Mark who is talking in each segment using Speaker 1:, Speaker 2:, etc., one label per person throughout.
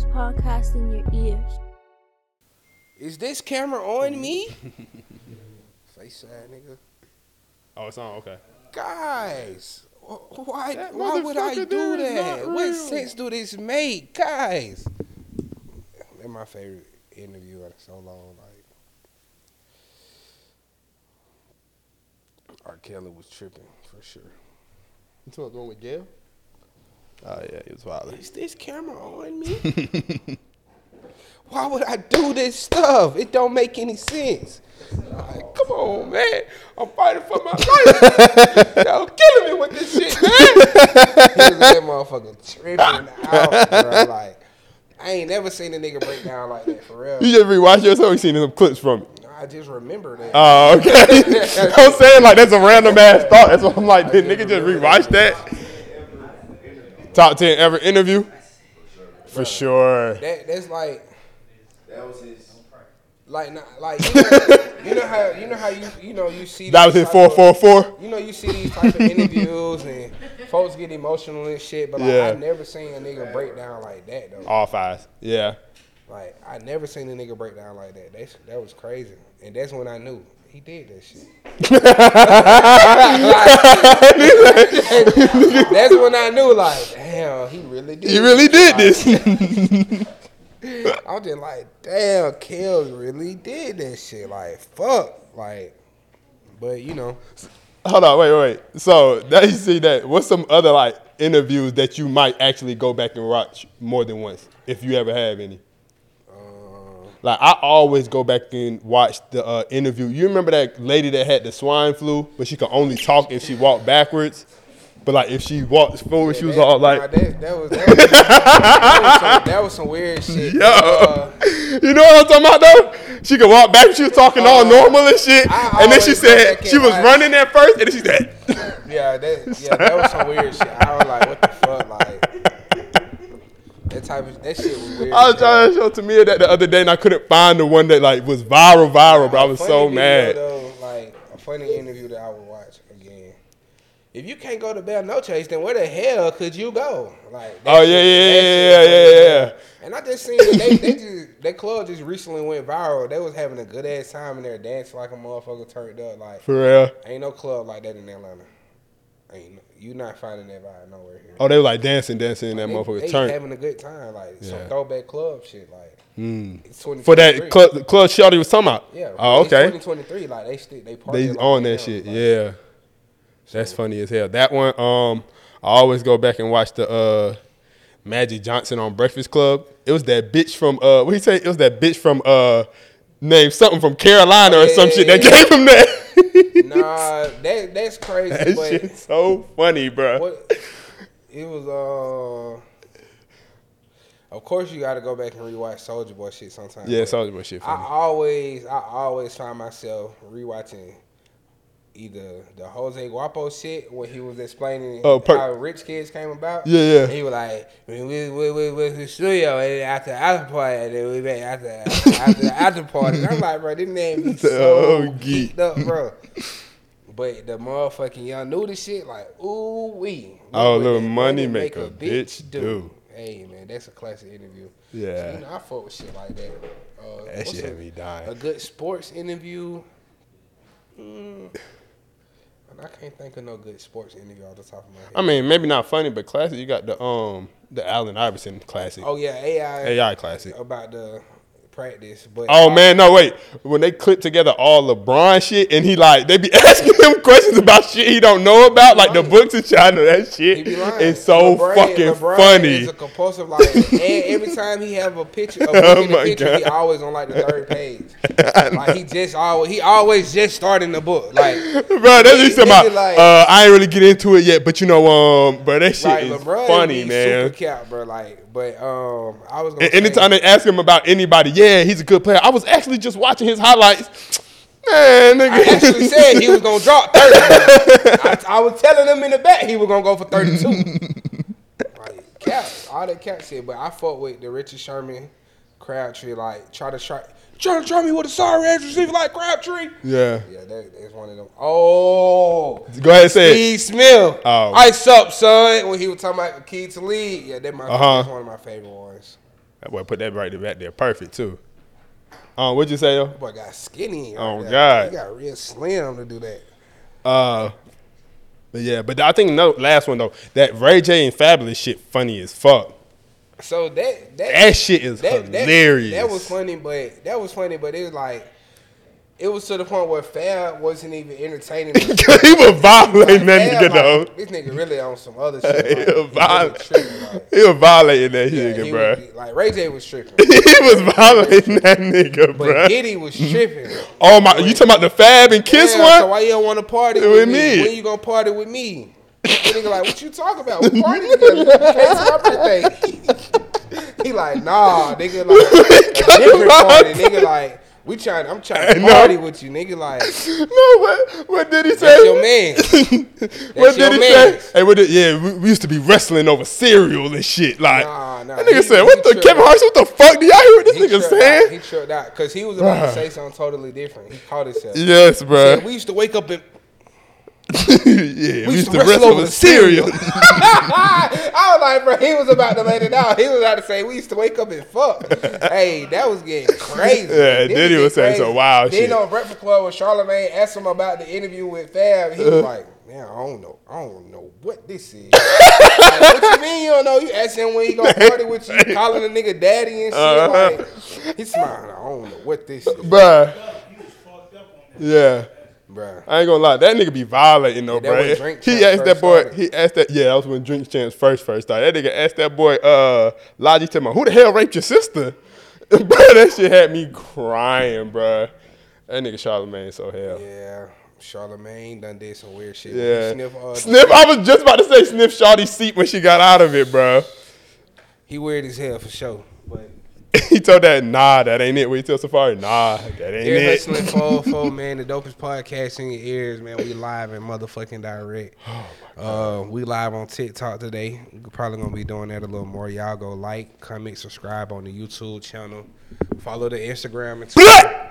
Speaker 1: dopest podcast in your ears.
Speaker 2: Is this camera on me? Face sad nigga.
Speaker 3: Oh, it's on. Okay.
Speaker 2: Guys, why
Speaker 3: That
Speaker 2: why would I do that? What sense do this make, guys? They're my favorite interview in so long. Like, R. Kelly was tripping for sure.
Speaker 3: You talking about with Gayle? Oh yeah, he was wild.
Speaker 2: Is this camera on me? Why would I do this stuff? It don't make any sense. Like, come on, man. I'm fighting for my life. Y'all killing me with this shit, man. That motherfucker tripping out, bro. Like, I ain't never seen a nigga break down like that for real.
Speaker 3: You just rewatch yourself. You seen some clips from it.
Speaker 2: I just remember that.
Speaker 3: Oh, okay. I'm saying like that's a random ass thought. That's what I'm like. Did nigga just rewatch that? Top ten ever interview? For sure.
Speaker 2: that that's like
Speaker 4: That was his.
Speaker 2: like not, like you know, you know how you know how you you know you see
Speaker 3: That was
Speaker 2: these
Speaker 3: his
Speaker 2: type
Speaker 3: four
Speaker 2: of-
Speaker 3: four four.
Speaker 2: You know, you see these type of interviews and folks get emotional and shit, but like
Speaker 3: Yeah.
Speaker 2: I never seen a nigga break down like that though.
Speaker 3: All fives. Yeah.
Speaker 2: Like I never seen a nigga break down like that. That's that was crazy, and that's when I knew he did that shit. that's when I knew, like, damn, he really did.
Speaker 3: He really did this.
Speaker 2: I was just like, damn, Kells really did this shit. Like, fuck, like, but you know,
Speaker 3: Hold on, wait, wait. So now you see that. What's some other like interviews that you might actually go back and watch more than once, if you ever have any?
Speaker 2: uh,
Speaker 3: Like I always go back and watch the uh, interview. You remember that lady that had the swine flu, but she could only talk if she walked backwards. But like if she walked forward, she was
Speaker 2: that,
Speaker 3: all
Speaker 2: nah,
Speaker 3: like,
Speaker 2: that, that was that was, that, was some, that was some weird shit.
Speaker 3: "Yo,
Speaker 2: Uh,
Speaker 3: you know what I'm talking about though?" She could walk back. She was talking all
Speaker 2: Uh,
Speaker 3: normal and shit.
Speaker 2: I
Speaker 3: And then she said she was
Speaker 2: watch-
Speaker 3: running at first, and then she said,
Speaker 2: Yeah, that yeah, that was some weird shit. I was like, what the fuck, like that type of that shit was weird.
Speaker 3: I was trying to show Tamia that the other day, and I couldn't find the one that like was viral, viral. But I was so mad.
Speaker 2: Though, like a funny interview that I again. If you can't go to Bell No Chase, then where the hell could you go? Like,
Speaker 3: Oh, yeah, yeah, yeah, yeah, yeah, yeah.
Speaker 2: And I just seen that they, they just that club just recently went viral. They was having a good ass time in there, dancing like a motherfucker turned up. Like,
Speaker 3: For real.
Speaker 2: ain't no club like that in Atlanta. Ain't no, you not finding that vibe nowhere here.
Speaker 3: Oh, they were like dancing, dancing, and that motherfucker
Speaker 2: they
Speaker 3: turned.
Speaker 2: having a good time, like some throwback club shit, like mm. it's
Speaker 3: For that club, club Shorty was talking about.
Speaker 2: Yeah.
Speaker 3: Oh, okay.
Speaker 2: 2023, like they still they party
Speaker 3: They on that shit.
Speaker 2: like-
Speaker 3: Yeah. That's funny as hell. That one, um, I always go back and watch the uh Magic Johnson on Breakfast Club. It was that bitch from uh what he say? It was that bitch from uh named something from Carolina or
Speaker 2: Yeah,
Speaker 3: some
Speaker 2: yeah,
Speaker 3: shit that
Speaker 2: yeah.
Speaker 3: came from that.
Speaker 2: Nah, that that's crazy.
Speaker 3: that
Speaker 2: but
Speaker 3: shit's so funny, bro.
Speaker 2: what it was uh of course you gotta go back and rewatch Soulja Boy shit sometimes.
Speaker 3: Yeah, Soulja Boy shit
Speaker 2: I always I always find myself rewatching either the Jose Guapo shit when he was explaining
Speaker 3: Oh, per-
Speaker 2: how rich kids came about.
Speaker 3: Yeah, yeah.
Speaker 2: And he was like, we we we we was in the studio and after after party and then we back after after after party. And I'm like, bro, this name be so
Speaker 3: Oh,
Speaker 2: geeked
Speaker 3: geek.
Speaker 2: up, bro. But the motherfucking young knew the shit like, ooh wee.
Speaker 3: Oh, little money make a bitch do.
Speaker 2: Hey man, that's a classic interview.
Speaker 3: Yeah.
Speaker 2: So, you know, I fuck with shit like that. Uh,
Speaker 3: That shit
Speaker 2: a-
Speaker 3: me dying.
Speaker 2: A good sports interview. Mm, I can't think of no good sports interview off the top of my head.
Speaker 3: I mean, maybe not funny, but classic. You got the um the Allen Iverson classic.
Speaker 2: oh yeah, AI.
Speaker 3: AI classic.
Speaker 2: about the practice, but
Speaker 3: Oh man, no wait. When they clip together all LeBron shit, and he like they be asking him questions about shit he don't know about, like the books and know that shit is so
Speaker 2: LeBron-
Speaker 3: fucking
Speaker 2: LeBron
Speaker 3: funny.
Speaker 2: Is a compulsive like, and every time he have a picture, a book
Speaker 3: Oh
Speaker 2: in the
Speaker 3: my
Speaker 2: picture, he always on like the third page. like he just always, he always just starting the book. Like,
Speaker 3: bro, that's
Speaker 2: Nigga-
Speaker 3: just about.
Speaker 2: like-
Speaker 3: uh, I ain't really get into it yet, but you know, um, bro, that shit
Speaker 2: like
Speaker 3: is
Speaker 2: LeBron
Speaker 3: funny, man.
Speaker 2: Super cap, bro. Like, but um, I was gonna
Speaker 3: anytime they ask him about anybody, yeah, he's a good player. I was actually just watching his highlights. Man, nigga.
Speaker 2: I actually said he was gonna drop thirty. I, I was telling him in the back he was gonna go for thirty-two. like cap, all that cap shit. But I fought with the Richard Sherman, Crabtree. Like try to try, try to try me with a sorry ass receiver like Crabtree.
Speaker 3: yeah.
Speaker 2: Yeah, that, that's one of them. Oh,
Speaker 3: Go ahead and say it.
Speaker 2: Steve Smith.
Speaker 3: Oh.
Speaker 2: Ice up, son. When he was talking about the key to lead. Yeah, that my
Speaker 3: Uh-huh.
Speaker 2: that's one of my favorite ones.
Speaker 3: That boy put that right there, back there, perfect too. Um, what'd you say though?
Speaker 2: Boy got skinny.
Speaker 3: Oh,
Speaker 2: right there.
Speaker 3: God.
Speaker 2: He got real slim to do that.
Speaker 3: Uh, but yeah, but I think no last one though. That Ray J and Fabolous shit funny as fuck.
Speaker 2: So that that
Speaker 3: That shit is
Speaker 2: that, that-
Speaker 3: hilarious.
Speaker 2: That, was funny, but that was funny, but it was like it was to the point where Fab wasn't even entertaining.
Speaker 3: he was violating that nigga though.
Speaker 2: like, This nigga really on some other shit.
Speaker 3: he,
Speaker 2: Like,
Speaker 3: was
Speaker 2: he really
Speaker 3: viol-
Speaker 2: tripping, like,
Speaker 3: he was violating that
Speaker 2: yeah,
Speaker 3: nigga, bro.
Speaker 2: was- like Ray J was tripping,
Speaker 3: he was violating that nigga,
Speaker 2: but
Speaker 3: bro.
Speaker 2: Diddy was tripping.
Speaker 3: Oh my! You talking about the Fab and Kiss
Speaker 2: Yeah, So
Speaker 3: one?
Speaker 2: why you don't want to party
Speaker 3: With
Speaker 2: with,
Speaker 3: me.
Speaker 2: me? When you gonna party with me? Nigga like, what you talking about? We party together. To my birthday. He like, nah, nigga, like different party. Nigga like, we trying. I'm trying to
Speaker 3: No.
Speaker 2: party with you, nigga. Like,
Speaker 3: no, what? What did he say?
Speaker 2: that's your man.
Speaker 3: what did he
Speaker 2: mans.
Speaker 3: say? Hey, what did, yeah, we, we used to be wrestling over cereal and shit. Like
Speaker 2: Nah, nah,
Speaker 3: that nigga
Speaker 2: he-
Speaker 3: said,
Speaker 2: he
Speaker 3: "What the Kevin. Hart? What the fuck? Do y'all hear what this
Speaker 2: He
Speaker 3: nigga
Speaker 2: tripped out.
Speaker 3: saying?"
Speaker 2: He tripped out because he was about to say something totally different. He caught himself.
Speaker 3: Yes, bro.
Speaker 2: Said, we used to wake up and
Speaker 3: yeah, we,
Speaker 2: used to wrestle over the
Speaker 3: cereal.
Speaker 2: I was like, bro, he was about to let it out. He was about to say we used to wake up and fuck. hey, that was getting crazy.
Speaker 3: Yeah,
Speaker 2: Then
Speaker 3: Diddy
Speaker 2: it
Speaker 3: was saying some wild
Speaker 2: then
Speaker 3: shit.
Speaker 2: on Breakfast Club with Charlamagne asked him about the interview with Fab. He was like, man, I don't know. I don't know what this is. like, what you mean you don't know? You asked him when he gonna party with you, calling a nigga daddy and shit.
Speaker 3: Uh-huh.
Speaker 2: Like, he smiled. I don't know what this is,
Speaker 3: Bruh. Yeah.
Speaker 2: Bro.
Speaker 3: I ain't gonna lie, that nigga be violating though,
Speaker 2: Yeah,
Speaker 3: bro. He asked that boy.
Speaker 2: started.
Speaker 3: He asked that. Yeah, that was when Drink Champs first first started. That nigga asked that boy, uh, Logic, to me, who the hell raped your sister? bro, that shit had me crying, bro. That nigga Charlamagne so hell.
Speaker 2: Yeah, Charlamagne done did some weird shit.
Speaker 3: Yeah.
Speaker 2: Sniff, uh,
Speaker 3: Sniff, I was just about to say Sniff Shawty's seat when she got out of it, bro.
Speaker 2: He weird as hell for sure.
Speaker 3: He told that, nah, that ain't it. When he tell Safaree, nah, that ain't
Speaker 2: Ear
Speaker 3: it.
Speaker 2: hustling four four man, the dopest podcast in your ears, man. We live and motherfucking direct. Oh Uh, we live on TikTok today. We're probably gonna be doing that a little more. Y'all go like, comment, subscribe on the YouTube channel. Follow the Instagram and Twitter.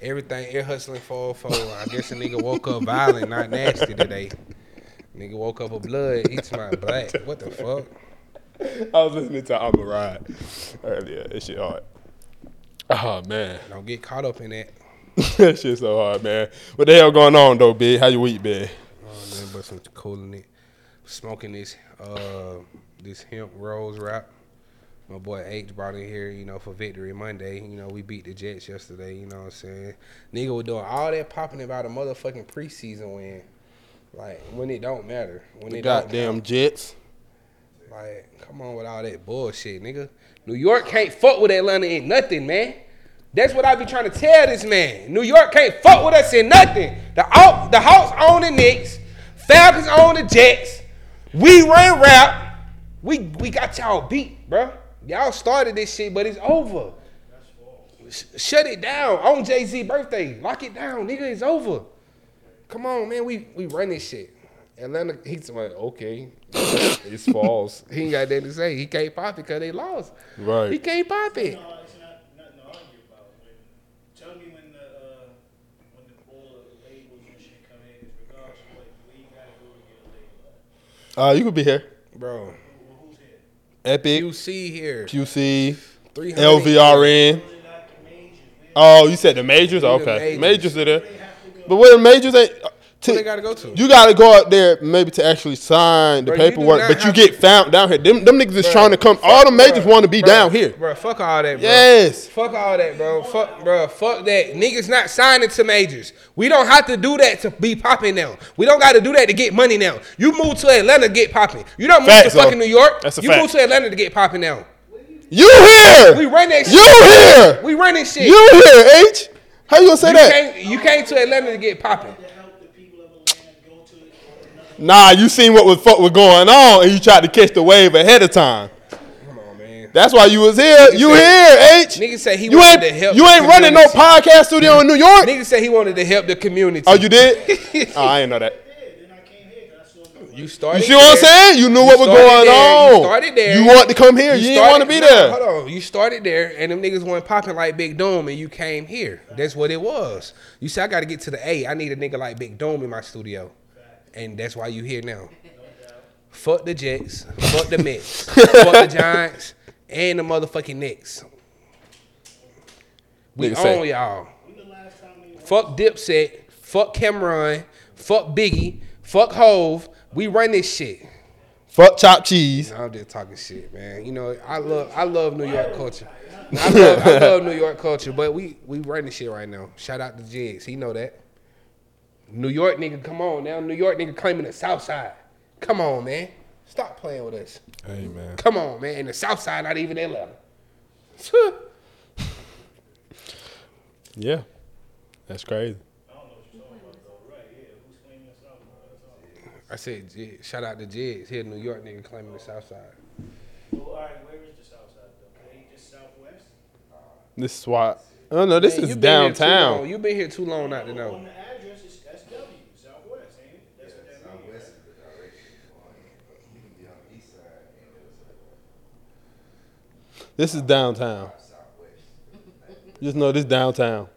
Speaker 2: Everything ear hustling four four. I guess a nigga woke up violent, not nasty today. Nigga woke up with blood. He's my black. What the fuck?
Speaker 3: I was listening to I'm a Ride earlier. That shit hard. Oh, man.
Speaker 2: Don't get caught up in that.
Speaker 3: that shit so hard, man. What the hell going on, though, big? How your week been?
Speaker 2: Oh, nothing but some cooling it. Smoking this uh this hemp rose wrap. My boy H brought in here, you know, for Victory Monday. You know, we beat the Jets yesterday, you know what I'm saying? Nigga was doing all that popping about a motherfucking preseason win. Like, when it don't matter. When
Speaker 3: The
Speaker 2: it don't
Speaker 3: goddamn. Jets.
Speaker 2: Like, come on with all that bullshit, nigga. New York can't fuck with Atlanta in nothing, man. That's what I be trying to tell this man. New York can't fuck with us in nothing. The the Hawks own the Knicks. Falcons own the Jets. We run rap. We we got y'all beat, bro. Y'all started this shit, but it's over. Shut it down on Jay Z birthday. Lock it down, nigga. It's over. Come on, man. We we run this shit. Atlanta, he's like, okay, it's false. he ain't got nothing to say. He can't pop it because they lost.
Speaker 3: Right.
Speaker 2: He can't pop it.
Speaker 4: No, it's not nothing to argue about. When, tell me when the uh, when the all the labels and shit come in, it's regardless of what, what you gotta do to get a label.
Speaker 3: Uh, you could be here.
Speaker 2: Bro,
Speaker 4: Well, who's here?
Speaker 3: Epic,
Speaker 2: QC here.
Speaker 3: QC,
Speaker 2: 300.
Speaker 3: LVRN.
Speaker 4: Those are not the majors. We
Speaker 3: Oh, you said the majors?
Speaker 2: the
Speaker 3: Okay.
Speaker 2: majors.
Speaker 3: Majors are there. But where the majors ain't. Uh,
Speaker 2: Who
Speaker 3: t-
Speaker 2: they gotta go to?
Speaker 3: You gotta go out there maybe to actually sign the
Speaker 2: Bro,
Speaker 3: paperwork,
Speaker 2: not
Speaker 3: but you get found down here. Them, them niggas is trying to come.
Speaker 2: fuck-
Speaker 3: All the majors want to be
Speaker 2: bruh,
Speaker 3: down here.
Speaker 2: Bro, fuck all that, bro.
Speaker 3: Yes.
Speaker 2: Fuck all that, bro. Fuck, bro. Fuck that. Niggas not signing to majors. We don't have to do that to be popping now. We don't got to do that to get money now. You move to Atlanta get popping. You don't move
Speaker 3: Facts,
Speaker 2: to fucking
Speaker 3: though.
Speaker 2: New York.
Speaker 3: That's a
Speaker 2: you
Speaker 3: fact.
Speaker 2: move to Atlanta to get popping now.
Speaker 3: You here?
Speaker 2: We run that shit.
Speaker 3: You here?
Speaker 2: We running shit.
Speaker 3: You here, H? How you gonna say
Speaker 2: you
Speaker 3: that?
Speaker 2: came, you came to Atlanta to get popping.
Speaker 4: to help the people of Atlanta go to another.
Speaker 3: Nah, you seen what was fuck was going on, and you tried to catch the wave ahead of time.
Speaker 2: Come on, man.
Speaker 3: That's why you was here. You
Speaker 2: say-
Speaker 3: here, H?
Speaker 2: Niggas say he
Speaker 3: You
Speaker 2: wanted to help
Speaker 3: you ain't running no podcast studio in New York.
Speaker 2: Niggas said he wanted to help the community.
Speaker 3: Oh, you did? oh, I ain't know that.
Speaker 4: Yeah, then I came here because I saw the
Speaker 2: You started.
Speaker 3: You see what I'm saying? You knew what was going
Speaker 2: there. You
Speaker 3: on.
Speaker 2: started there.
Speaker 3: You want to come here. You, didn't want to be
Speaker 2: no,
Speaker 3: there.
Speaker 2: hold on. You started there, and them niggas weren't popping like Bigg Doom, and you came here. That's what it was. You said I got to get to the A. I need a nigga like Bigg Doom in my studio, and that's why you here now. Fuck the Jets. Fuck the Mets. fuck the Giants. and the motherfucking Knicks. We
Speaker 3: Nigga say-
Speaker 2: own y'all.
Speaker 4: When the last time we
Speaker 2: Fuck Dipset. Fuck Cam'ron. Fuck Biggie. Fuck Hove. We run this shit.
Speaker 3: Fuck chopped cheese.
Speaker 2: I'm just talking shit, man. You know, I love I love New York culture. I love, I love New York culture, but we we running shit right now. Shout out to Jigs. He know that. New York nigga, come on now. New York nigga claiming the South Side. Come on, man. Stop playing with us.
Speaker 3: Hey man.
Speaker 2: Come on, man. And the South Side not even Atlanta.
Speaker 3: Yeah. That's crazy.
Speaker 4: I don't know what you're talking about though. Right? Yeah. Who's claiming the South? That's all.
Speaker 2: I said, shout out to Jigs. Here, New York nigga claiming the South Side.
Speaker 4: Well, all right. Where is the South Side though? He just Southwest?
Speaker 3: This is why. Oh no, this
Speaker 2: Man,
Speaker 3: is
Speaker 2: you been here too long.
Speaker 3: downtown.
Speaker 2: You've been here too long not to know.
Speaker 4: On the address, it's SW, Southwest, ain't it? That's what that means.
Speaker 3: This is downtown. Just know this downtown.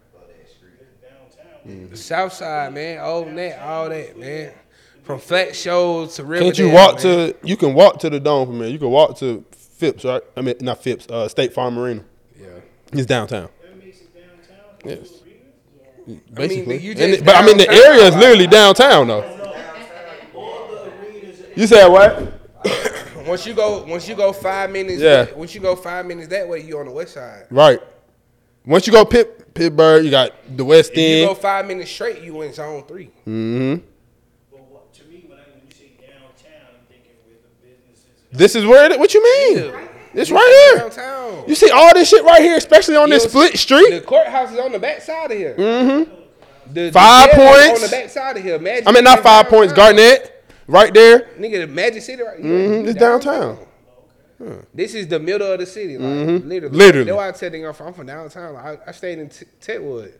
Speaker 4: Downtown.
Speaker 2: South Side, man. Old net, all that, man. From Flat Shoals to Riverdale.
Speaker 3: Can't you walk
Speaker 2: man.
Speaker 3: to? You can walk to the dome from here. You can walk to Phipps, right? I mean, not Phipps. Uh, State Farm Arena.
Speaker 2: Yeah.
Speaker 3: It's downtown.
Speaker 4: That makes it downtown.
Speaker 3: Yes. Basically.
Speaker 2: you
Speaker 3: And
Speaker 2: just
Speaker 3: it- but I mean, the area is literally downtown, though.
Speaker 4: All the arenas.
Speaker 3: You said what?
Speaker 2: Once you go, once you go five minutes,
Speaker 3: Yeah.
Speaker 2: that- once you go five minutes that way, you on the west side.
Speaker 3: Right. Once you go Pitt, Pittsburgh, you got the West
Speaker 2: End. You go
Speaker 3: End.
Speaker 2: five minutes straight, you in zone three.
Speaker 3: Mm-hmm.
Speaker 4: But what, to me, when, I, when you say downtown, I'm thinking where the businesses.
Speaker 3: This is where it. What you mean?
Speaker 2: Yeah.
Speaker 3: It's right here.
Speaker 2: Downtown.
Speaker 3: You see all this shit right here, especially on this
Speaker 2: You'll
Speaker 3: split street.
Speaker 2: The courthouse is on the back side of here.
Speaker 3: Mm-hmm.
Speaker 2: The, the
Speaker 3: Five
Speaker 2: jail is
Speaker 3: points.
Speaker 2: on the back side of here. Magic
Speaker 3: I mean, not
Speaker 2: is
Speaker 3: five points. Garnett, right there.
Speaker 2: Nigga, the Magic City right
Speaker 3: Mm-hmm. it's downtown.
Speaker 2: This is the middle of the city, like literally.
Speaker 3: Mm-hmm. Literally.
Speaker 2: That's why I tell them I'm from downtown. Like, I, I stayed in T- Tetwood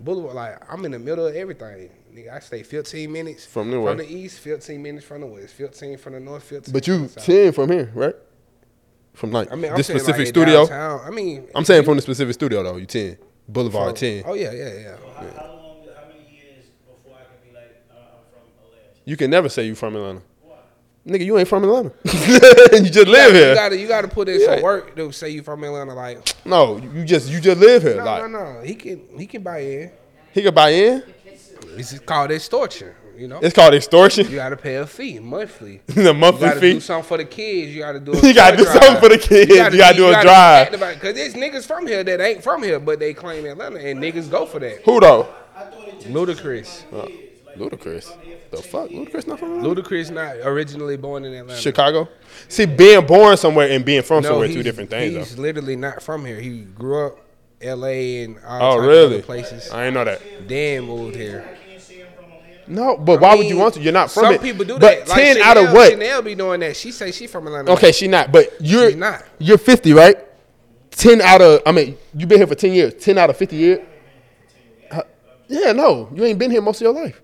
Speaker 2: Boulevard. Like I'm in the middle of everything. Nigga, I stay 15 minutes
Speaker 3: From the
Speaker 2: from the east, 15 minutes from the west, 15 from the north, 15.
Speaker 3: But
Speaker 2: from
Speaker 3: you
Speaker 2: the south.
Speaker 3: ten from here, right? From like
Speaker 2: I mean, I'm
Speaker 3: this specific
Speaker 2: like,
Speaker 3: studio.
Speaker 2: Downtown. I mean,
Speaker 3: I'm saying from the specific studio though. You ten Boulevard ten.
Speaker 2: Oh yeah, yeah, yeah.
Speaker 4: So how, how long, how many years before I can be like, uh, I'm from Atlanta?
Speaker 3: You can never say you from Atlanta.
Speaker 4: Why?
Speaker 3: Nigga, you ain't from Atlanta. you just live
Speaker 2: You
Speaker 3: here.
Speaker 2: gotta, you gotta put in
Speaker 3: Yeah.
Speaker 2: some work to say you from Atlanta. Like,
Speaker 3: No, you just you just live here.
Speaker 2: no,
Speaker 3: like
Speaker 2: no, no. He can, he can buy in.
Speaker 3: he can buy in.
Speaker 2: This is called extortion. You know,
Speaker 3: It's called extortion.
Speaker 2: you gotta pay a fee monthly.
Speaker 3: the
Speaker 2: You
Speaker 3: monthly
Speaker 2: gotta
Speaker 3: fee.
Speaker 2: do something for the kids. You gotta do. A
Speaker 3: You gotta
Speaker 2: toy
Speaker 3: do something for the kids. You gotta do a drive.
Speaker 2: Because there's niggas from here that ain't from here, but they claim Atlanta, and niggas go for that.
Speaker 3: Who though?
Speaker 4: I thought it takes
Speaker 2: Ludacris.
Speaker 3: The fuck? Ludacris not from Atlanta?
Speaker 2: Ludacris not originally born in Atlanta.
Speaker 3: Chicago. See, being born somewhere and being from
Speaker 2: No,
Speaker 3: somewhere two different things.
Speaker 2: He's
Speaker 3: though.
Speaker 2: literally not from here. He grew up L.A. and all
Speaker 3: Oh
Speaker 2: types of
Speaker 3: really?
Speaker 2: other places.
Speaker 3: I ain't know that.
Speaker 2: Then moved here.
Speaker 4: I can't I'm from
Speaker 3: No, but why would you want to? You're not from
Speaker 2: Some
Speaker 3: it.
Speaker 2: people do
Speaker 3: but
Speaker 2: that. Like
Speaker 3: ten out of
Speaker 2: Chanel-
Speaker 3: what?
Speaker 2: Chanel be doing that. She say she from Atlanta.
Speaker 3: Okay, she not. But you're
Speaker 2: She's not.
Speaker 3: You're 50, right? Ten out of I mean, you've been here for ten years. Ten out of 50 years. Huh? Yeah, no, you ain't been here most of your life.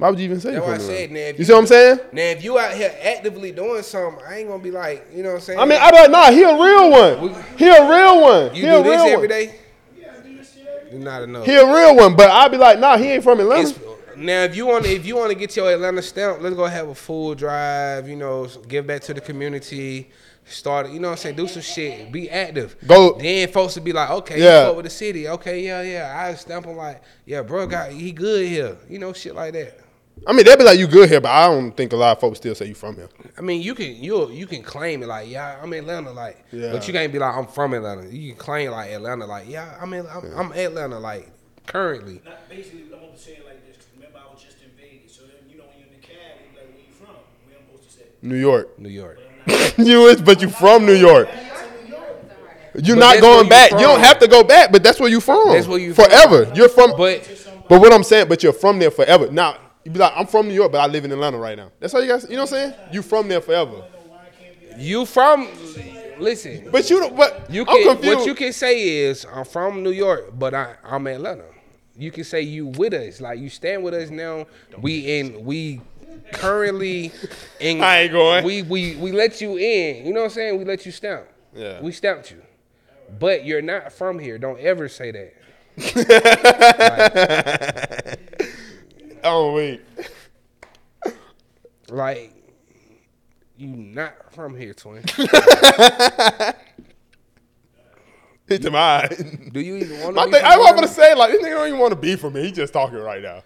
Speaker 3: Why would you even say
Speaker 2: That's
Speaker 3: you
Speaker 2: why I said,
Speaker 3: Atlanta?
Speaker 2: man. if
Speaker 3: You see what I'm saying?
Speaker 2: Now, if you out here actively doing something, I ain't gonna be like, you know what I'm saying?
Speaker 3: I mean, I don't know. He a real one. He a real one.
Speaker 2: you
Speaker 3: he a
Speaker 2: do this
Speaker 3: real
Speaker 2: every
Speaker 3: one.
Speaker 2: day. You're not enough.
Speaker 3: He a real one, but I'll be like, nah, he ain't from Atlanta.
Speaker 2: It's- now, if you want, if you want to get your Atlanta stamp, let's go have a full drive. You know, give back to the community. Start, you know what I'm saying? Do some shit. Be active.
Speaker 3: Go-
Speaker 2: Then folks would be like, okay,
Speaker 3: Yeah.
Speaker 2: yeah, fuck with the city. Okay, yeah, yeah. I stamp him like, yeah, bro, got he good here. You know, shit like that.
Speaker 3: I mean, they'd be like, you good here, but I don't think a lot of folks still say you from here.
Speaker 2: I mean, you can you you can claim it like, yeah, I'm Atlanta, like,
Speaker 3: Yeah.
Speaker 2: but you can't be like, I'm from Atlanta. You can claim like Atlanta, like, yeah, I mean, I'm, I'm Atlanta, like, currently.
Speaker 4: Not basically, I'm gonna say it like this. 'cause Remember, I was just in Vegas, so then you know when you're in the cab, you like, where you from? Where I'm supposed to say?
Speaker 3: New York.
Speaker 2: New York.
Speaker 3: you is, but you from New York. You're
Speaker 2: But
Speaker 3: not going
Speaker 2: where you
Speaker 3: back. You don't have to go back, but that's where you from.
Speaker 2: That's where you from.
Speaker 3: forever. You're from.
Speaker 2: But
Speaker 3: But what I'm saying, but you're from there forever. Now you be like, I'm from New York, but I live in Atlanta right now. That's how you guys. You know what I'm saying? You from there forever.
Speaker 2: you from, listen,
Speaker 3: But you, don't- what?
Speaker 2: you
Speaker 3: I'm
Speaker 2: can
Speaker 3: confused.
Speaker 2: what you can say is I'm from New York, but I I'm in Atlanta. You can say you with us, like you stand with us now. We in we currently in.
Speaker 3: I ain't going.
Speaker 2: We we we let you in. You know what I'm saying? We let you stamp.
Speaker 3: Yeah.
Speaker 2: We stamped you, but you're not from here. Don't ever say that.
Speaker 3: oh wait.
Speaker 2: Like you not from here, twin.
Speaker 3: Hit to mine.
Speaker 2: Do you even want to?
Speaker 3: I was gonna say like this nigga don't even want to be for me. He just talking right now.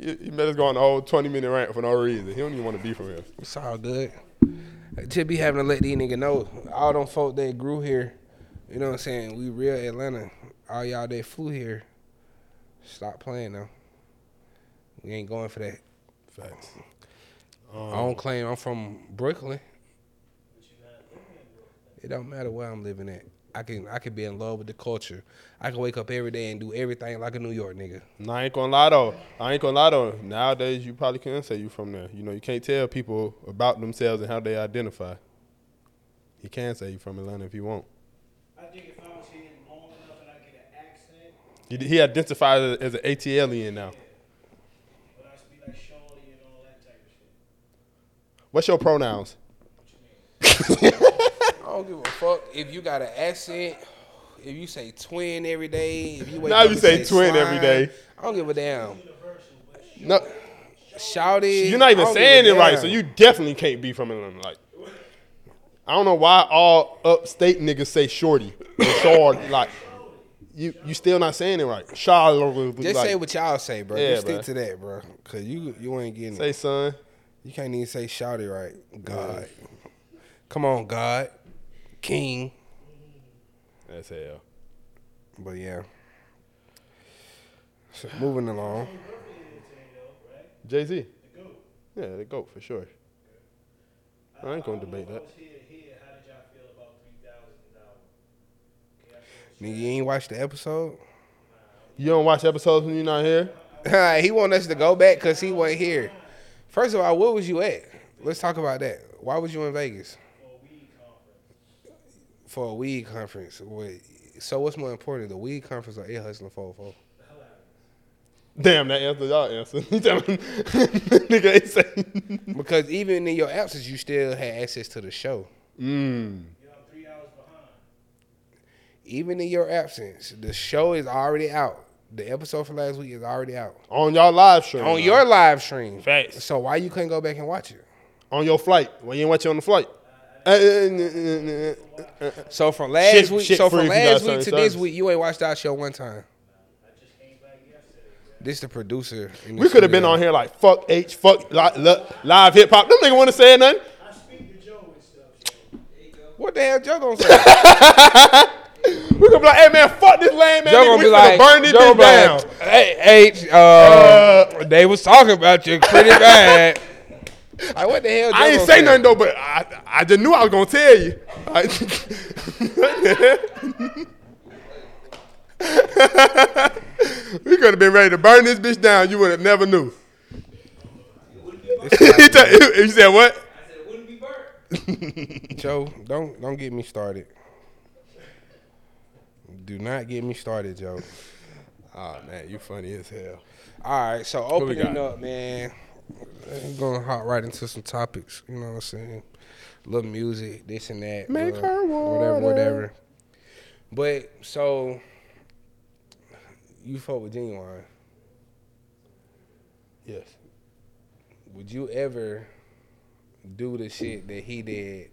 Speaker 3: He, he better go on the whole twenty minute rant for no reason. He don't even want to be from here.
Speaker 2: It's all good. Just be having to let these niggas know. All them folk that grew here, you know what I'm saying? We real Atlanta. All y'all that flew here, stop playing now. We ain't going for that.
Speaker 3: Facts.
Speaker 2: I
Speaker 3: Um,
Speaker 2: don't claim I'm from Brooklyn. It don't matter where I'm living at. I can I can be in love with the culture. I can wake up every day and do everything like a New York nigga.
Speaker 3: Nah, I ain't gonna lie though. I ain't gonna lie though. Nowadays, you probably can't say you from there. You know, you can't tell people about themselves and how they identify. You can say you from Atlanta if you want.
Speaker 4: I think if I was here long enough and I get an accent,
Speaker 3: He, he identifies as an ATLian now.
Speaker 4: but I speak like Shorty and all that type of shit.
Speaker 3: What's your pronouns?
Speaker 2: I don't give a fuck if you got an accent. If you say twin every day, if you wake
Speaker 3: Now
Speaker 2: up
Speaker 3: you
Speaker 2: and
Speaker 3: say twin every
Speaker 2: slime,
Speaker 3: day.
Speaker 2: I don't give a damn.
Speaker 3: No,
Speaker 2: Shout it.
Speaker 3: you're not even saying it right, so you definitely can't be from Atlanta. Like, I don't know why all upstate niggas say shorty or short. Like, you you still not saying it right. Charlotte,
Speaker 2: just
Speaker 3: like,
Speaker 2: say what y'all say, bro.
Speaker 3: Yeah,
Speaker 2: just stick
Speaker 3: bruh.
Speaker 2: to that, bro. Cause you you ain't getting
Speaker 3: say
Speaker 2: it.
Speaker 3: son.
Speaker 2: You can't even say shouty right. God, come on, God, King.
Speaker 3: That's hell.
Speaker 2: But yeah. So moving along.
Speaker 3: Jay Z. The goat. Yeah, the goat for sure. I ain't gonna debate that.
Speaker 4: Here, here, how did y'all feel about three thousand dollars?
Speaker 2: Nigga, you ain't watched the episode?
Speaker 3: You don't watch episodes when you're not here.
Speaker 2: he want us to go back because he wasn't here. First of all, where was you at? Let's talk about that. Why was you in Vegas? For a weed conference. Wait, So what's more important, the weed conference or Ear Hustlin 404?
Speaker 3: Damn, that answer y'all answer. He tell me, nigga.
Speaker 2: Because even in your absence, you still had access to the show.
Speaker 3: Mm.
Speaker 4: Y'all three hours behind.
Speaker 2: Even in your absence, the show is already out. The episode for last week is already out
Speaker 3: On y'all live stream.
Speaker 2: on
Speaker 3: man.
Speaker 2: your live stream.
Speaker 3: Facts.
Speaker 2: So why you couldn't go back and watch it?
Speaker 3: on your flight. When you ain't watch it on the flight.
Speaker 2: Eh, eh, eh, so from last
Speaker 3: Shit-
Speaker 2: week,
Speaker 3: shit
Speaker 2: so from
Speaker 3: if you got
Speaker 2: last week
Speaker 3: certain
Speaker 2: to this week, you ain't watched our show one time. This the producer. in
Speaker 3: We could have been on here like fuck H, fuck li- li- live hip hop. Them nigga want to say nothing.
Speaker 4: I speak to Joe and stuff. So.
Speaker 2: What the hell Joe gonna say?
Speaker 3: We gonna be like, hey man, fuck this lame man.
Speaker 2: Joe
Speaker 3: nigga,
Speaker 2: gonna
Speaker 3: we
Speaker 2: be
Speaker 3: finna
Speaker 2: like,
Speaker 3: burn this
Speaker 2: Joe
Speaker 3: bitch
Speaker 2: gonna
Speaker 3: down.
Speaker 2: like, hey H, uh, they was talking about you pretty bad. like what the hell? Joe
Speaker 3: I ain't
Speaker 2: gonna
Speaker 3: say nothing though, but I, I just knew I was gonna tell you. I- we could have been ready to burn this bitch down. You would have never knew. he, tell- he said what? I said it wouldn't be burnt.
Speaker 2: Joe, don't don't get me started. Do not get me started, Joe.
Speaker 3: Oh man, you funny as hell.
Speaker 2: All right, so opening up, man. I'm gonna hop right into some topics. You know what I'm saying? little music, this and that.
Speaker 3: Make
Speaker 2: uh,
Speaker 3: her
Speaker 2: whatever,
Speaker 3: water.
Speaker 2: whatever. But so you fuck with Ginuwine.
Speaker 3: Yes.
Speaker 2: Would you ever do the shit that he did?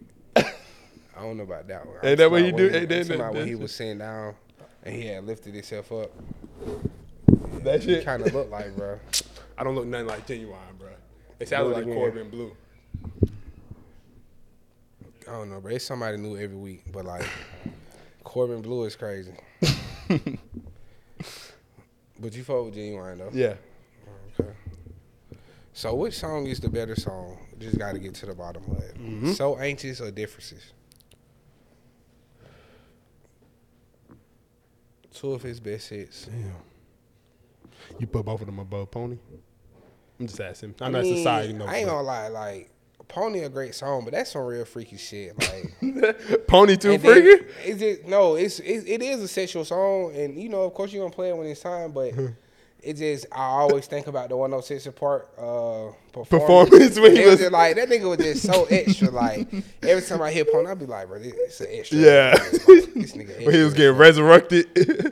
Speaker 2: I don't know about that one.
Speaker 3: Ain't that what he do?
Speaker 2: when
Speaker 3: Ain't that-
Speaker 2: I'm talking about when he was sitting down and he had lifted himself up.
Speaker 3: That shit.
Speaker 2: kind of looked like, bro.
Speaker 3: I don't look nothing like Ginuwine, bro. It sounded like. Corbin Bleu.
Speaker 2: I don't know, bro. It's somebody new every week, but like Corbin Bleu is crazy. but you fuck with Ginuwine though.
Speaker 3: Yeah.
Speaker 2: Okay. So which song is the better song? Just got to get to the bottom of it.
Speaker 3: Mm-hmm.
Speaker 2: So anxious or differences? Two of his best hits.
Speaker 3: You put both of them above Pony. I'm just asking. I
Speaker 2: I
Speaker 3: know
Speaker 2: mean,
Speaker 3: it's society knows.
Speaker 2: I ain't gonna lie, like Pony a great song, but that's some real freaky shit. Like
Speaker 3: Pony too freaky.
Speaker 2: It's just no, it's it, it is a sexual song, and you know, of course, you're gonna play it when it's time, but it just I always think about the 106 part uh, performance.
Speaker 3: Performance when he
Speaker 2: was
Speaker 3: was-
Speaker 2: like that nigga was just so extra. Like every time I hear Pony, I be like, bro, this it's an extra.
Speaker 3: Yeah.
Speaker 2: Like, this nigga
Speaker 3: when he was getting resurrected, the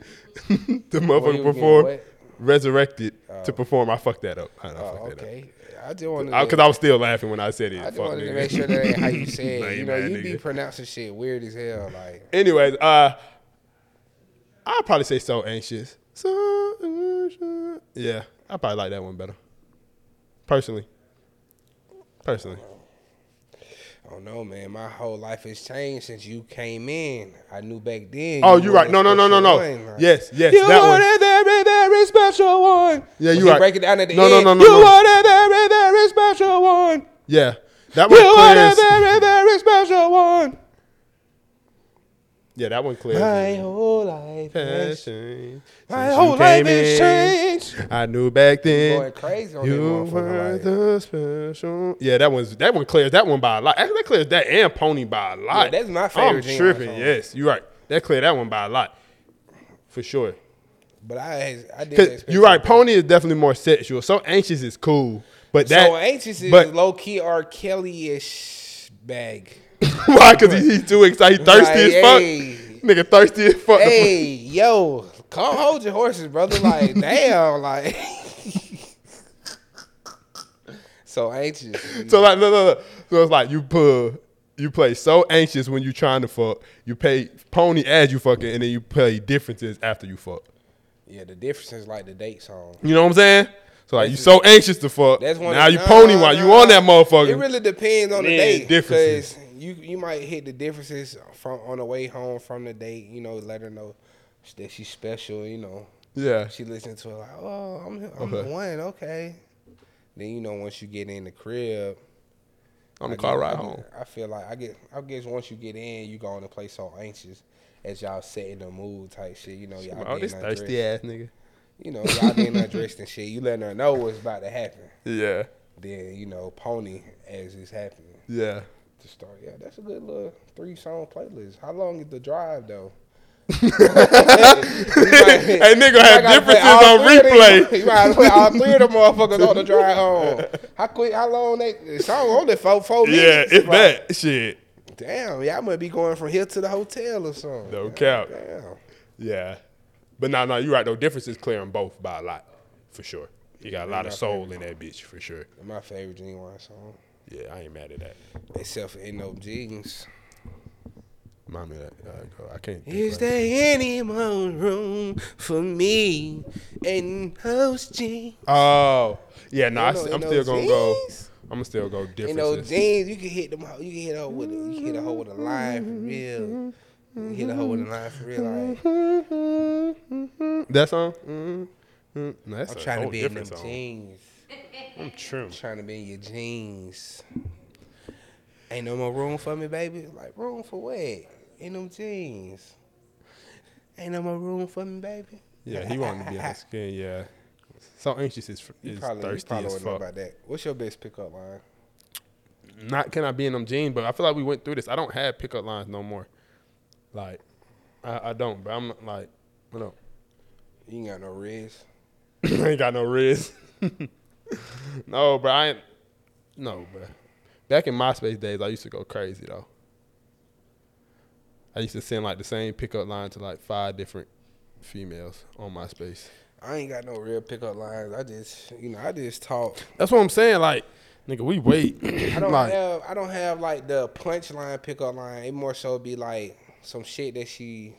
Speaker 3: motherfucker
Speaker 2: was getting
Speaker 3: performed.
Speaker 2: what?
Speaker 3: Resurrected to perform. I fucked that up. I, I
Speaker 2: Oh,
Speaker 3: fucked that up.
Speaker 2: okay. I just wanted
Speaker 3: Because
Speaker 2: to,
Speaker 3: I, was still laughing when I said it.
Speaker 2: I just wanted to make sure that ain't how you said. You know, you be pronouncing shit weird as hell. Like
Speaker 3: Anyways, uh, I'd probably say so anxious. Yeah, I probably like that one better. Personally. Personally.
Speaker 2: I don't know, man. My whole life has changed since you came in. I knew back then.
Speaker 3: Oh,
Speaker 2: you
Speaker 3: you're
Speaker 2: were
Speaker 3: right. No, no, no, no, no.
Speaker 2: like,
Speaker 3: Yes, yes,
Speaker 2: You
Speaker 3: that
Speaker 2: were
Speaker 3: one.
Speaker 2: very, very special one.
Speaker 3: Yeah, you
Speaker 2: he
Speaker 3: right.
Speaker 2: break it down at the
Speaker 3: No, no,
Speaker 2: end.
Speaker 3: no, no,
Speaker 2: You
Speaker 3: no.
Speaker 2: the very, very special one.
Speaker 3: Yeah. That
Speaker 2: You
Speaker 3: one
Speaker 2: were the
Speaker 3: clears.
Speaker 2: very, very special one.
Speaker 3: Yeah, that one clears.
Speaker 2: My whole life has
Speaker 3: changed
Speaker 2: My whole life has changed.
Speaker 3: I knew back then.
Speaker 2: Going crazy on
Speaker 3: You were the special. Yeah, that one's that one clears that one by a lot. Actually, that clears that and Pony by a lot.
Speaker 2: Yeah, that's my favorite
Speaker 3: I'm tripping. Yes, you're right. That cleared that one by a lot, for sure.
Speaker 2: But I, I did.
Speaker 3: You're right. Pony is definitely more sexual. So anxious is cool, but that
Speaker 2: so anxious is low key R. Kelly ish bag.
Speaker 3: why? Cause he, he's too excited. He thirsty
Speaker 2: Like,
Speaker 3: as fuck.
Speaker 2: hey.
Speaker 3: Nigga thirsty as fuck.
Speaker 2: Hey, yo, come hold your horses, brother. Like, damn, like. so anxious.
Speaker 3: So like, no, no, no. So it's like you put you play so anxious when you trying to fuck. You pay pony as you fucking, and then you play differences after you fuck.
Speaker 2: yeah, the difference is like the date song.
Speaker 3: You know what I'm saying? So like you
Speaker 2: That's
Speaker 3: so anxious to fuck.
Speaker 2: That's one.
Speaker 3: now
Speaker 2: of-
Speaker 3: you
Speaker 2: nah,
Speaker 3: pony while
Speaker 2: nah,
Speaker 3: you on that motherfucker.
Speaker 2: It really depends on the date
Speaker 3: differences.
Speaker 2: You you might hit the differences from on the way home from the date. You know, let her know that she's special. You know,
Speaker 3: yeah.
Speaker 2: she listen to it like, oh, I'm I'm
Speaker 3: Okay.
Speaker 2: the one. Okay. Then you know once you get in the crib.
Speaker 3: On the
Speaker 2: I
Speaker 3: car ride home.
Speaker 2: I feel like I get. I guess once you get in, you go on to play so anxious as y'all setting the mood type shit. You know, y'all
Speaker 3: Oh, this thirsty ass nigga.
Speaker 2: You know, y'all getting undressed and shit. You letting her know what's about to happen.
Speaker 3: Yeah.
Speaker 2: Then you know, pony as it's happening
Speaker 3: Yeah.
Speaker 2: To start. Yeah, that's a good little three song playlist. How long is the drive though?
Speaker 3: Hey, nigga had differences on replay.
Speaker 2: You might have put all three of them motherfuckers on the drive home. How quick? How long they? The song only four four
Speaker 3: Yeah,
Speaker 2: minutes.
Speaker 3: if
Speaker 2: Like,
Speaker 3: that shit.
Speaker 2: Damn, y'all might be going from here to the hotel or something.
Speaker 3: No cap.
Speaker 2: Damn.
Speaker 3: Yeah. But no, no, you're right. though. differences clearing both by a lot, for sure. You got a lot of soul in that bitch, for sure.
Speaker 2: My favorite Ginuwine song,
Speaker 3: Yeah, I ain't mad at that.
Speaker 2: except for Ain't No Jeans.
Speaker 3: Mommy, that, uh, I can't.
Speaker 2: Is
Speaker 3: right.
Speaker 2: there any more room for me in those jeans?
Speaker 3: Oh, yeah, no, I, am still gonna go. I'm gonna still go
Speaker 2: different.
Speaker 3: In
Speaker 2: those jeans, you can hit them. You can hit her with. A, you can hit a hoe with a line for real. You hit a hoe with a line for real. Like
Speaker 3: That song? Mm-hmm. No, that's
Speaker 2: I'm
Speaker 3: a
Speaker 2: trying to be in them
Speaker 3: song.
Speaker 2: jeans.
Speaker 3: I'm trim.
Speaker 2: trying to be in your jeans. Ain't no more room for me, baby. Like room for what? In them jeans. Ain't no more room for me, baby.
Speaker 3: Yeah, he wanted to be in his skin. Yeah, so anxious is, is
Speaker 2: probably,
Speaker 3: thirsty
Speaker 2: probably
Speaker 3: as fuck.
Speaker 2: about that. What's your best pickup line?
Speaker 3: Not can I be in them jeans, but I feel like we went through this. I don't have pickup lines no more. Like, I, I don't. But I'm like, what up?
Speaker 2: You ain't got no riz.
Speaker 3: I ain't got no riz. no, bro. I ain't. No, bro. Back in MySpace days, I used to go crazy though. I used to send like the same pickup line to like five different females on MySpace.
Speaker 2: I ain't got no real pickup lines. I just, you know, I just talk.
Speaker 3: That's what I'm saying. Like, nigga, we wait.
Speaker 2: I don't
Speaker 3: like,
Speaker 2: have, I don't have like the punchline pickup line. It more so be like some shit that she.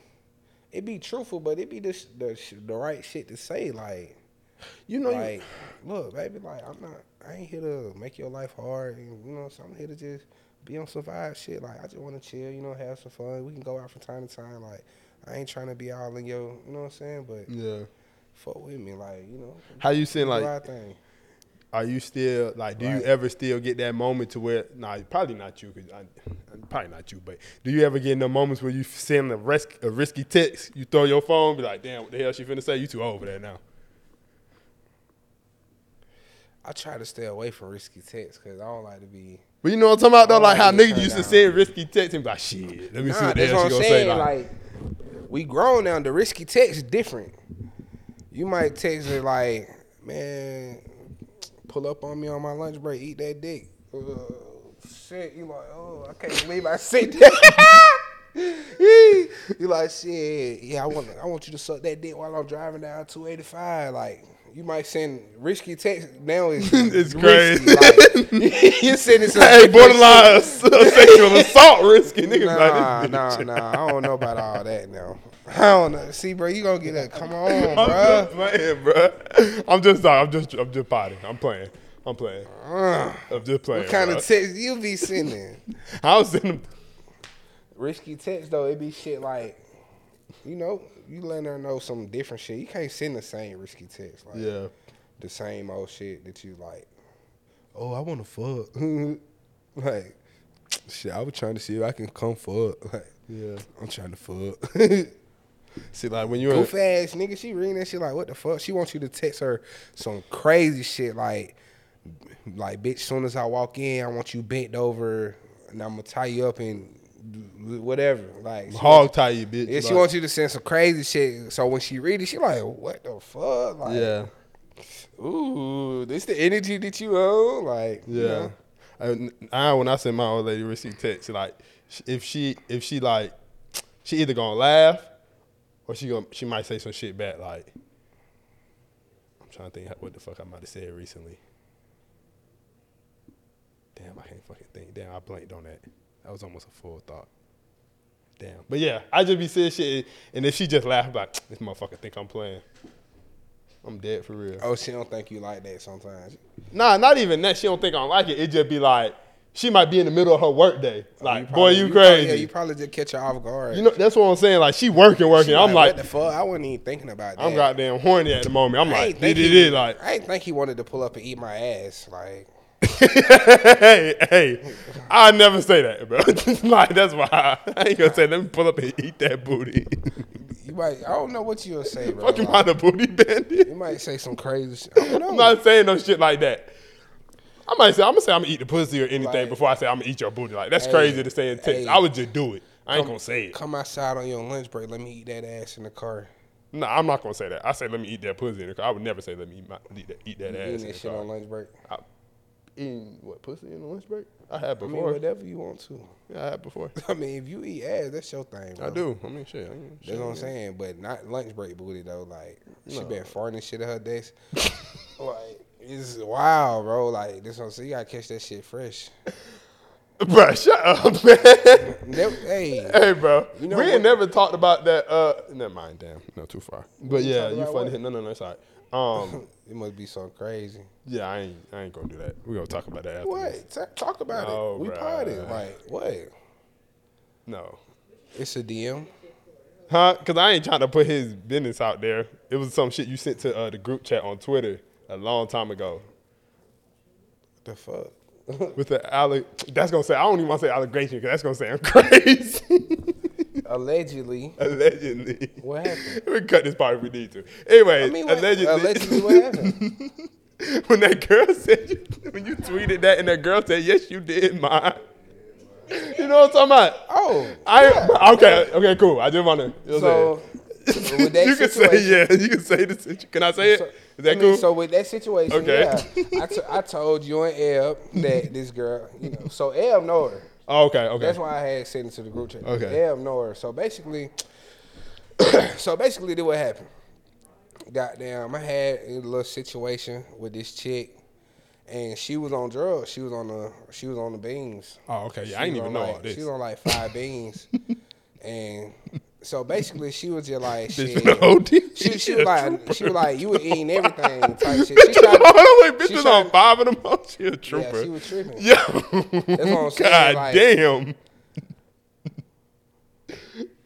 Speaker 2: It be truthful, but it be the the the right shit to say. Like,
Speaker 3: you know, you,
Speaker 2: like, look, baby, like I'm not. I ain't here to make your life hard. And, you know, so I'm here to just be on some vibe shit. Like, I just want to chill. You know, have some fun. We can go out from time to time. Like, I ain't trying to be all in your. You know what I'm saying? But
Speaker 3: yeah.
Speaker 2: fuck with me, like, you know.
Speaker 3: How you
Speaker 2: do
Speaker 3: like?
Speaker 2: thing.
Speaker 3: Are you still like? Do you ever still get that moment to where? Nah, probably not you. Cause I, probably not you. But do you ever get in the moments where you send a, risk, a risky text? You throw your phone, be like, "Damn, what the hell she finna say?" You too old for that now.
Speaker 2: I try to stay away from risky texts because I don't like to be.
Speaker 3: But you know what I'm talking about though?
Speaker 2: Oh,
Speaker 3: Like how niggas used to
Speaker 2: down.
Speaker 3: send risky text and be like, "Shit, let me see what the
Speaker 2: that's
Speaker 3: hell
Speaker 2: what
Speaker 3: she gonna
Speaker 2: saying.
Speaker 3: say." Like,
Speaker 2: Like, we grown now. The risky text is different. You might text her like, "Man, pull up on me on my lunch break, eat that dick." Uh, shit, you like, oh, I can't believe I said that. you like, shit, yeah, I want, I want you to suck that dick while I'm driving down 285. Like, You might send risky text now. Is
Speaker 3: It's
Speaker 2: risky,
Speaker 3: crazy.
Speaker 2: Like, you sending some
Speaker 3: Hey, borderline
Speaker 2: shit.
Speaker 3: Uh, sexual assault risky. Niggas
Speaker 2: Nah, nah, nah. I don't know about all that now. I don't know. See, bro, you gonna get that? Come on,
Speaker 3: I'm
Speaker 2: bro.
Speaker 3: just playing, bro. I'm just, I'm just, I'm just potting. I'm playing. I'm playing. I'm just playing.
Speaker 2: What kind
Speaker 3: bro.
Speaker 2: of text you be sending?
Speaker 3: I was sending.
Speaker 2: risky text though, it be shit like, you know, you letting her know some different shit. You can't send the same risky text, like
Speaker 3: Yeah.
Speaker 2: the same old shit that you like. Oh, I want to fuck. like, shit, I was trying to see if I can come fuck. Like,
Speaker 3: Yeah.
Speaker 2: I'm trying to fuck.
Speaker 3: See, like when you're
Speaker 2: Goof ass nigga, she reading that shit like, what the fuck? She wants you to text her some crazy shit like, like bitch. Soon as I walk in, I want you bent over, and I'm gonna tie you up and whatever. Like
Speaker 3: hog tie you, bitch.
Speaker 2: Yeah, she
Speaker 3: like-
Speaker 2: wants you to send some crazy shit. So when she read it, she like, what the fuck? Like,
Speaker 3: Yeah.
Speaker 2: ooh, this the energy that you own? Like, you
Speaker 3: Yeah.
Speaker 2: know?
Speaker 3: I, I when I send my old lady receipt text, like if she if she like she either gonna laugh or she gonna she might say some shit back. Like I'm trying to think what the fuck I might have said recently. Damn, I can't fucking think. Damn, I blanked on that. That was almost a full thought. Damn, but yeah, I just be saying shit, and if she just laugh, like this motherfucker think I'm playing. I'm dead for real.
Speaker 2: Oh, she don't think you like that sometimes.
Speaker 3: Nah, not even that. She don't think I don't like it. It just be like she might be in the middle of her work day. Oh, like, boy,
Speaker 2: probably-
Speaker 3: you,
Speaker 2: probably-
Speaker 3: crazy.
Speaker 2: yeah, you probably just catch her off guard.
Speaker 3: you know, that's what I'm saying. Like, she working, working.
Speaker 2: She
Speaker 3: I'm like,
Speaker 2: what the fuck? I wasn't even thinking about that.
Speaker 3: I'm goddamn horny at the moment. I'm
Speaker 2: I
Speaker 3: like,
Speaker 2: ain't think
Speaker 3: it, it, it, like,
Speaker 2: I ain't think he wanted to pull up and eat my ass. Like,
Speaker 3: hey, hey, I never say that, bro. like, that's why I, I ain't gonna say. Let me pull up and eat that booty.
Speaker 2: you might. I don't know what you'll say, bro.
Speaker 3: Fucking mind the booty bandit.
Speaker 2: you might say some crazy shit. I don't know.
Speaker 3: I'm not saying no shit like that. I might say I'm gonna say I'm gonna eat the pussy or anything
Speaker 2: Like-
Speaker 3: before I say I'm gonna eat your booty. Like that's
Speaker 2: Hey,
Speaker 3: crazy to say in text.
Speaker 2: hey.
Speaker 3: I would just do it. I ain't
Speaker 2: Come-
Speaker 3: gonna say it.
Speaker 2: Come outside on your lunch break. Let me eat that ass in the car.
Speaker 3: No, I'm not gonna say that. I say let me eat that pussy in the car. I would never say let me eat, my, eat that, eat that
Speaker 2: You
Speaker 3: ass
Speaker 2: eating
Speaker 3: in
Speaker 2: that shit
Speaker 3: car.
Speaker 2: on lunch break.
Speaker 3: Eating what pussy in the lunch break? I have
Speaker 2: I mean, whatever you want to.
Speaker 3: yeah, I have before.
Speaker 2: I mean, if you eat ass, that's your thing. Bro.
Speaker 3: I do. I mean, shit. I mean, shit,
Speaker 2: That's what I'm
Speaker 3: yeah.
Speaker 2: saying, but not lunch break booty though. Like she
Speaker 3: No.
Speaker 2: been farting shit at her desk. like it's wild, bro. Like this one, so you gotta catch that shit fresh.
Speaker 3: Bruh, shut up, man.
Speaker 2: Never, hey,
Speaker 3: hey, bro.
Speaker 2: You know
Speaker 3: we ain't never talked about that. Uh, never mind. Damn, no, too far. But yeah, you funny.
Speaker 2: what?
Speaker 3: No, no, no, right. Um,
Speaker 2: it must be so crazy.
Speaker 3: yeah, I ain't, I ain't gonna do that. We gonna talk about that after.
Speaker 2: What?
Speaker 3: this.
Speaker 2: Talk about
Speaker 3: No,
Speaker 2: it. We party. Like what?
Speaker 3: No.
Speaker 2: It's a DM.
Speaker 3: Huh? Because I ain't trying to put his business out there. It was some shit you sent to uh, the group chat on Twitter a long time ago.
Speaker 2: What the fuck.
Speaker 3: With the alle- that's gonna say I don't even want to say allegation because that's gonna say I'm crazy.
Speaker 2: Allegedly.
Speaker 3: allegedly.
Speaker 2: What happened?
Speaker 3: we cut this part if we need to. Anyway,
Speaker 2: I mean, what,
Speaker 3: allegedly.
Speaker 2: allegedly, what happened?
Speaker 3: when that girl said you, when you tweeted that and that girl said yes you did mine. You know what I'm talking about?
Speaker 2: Oh,
Speaker 3: I okay okay cool. I just want to.
Speaker 2: so with that
Speaker 3: you can say yeah. You can say this. Can I say it?
Speaker 2: So-
Speaker 3: Is that
Speaker 2: I mean,
Speaker 3: cool?
Speaker 2: So with that situation,
Speaker 3: Okay.
Speaker 2: yeah, I, t- I told you and Eb that this girl, you know, so Eb know her.
Speaker 3: Oh, okay okay.
Speaker 2: That's why I had sent it to the group chat.
Speaker 3: Okay.
Speaker 2: Know her. So basically, so basically, did what happened? Goddamn, I had a little situation with this chick, and she was on drugs. She was on the she was on the beans.
Speaker 3: oh okay. Yeah,
Speaker 2: She
Speaker 3: I didn't even know
Speaker 2: like,
Speaker 3: all this.
Speaker 2: She was on like five beans, and so basically she was just like shit. She, she was like she was like you were eating everything type shit. She
Speaker 3: Bitch,
Speaker 2: tried,
Speaker 3: hold on, wait, bitch was on five of them. Oh, she a trooper.
Speaker 2: yeah, she was tripping.
Speaker 3: Yo,
Speaker 2: what I'm saying,
Speaker 3: God
Speaker 2: like-
Speaker 3: damn.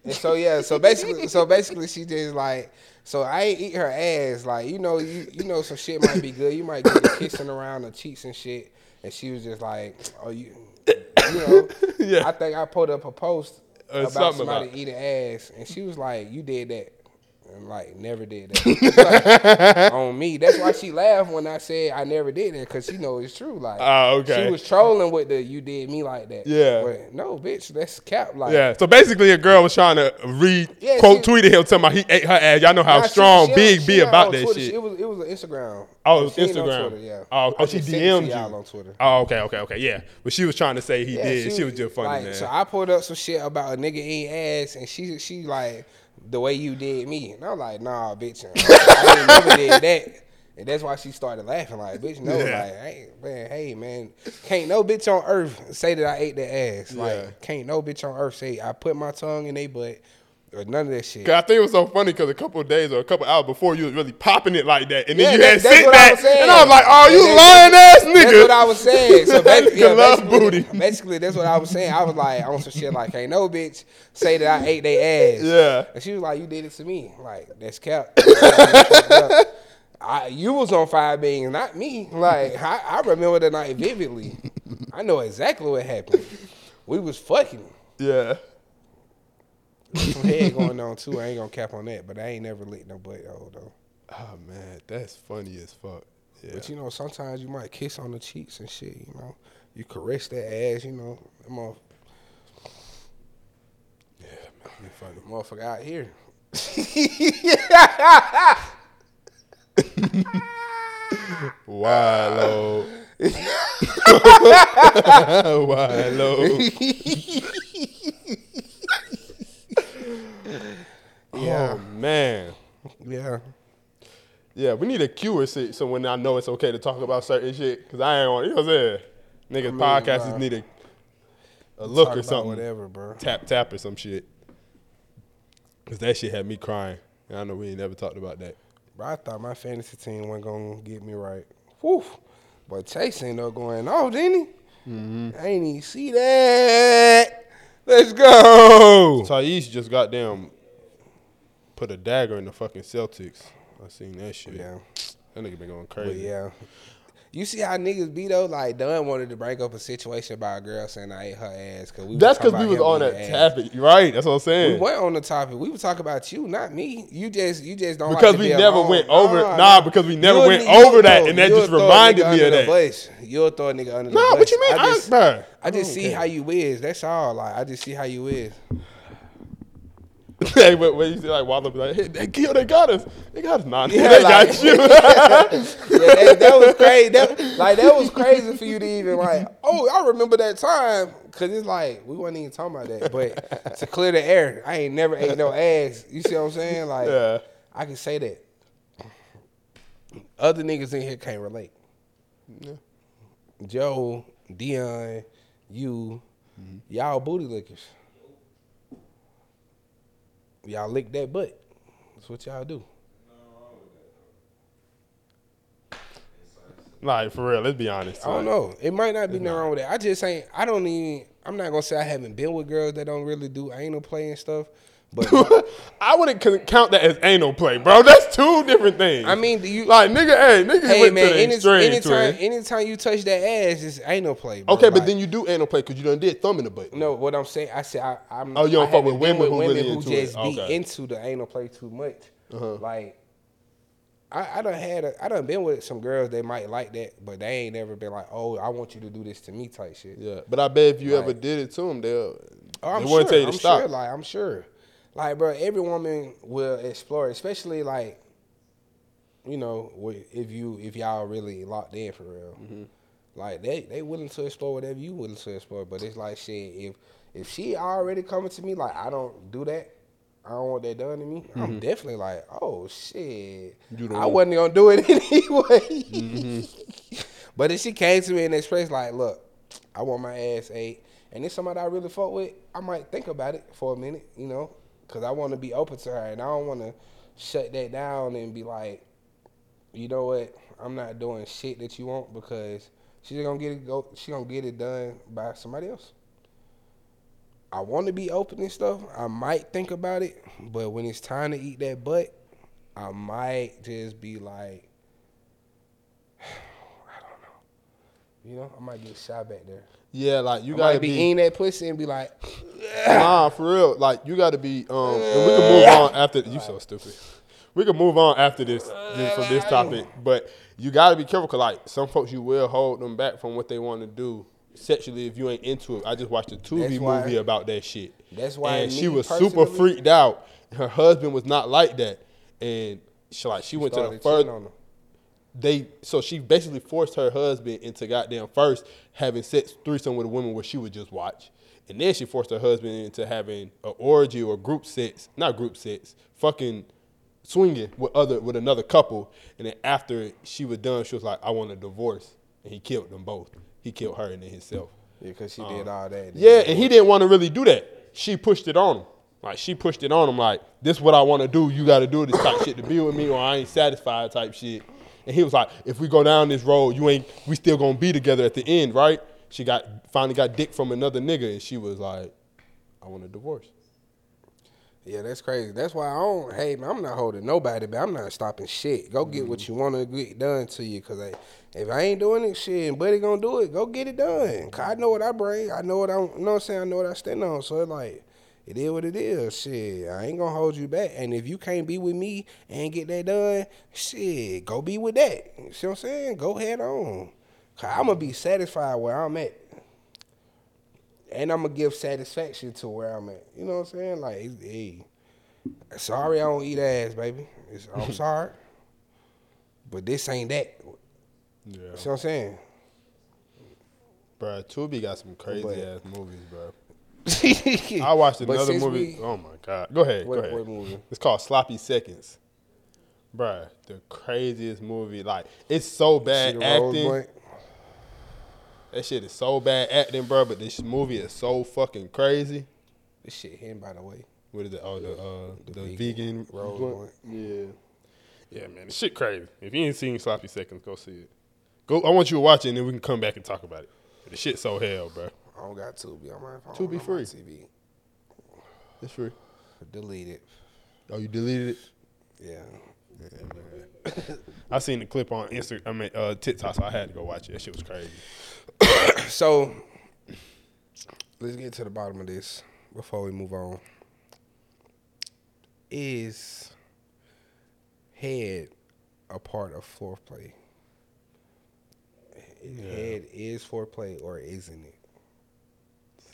Speaker 2: And so yeah, so basically, so basically, she just like, so I ain't eat her ass. Like you know, you you know, some shit might be good. You might get kissing around the cheeks and shit. And she was just like, oh you, you know,
Speaker 3: Yeah.
Speaker 2: I think I put up a post
Speaker 3: Uh,
Speaker 2: about
Speaker 3: something
Speaker 2: somebody
Speaker 3: about-
Speaker 2: eating ass, and she was like, you did that. And like never did that Like, on me. That's why she laughed when I said I never did that because she know it's true. Like
Speaker 3: Ah, okay.
Speaker 2: she was trolling with the you did me like that.
Speaker 3: Yeah.
Speaker 2: but no, bitch, that's cap. Like
Speaker 3: Yeah, so basically, a girl was trying to re
Speaker 2: Yeah,
Speaker 3: quote
Speaker 2: she-
Speaker 3: tweeted him talking about he ate her ass. Y'all know how
Speaker 2: Nah,
Speaker 3: strong
Speaker 2: she
Speaker 3: Big
Speaker 2: on-
Speaker 3: be about that
Speaker 2: Twitter.
Speaker 3: shit.
Speaker 2: It was it was an Instagram.
Speaker 3: Oh, it was
Speaker 2: She
Speaker 3: Instagram.
Speaker 2: Twitter, yeah.
Speaker 3: Oh, oh, she
Speaker 2: just sent it
Speaker 3: DM'd
Speaker 2: y'all on Twitter.
Speaker 3: Oh, okay, okay, okay, yeah. But she was trying to say he
Speaker 2: Yeah,
Speaker 3: did. She, was just funny,
Speaker 2: like,
Speaker 3: man.
Speaker 2: So I pulled up some shit about a nigga eating ass, and she she like the way you did me, and I was like, nah, bitch, I ain't never did that. And that's why she started laughing like, bitch, no,
Speaker 3: Yeah.
Speaker 2: like, hey, man, hey, man, can't no bitch on earth say that I ate the ass.
Speaker 3: Yeah.
Speaker 2: Like, can't no bitch on earth say I put my tongue in they butt or none of that shit.
Speaker 3: 'Cause I think it was so funny because a couple of days or a couple of hours before you was really popping it like that, and then
Speaker 2: Yeah,
Speaker 3: you
Speaker 2: that-
Speaker 3: had
Speaker 2: that's
Speaker 3: sit
Speaker 2: I
Speaker 3: back, and I was like, "Oh, you lying ass nigga."
Speaker 2: That's what I was saying. So basically, yeah, basically,
Speaker 3: booty.
Speaker 2: basically, that's what I was saying. I was like, on some shit like, "Hey, no bitch say that I ate their ass.
Speaker 3: Yeah.
Speaker 2: And she was like, you did it to me. Like, that's cap. I, you was on five beans, not me. Like, I, I remember the night vividly. I know exactly what happened. We was fucking.
Speaker 3: Yeah.
Speaker 2: Some head going on too. I ain't gonna cap on that, but I ain't never licked no butt hole though.
Speaker 3: Oh man, that's funny as fuck. Yeah.
Speaker 2: But you know, sometimes you might kiss on the cheeks and shit. You know, you caress that ass. You know, motherf-
Speaker 3: yeah, man, funny.
Speaker 2: motherfucker out here.
Speaker 3: Wilo. Wilo.
Speaker 2: Yeah.
Speaker 3: Oh man.
Speaker 2: yeah.
Speaker 3: Yeah, we need a cue or shit so when I know it's okay to talk about certain shit. Cause I ain't on, you know what I'm saying? Niggas
Speaker 2: mean,
Speaker 3: podcasters
Speaker 2: bro.
Speaker 3: need a, a look or something.
Speaker 2: Whatever, bro.
Speaker 3: Tap tap or some shit. Cause that shit had me crying. And I know we ain't never talked about that.
Speaker 2: Bro, I thought my fantasy team wasn't gonna get me right. Whew. But Chase ended up going off, didn't he?
Speaker 3: Mm-hmm.
Speaker 2: I ain't even see that. Let's go.
Speaker 3: Thais just goddamn put a dagger in the fucking Celtics. I seen that shit.
Speaker 2: Yeah.
Speaker 3: That nigga been going
Speaker 2: But
Speaker 3: crazy.
Speaker 2: yeah. You see how niggas be though? Like Dunn wanted to break up a situation by a girl saying I ate her ass. Cause we
Speaker 3: That's
Speaker 2: because
Speaker 3: because we was on that topic, right? That's what I'm saying.
Speaker 2: We went on the topic. We were talking about you, not me. You just, you just don't like
Speaker 3: Because
Speaker 2: to
Speaker 3: we
Speaker 2: be
Speaker 3: never
Speaker 2: alone.
Speaker 3: went over- nah, because we never
Speaker 2: You'll-
Speaker 3: went
Speaker 2: you'll
Speaker 3: over that, and that just reminded me of that.
Speaker 2: Bus. You'll throw a nigga under the
Speaker 3: Nah, what you mean?
Speaker 2: I
Speaker 3: I-
Speaker 2: just,
Speaker 3: bruh,
Speaker 2: I just
Speaker 3: I
Speaker 2: see how you is. That's all. Like I just see how you is.
Speaker 3: hey, but when you see like Wallow be like, hey, they killed, they got us. They got us. Nah,
Speaker 2: Yeah,
Speaker 3: they
Speaker 2: like-
Speaker 3: got you.
Speaker 2: Yeah, that, that was crazy. That, like that was crazy for you to even like. Oh, I remember that time because it's like we wasn't even talking about that. But to clear the air, I ain't never ate no ass. You see what I'm saying? Like
Speaker 3: yeah.
Speaker 2: I can say that. Other niggas in here can't relate.
Speaker 3: Yeah.
Speaker 2: Joe, Dion, you,
Speaker 3: Mm-hmm.
Speaker 2: y'all booty lickers. Y'all lick that butt. That's what y'all do.
Speaker 3: Like, for real, let's be honest.
Speaker 2: I don't know. It might not be nothing wrong with that. I just ain't. I don't even. I'm not gonna say I haven't been with girls that don't really do anal play and stuff. But
Speaker 3: I wouldn't count that as anal play, bro. That's two different things.
Speaker 2: I mean, do you
Speaker 3: like, nigga, hey, niggas
Speaker 2: hey man, any, anytime anytime you touch that ass, it's anal play. Bro.
Speaker 3: Okay, but
Speaker 2: Like,
Speaker 3: then you do anal play because you done did thumb in the butt.
Speaker 2: No, what I'm saying, I said I, I'm.
Speaker 3: Oh, you don't fuck with
Speaker 2: haven't been
Speaker 3: women who really
Speaker 2: who just be into the anal play too much.
Speaker 3: Uh-huh.
Speaker 2: Like, I, I done had, a, I done been with some girls that might like that, but they ain't never been like, oh, I want you to do this to me type shit.
Speaker 3: Yeah, but I bet if you ever did it to them, they'll.
Speaker 2: Oh, I'm
Speaker 3: they
Speaker 2: sure.
Speaker 3: wouldn't tell you to
Speaker 2: I'm
Speaker 3: stop.
Speaker 2: sure. Like, I'm sure. Like, bro, every woman will explore, especially like, you know, if you if y'all really locked in for real.
Speaker 3: Mm-hmm.
Speaker 2: Like they they willing to explore whatever you willing to explore. But it's like shit. If if she already coming to me like I don't do that. I don't want that done to me. I'm definitely like, oh shit.
Speaker 3: Mm-hmm.
Speaker 2: I wasn't gonna do it anyway.
Speaker 3: Mm-hmm.
Speaker 2: but if she came to me and expressed like, look, I want my ass ate, and it's somebody I really fuck with, I might think about it for a minute, you know, because I want to be open to her, and I don't want to shut that down and be like, you know what, I'm not doing shit that you want because she's gonna get it go, she gonna get it done by somebody else. I want to be open and stuff. I might think about it, but when it's time to eat that butt, I might just be like, I don't know. You know, I might get shot back there.
Speaker 3: Yeah, like you
Speaker 2: I
Speaker 3: gotta
Speaker 2: be,
Speaker 3: be.
Speaker 2: eating that pussy and be like,
Speaker 3: nah, for real. Like you gotta be. Um, and we can move on after. You so stupid. We can move on after this, this from this topic, but you gotta be careful. Cause like some folks, you will hold them back from what they want to do sexually if you ain't into it. I just watched a Tubi
Speaker 2: why-
Speaker 3: movie about that shit.
Speaker 2: That's why
Speaker 3: and she was super freaked out. Her husband was not like that, and she like she went to the further. They so she basically forced her husband into goddamn first having sex threesome with a woman where she would just watch, and then she forced her husband into having an orgy or group sex, not group sex, fucking swinging with other with another couple, and then after she was done, she was like, "I want a divorce," and he killed them both. He killed her and then himself.
Speaker 2: Yeah, because she did all that.
Speaker 3: Uh, Yeah, and he didn't want to really do that. She pushed it on him. Like she pushed it on him. Like this, is what I want to do. You got to do this type shit to be with me, or I ain't satisfied type shit. And he was like, if we go down this road, you ain't. We still gonna be together at the end, right? She got finally got dick from another nigga, and she was like, I want a divorce.
Speaker 2: Yeah, that's crazy. That's why I don't. Hey, man, I'm not holding nobody, but I'm not stopping shit. Go get what mm-hmm. you want to get done to you, cause I, if I ain't doing it, shit, and Buddy gonna do it, go get it done. Cause I know what I bring. I know what I, you know what I'm saying. I know what I stand on. So it's like, it is what it is. Shit, I ain't gonna hold you back. And if you can't be with me and get that done, shit, go be with that. You see what I'm saying? Go head on. Cause I'm gonna be satisfied where I'm at and I'm gonna give satisfaction to where I'm at. You know what I'm saying? Like, hey, sorry I don't eat ass, baby. It's, I'm sorry, but this ain't that.
Speaker 3: Yeah,
Speaker 2: You see what I'm saying?
Speaker 3: bro. Tubi got some crazy
Speaker 2: But-
Speaker 3: ass movies, bro. I watched
Speaker 2: But
Speaker 3: another
Speaker 2: since
Speaker 3: movie.
Speaker 2: we-
Speaker 3: oh my god, go ahead.
Speaker 2: What-
Speaker 3: go ahead.
Speaker 2: what movie?
Speaker 3: It's called Sloppy Seconds. Bruh, the craziest movie. Like, it's so bad acting. That shit is so bad acting, bro. But this movie is so fucking crazy.
Speaker 2: This shit him, by the way.
Speaker 3: What is it? Oh, the uh, the, vegan, blunt?
Speaker 2: blunt.
Speaker 3: Yeah, yeah, man. This shit crazy. If you ain't seen Sloppy Seconds, go see it. Go. I want you to watch it, and then we can come back and talk about it. The shit so hell, bro.
Speaker 2: I don't got Tubi on my phone.
Speaker 3: Tubi free.
Speaker 2: TV.
Speaker 3: It's free.
Speaker 2: Delete it.
Speaker 3: Oh, you deleted it?
Speaker 2: Yeah.
Speaker 3: I seen the clip on Instagram. I mean, uh, TikTok, so I had to go watch it. That shit was crazy.
Speaker 2: So let's get to the bottom of this before we move on. Is head a part of foreplay? Is Head is foreplay or isn't it?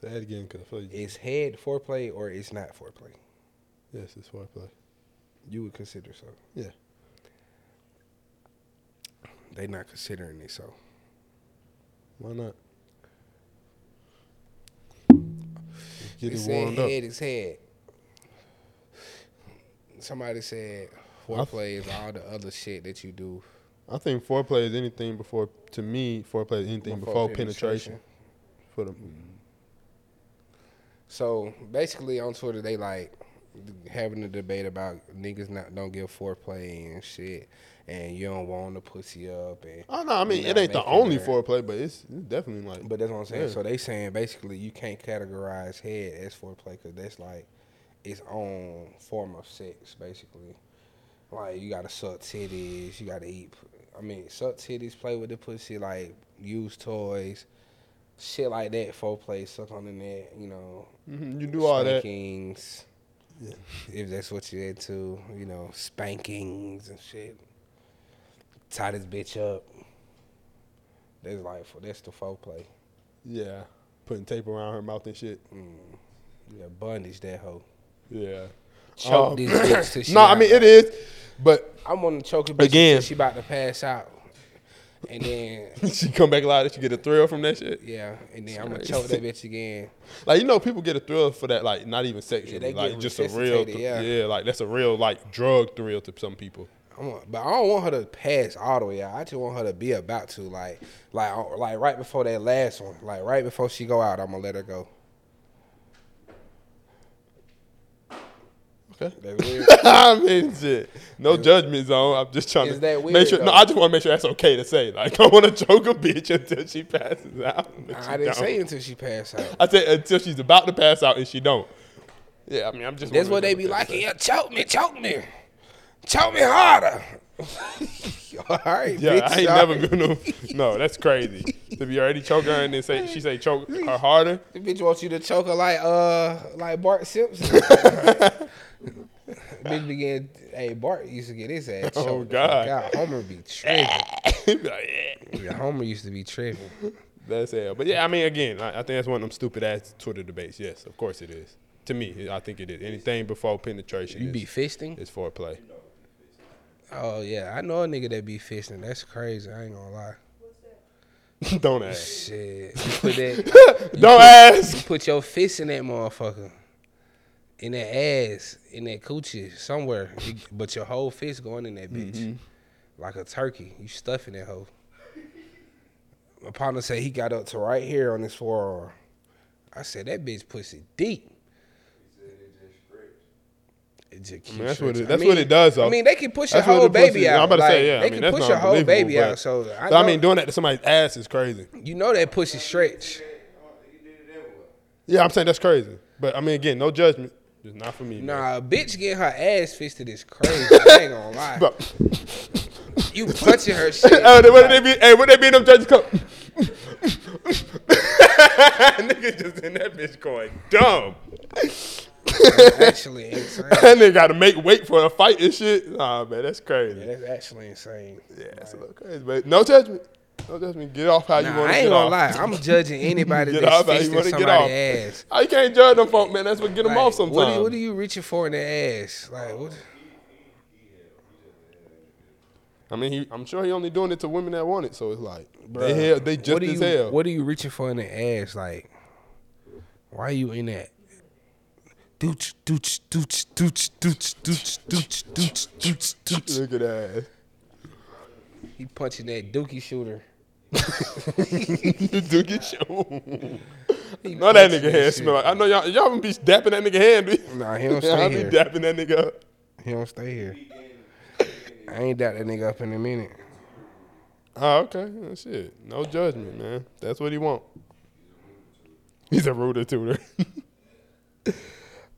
Speaker 3: Say it again, cause I feel like
Speaker 2: Is head foreplay or is not foreplay?
Speaker 3: yes, it's foreplay.
Speaker 2: You would consider so.
Speaker 3: Yeah.
Speaker 2: They not considering it so.
Speaker 3: Why not? Get it
Speaker 2: said
Speaker 3: warmed up.
Speaker 2: head is head. Somebody said foreplay is all the other shit that you do
Speaker 3: I think foreplay is anything before. To me, foreplay is anything before, penetration. For the
Speaker 2: So basically, on Twitter, they like having a debate about niggas not don't give foreplay and shit, and you don't want the pussy up, and
Speaker 3: oh no, I mean it ain't the only
Speaker 2: her-
Speaker 3: foreplay, but it's, it's definitely like.
Speaker 2: But that's what I'm saying.
Speaker 3: Yeah.
Speaker 2: So they saying basically you can't categorize head as foreplay because that's like its own form of sex, basically. Like you gotta suck titties, you gotta eat. I mean, suck titties, play with the pussy, like use toys, shit like that. Foreplay, suck on the neck, you know.
Speaker 3: Mhm, you do all that.
Speaker 2: spankings, If that's what you're into, you know, spankings and shit. Tie this bitch up. That's like that's the foreplay.
Speaker 3: Yeah, putting tape around her mouth and shit.
Speaker 2: Yeah, bondage that hoe.
Speaker 3: Yeah.
Speaker 2: Choke
Speaker 3: Um,
Speaker 2: this bitch till she
Speaker 3: No, I mean it is, but
Speaker 2: I'm gonna choke a bitch
Speaker 3: Again.
Speaker 2: she about to pass out. And then
Speaker 3: she come back alive. She get a thrill from that shit.
Speaker 2: yeah, and then I'm gonna choke that bitch again.
Speaker 3: Like you know, people get a thrill for that. Like not even sexually.
Speaker 2: they
Speaker 3: like
Speaker 2: get
Speaker 3: just a real. Th-
Speaker 2: yeah.
Speaker 3: yeah, like that's a real like drug thrill to some people.
Speaker 2: I'm gonna- but I don't want her to pass all the way out. I just want her to be about to like, like, like right before that last one, like right before she go out. I'm gonna let her go.
Speaker 3: Okay.
Speaker 2: Weird.
Speaker 3: I mean, shit. No judgment zone. I'm just trying
Speaker 2: Is
Speaker 3: to
Speaker 2: that
Speaker 3: make
Speaker 2: weird,
Speaker 3: sure. No. I just want to make sure that's okay to say. Like, I want to choke a bitch until she passes out.
Speaker 2: I didn't
Speaker 3: don't.
Speaker 2: say until she passed out.
Speaker 3: I said until she's about to pass out and she don't. Yeah, I mean, I'm just.
Speaker 2: That's what they be like. Yeah, choke me, choke me, choke me harder. all right,
Speaker 3: Yeah,
Speaker 2: bitch,
Speaker 3: I ain't never gonna. No, that's crazy. If you already choke her and then say she say choke her harder,
Speaker 2: The bitch wants you to choke her like uh like Bart Simpson. bitch began. Hey, Bart used to get his ass choked.
Speaker 3: Oh,
Speaker 2: fuck
Speaker 3: God.
Speaker 2: Homer be tripping.
Speaker 3: Yeah.
Speaker 2: Homer used to be tripping.
Speaker 3: that's hell. But yeah, I mean, again, I, I think that's one of them stupid ass Twitter debates. Yes, of course it is. To me, I think it is. Anything before penetration
Speaker 2: You
Speaker 3: is,
Speaker 2: be fisting?
Speaker 3: is foreplay.
Speaker 2: Oh yeah, I know a nigga that be fisting. That's crazy. I ain't gonna lie.
Speaker 3: Don't ask.
Speaker 2: Shit, you put that.
Speaker 3: Don't ask.
Speaker 2: You put your fist in that motherfucker, in that ass, in that coochie, somewhere. But your whole fist going in that bitch.
Speaker 3: Mm-hmm.
Speaker 2: Like a turkey. You stuffing that hoe. My partner said he got up to right here on his forearm. I said, that bitch pussy deep. He said it just keeps
Speaker 3: mean, that's what it-
Speaker 2: stretching.
Speaker 3: that's what it does, though.
Speaker 2: I mean, they can push
Speaker 3: That's
Speaker 2: your whole baby out.
Speaker 3: I'm about to
Speaker 2: like,
Speaker 3: say, yeah. I
Speaker 2: They
Speaker 3: mean,
Speaker 2: can
Speaker 3: that's
Speaker 2: push your whole
Speaker 3: unbelievable,
Speaker 2: baby
Speaker 3: but-
Speaker 2: out. So I,
Speaker 3: But I mean, doing that to somebody's ass is crazy.
Speaker 2: you know that pussy stretch.
Speaker 3: Yeah, I'm saying that's crazy. But I mean, again, no judgment. Just not for me. man.
Speaker 2: Nah, a bitch getting her ass fisted is crazy. I ain't gonna lie.
Speaker 3: Bro.
Speaker 2: You touching her shit.
Speaker 3: Hey, what did they be? Hey, what they be in them judges come? Nigga just in that bitch going dumb.
Speaker 2: actually insane.
Speaker 3: that nigga got to make weight for a fight and shit. Nah, man, that's crazy.
Speaker 2: That's actually insane.
Speaker 3: Yeah, it's a little crazy, but no judgment. Judgment. Get off how you
Speaker 2: Nah,
Speaker 3: want to
Speaker 2: I ain't gonna lie. I'm judging anybody
Speaker 3: Get
Speaker 2: that's
Speaker 3: off
Speaker 2: fisting
Speaker 3: wanna get
Speaker 2: somebody's
Speaker 3: off.
Speaker 2: ass.
Speaker 3: You can't judge them folk, man. That's what get them off sometimes.
Speaker 2: What are, you, what are you reaching for in the ass? Like what?
Speaker 3: I mean, he, I'm sure he only doing it to women that want it. So it's like
Speaker 2: Bruh,
Speaker 3: they hell, they just
Speaker 2: what
Speaker 3: as hell.
Speaker 2: What are you reaching for in the ass? Like, why are you in that? Dooch, dooch, dooch, dooch, dooch, dooch, dooch, dooch, dooch, dooch.
Speaker 3: Look at that.
Speaker 2: He punching that dookie shooter.
Speaker 3: Dookie show.
Speaker 2: He
Speaker 3: No, that nigga hand smell like. I know y'all. Y'all be dapping that nigga hand. Be.
Speaker 2: Nah, he don't
Speaker 3: I
Speaker 2: stay
Speaker 3: be
Speaker 2: here.
Speaker 3: dapping that nigga up.
Speaker 2: He don't stay here. I ain't doubt that nigga up in a minute.
Speaker 3: Oh, okay. Oh, shit. No judgment, man. That's what he want. He's a rooter tutor.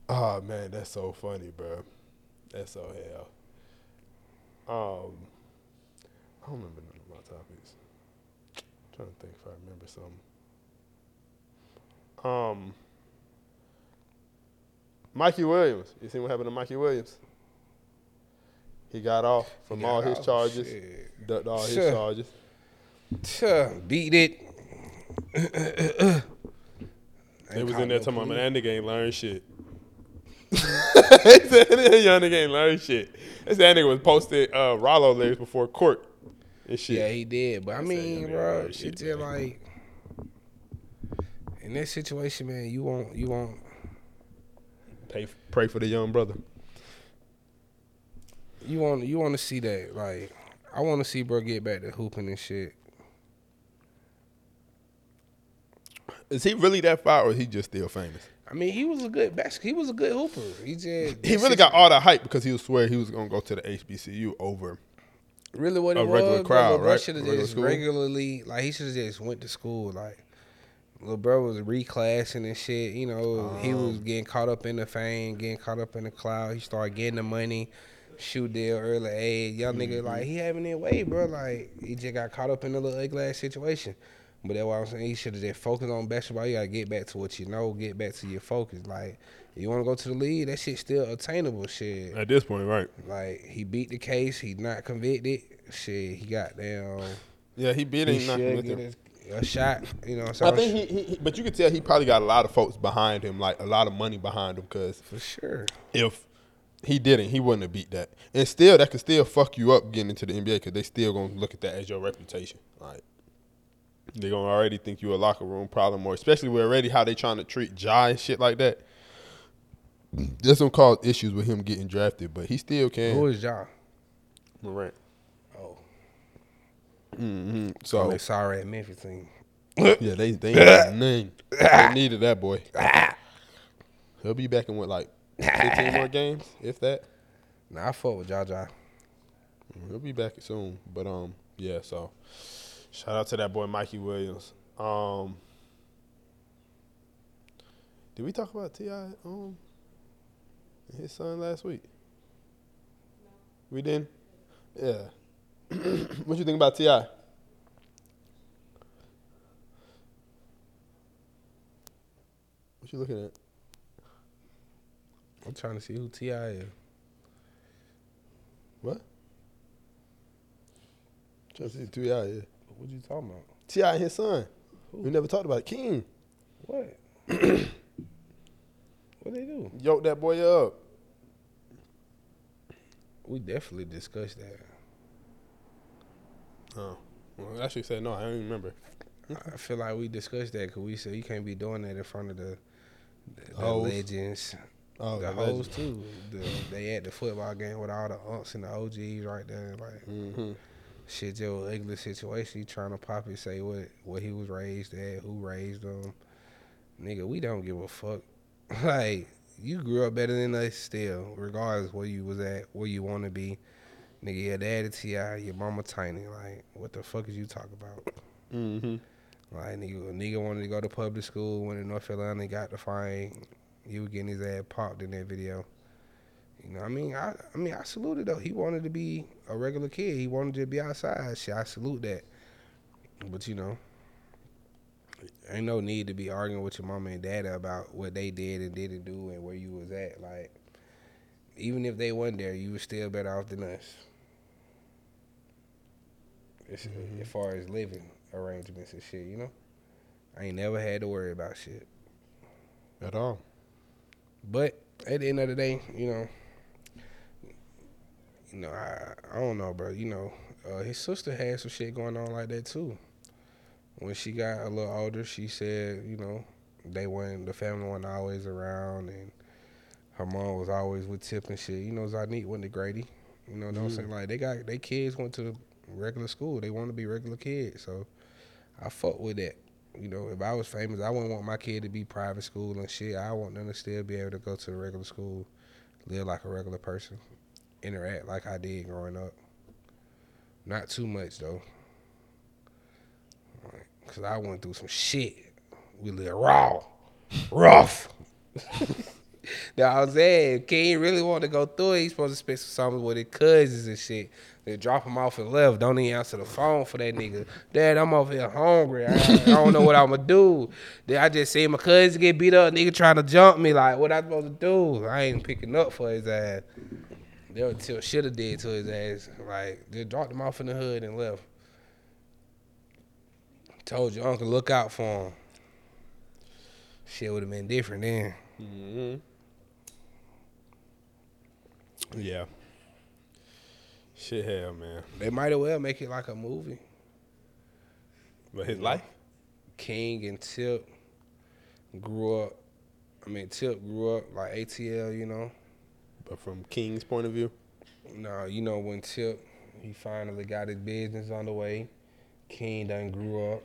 Speaker 3: oh man, that's so funny, bro. That's so hell. Um, I don't remember none of my topics. Trying to think if I remember something. Um, Mikey Williams. You seen what happened to Mikey Williams? He got off from
Speaker 2: got
Speaker 3: all his
Speaker 2: off,
Speaker 3: charges.
Speaker 2: shit.
Speaker 3: Ducked all his
Speaker 2: Sure.
Speaker 3: charges.
Speaker 2: Tuh, beat it.
Speaker 3: They was in there
Speaker 2: no
Speaker 3: talking about, man, that nigga ain't learn shit. they said young nigga ain't learn shit. That nigga was posted uh, Rollo lyrics before court and shit.
Speaker 2: Yeah, he did. But I mean, bro, it's just like in this situation, man. You won't, you won't.
Speaker 3: Pay, pray for the young brother.
Speaker 2: You want you want to see that like I want to see bro get back to hooping and shit.
Speaker 3: Is he really that far, or is he just still famous?
Speaker 2: I mean, he was a good bas- He was a good hooper. He just
Speaker 3: He really got all the hype because he was swear he was gonna go to the HBCU over.
Speaker 2: Really what it
Speaker 3: a regular
Speaker 2: was.
Speaker 3: crowd,
Speaker 2: bro,
Speaker 3: right?
Speaker 2: Should have
Speaker 3: Regular
Speaker 2: just
Speaker 3: school?
Speaker 2: regularly like he should have just went to school like. Little bro was reclassing and shit. You know, he was
Speaker 3: Um.
Speaker 2: getting caught up in the fame, getting caught up in the cloud. He started getting the money, shoe deal early age. Young nigga
Speaker 3: Mm-hmm.
Speaker 2: like he having it way, bro. Like he just got caught up in a little ugly ass situation. But that's why I'm saying he should have just focused on basketball. You gotta get back to what you know, get back to your focus. Like you wanna go to the league, that shit still attainable. Shit.
Speaker 3: At this point, right?
Speaker 2: Like he beat the case, he not convicted. Shit, he got down.
Speaker 3: Yeah, he beat
Speaker 2: He
Speaker 3: him. not
Speaker 2: should
Speaker 3: with
Speaker 2: get
Speaker 3: him.
Speaker 2: a, a shot. You know, what
Speaker 3: I
Speaker 2: I'm saying?
Speaker 3: think he, he, he, but you could tell he probably got a lot of folks behind him, like a lot of money behind him, because
Speaker 2: for sure.
Speaker 3: if he didn't, he wouldn't have beat that. And still, that could still fuck you up getting into the NBA because they still gonna look at that as your reputation. Like they gonna already think you a locker room problem, or especially with already how they trying to treat Ja and shit like that. That's gonna cause issues with him getting drafted, but he still can.
Speaker 2: Who is Ja?
Speaker 3: Morant.
Speaker 2: Oh,
Speaker 3: hmm
Speaker 2: oh,
Speaker 3: So
Speaker 2: they sorry at Memphis team.
Speaker 3: yeah, they they ain't got. They needed that boy. He'll be back in what like fifteen more games, if that.
Speaker 2: Nah, I fuck with Ja Ja.
Speaker 3: He'll be back soon. But um, yeah. So shout out to that boy Mikey Williams. Um, did we talk about T.I. um and his son last week? We didn't. Yeah. what you think about T.I.? What you looking at?
Speaker 2: I'm trying to see who T.I. is.
Speaker 3: What? Trying to see Ti. Yeah.
Speaker 2: What you talking about?
Speaker 3: T.I. and his son. We never talked about it. King.
Speaker 2: What? what they do?
Speaker 3: Yoked that boy up.
Speaker 2: We definitely discussed that.
Speaker 3: Oh. Well, I actually said no. I don't even remember.
Speaker 2: I feel like we discussed that because we said you can't be doing that in front of the, the, the legends.
Speaker 3: Oh,
Speaker 2: the
Speaker 3: the
Speaker 2: hoes too. The, they at the football game with all the unks and the OGs right there. Like
Speaker 3: Mm-hmm.
Speaker 2: shit, your ugly situation. You trying to pop it, say what what he was raised at, who raised him. Nigga, we don't give a fuck. like you grew up better than us still, regardless where you was at, where you want to be. Nigga, your daddy T.I., your mama Tiny. Like what the fuck is you talking about?
Speaker 3: Mm-hmm.
Speaker 2: Like nigga, a nigga wanted to go to public school, went to North Carolina, got the fine. He was getting his ass popped in that video. You know, what I mean, I, I mean, I saluted though. He wanted to be a regular kid. He wanted to be outside. Shit, I salute that. But you know, ain't no need to be arguing with your mama and daddy about what they did and didn't do and where you was at. Like, even if they wasn't there, you was still better off than us. As, as far as living arrangements and shit, you know. I ain't never had to worry about shit.
Speaker 3: At all.
Speaker 2: But at the end of the day, you know, you know, I I don't know, bro. You know, uh, his sister had some shit going on like that too. When she got a little older, she said, you know, they weren't the family wasn't always around, and her mom was always with Tip and shit. You know, Zonnique went to Grady. You know what I'm mm. saying? Like they got they kids went to regular school. They want to be regular kids, so I fuck with that. You know, if I was famous, I wouldn't want my kid to be private school and shit. I want them to still be able to go to the regular school, live like a regular person, interact like I did growing up. Not too much though, Like, cause I went through some shit. We live raw, rough. Now I was saying, King really want to go through it. He's supposed to spend some summers with his cousins and shit. They drop him off and left. Don't even answer the phone for that nigga. Dad, I'm over here hungry. I, I don't know what I'm gonna do. Then I just see my cousin get beat up. Nigga trying to jump me. Like, what I supposed to do? I ain't picking up for his ass. They would tell should have did to his ass. Like, they dropped him off in the hood and left. Told your uncle look out for him. Shit would have been different then.
Speaker 3: Mm-hmm. Yeah. Shit, hell, man.
Speaker 2: They might as well make it like a movie.
Speaker 3: But his life.
Speaker 2: King and Tip grew up. I mean, Tip grew up like ATL, you know.
Speaker 3: But from King's point of view.
Speaker 2: No, you know when Tip he finally got his business on the way. King done grew up.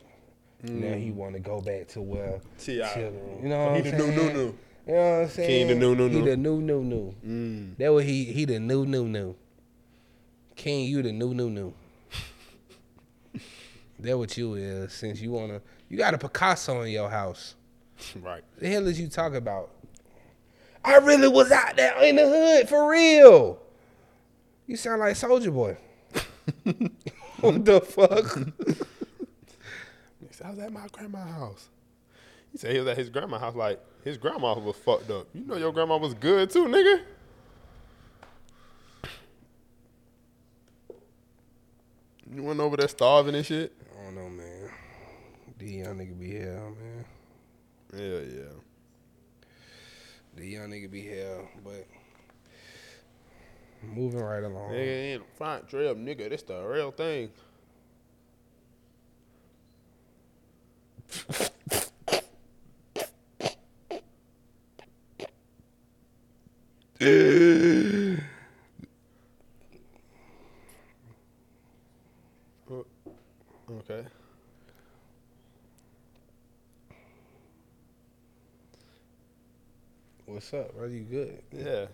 Speaker 2: Now he want to go back to where
Speaker 3: T.I.
Speaker 2: Tip, you know what
Speaker 3: He
Speaker 2: I'm
Speaker 3: the new,
Speaker 2: saying?
Speaker 3: new, new.
Speaker 2: You know what I'm saying?
Speaker 3: King the new, new,
Speaker 2: He
Speaker 3: new.
Speaker 2: the new, new, new.
Speaker 3: Mm.
Speaker 2: That what he he the new, new, new. King, you the new, new, new. that what you is. Since you wanna, you got a Picasso in your house.
Speaker 3: Right.
Speaker 2: The hell is you talking about? I really was out there in the hood for real. You sound like Soulja Boy. what the fuck?
Speaker 3: Said, I was at my grandma's house. He said he was at his grandma's house. Like his grandma was fucked up. You know your grandma was good too, nigga. You went over there starving and shit.
Speaker 2: I don't know, man. The young nigga be hell, man.
Speaker 3: Yeah, yeah.
Speaker 2: The young nigga be hell, but moving right along.
Speaker 3: Nigga ain't front trip, nigga. This the real thing. Oh, okay.
Speaker 2: What's up, bro? You good?
Speaker 3: Yeah.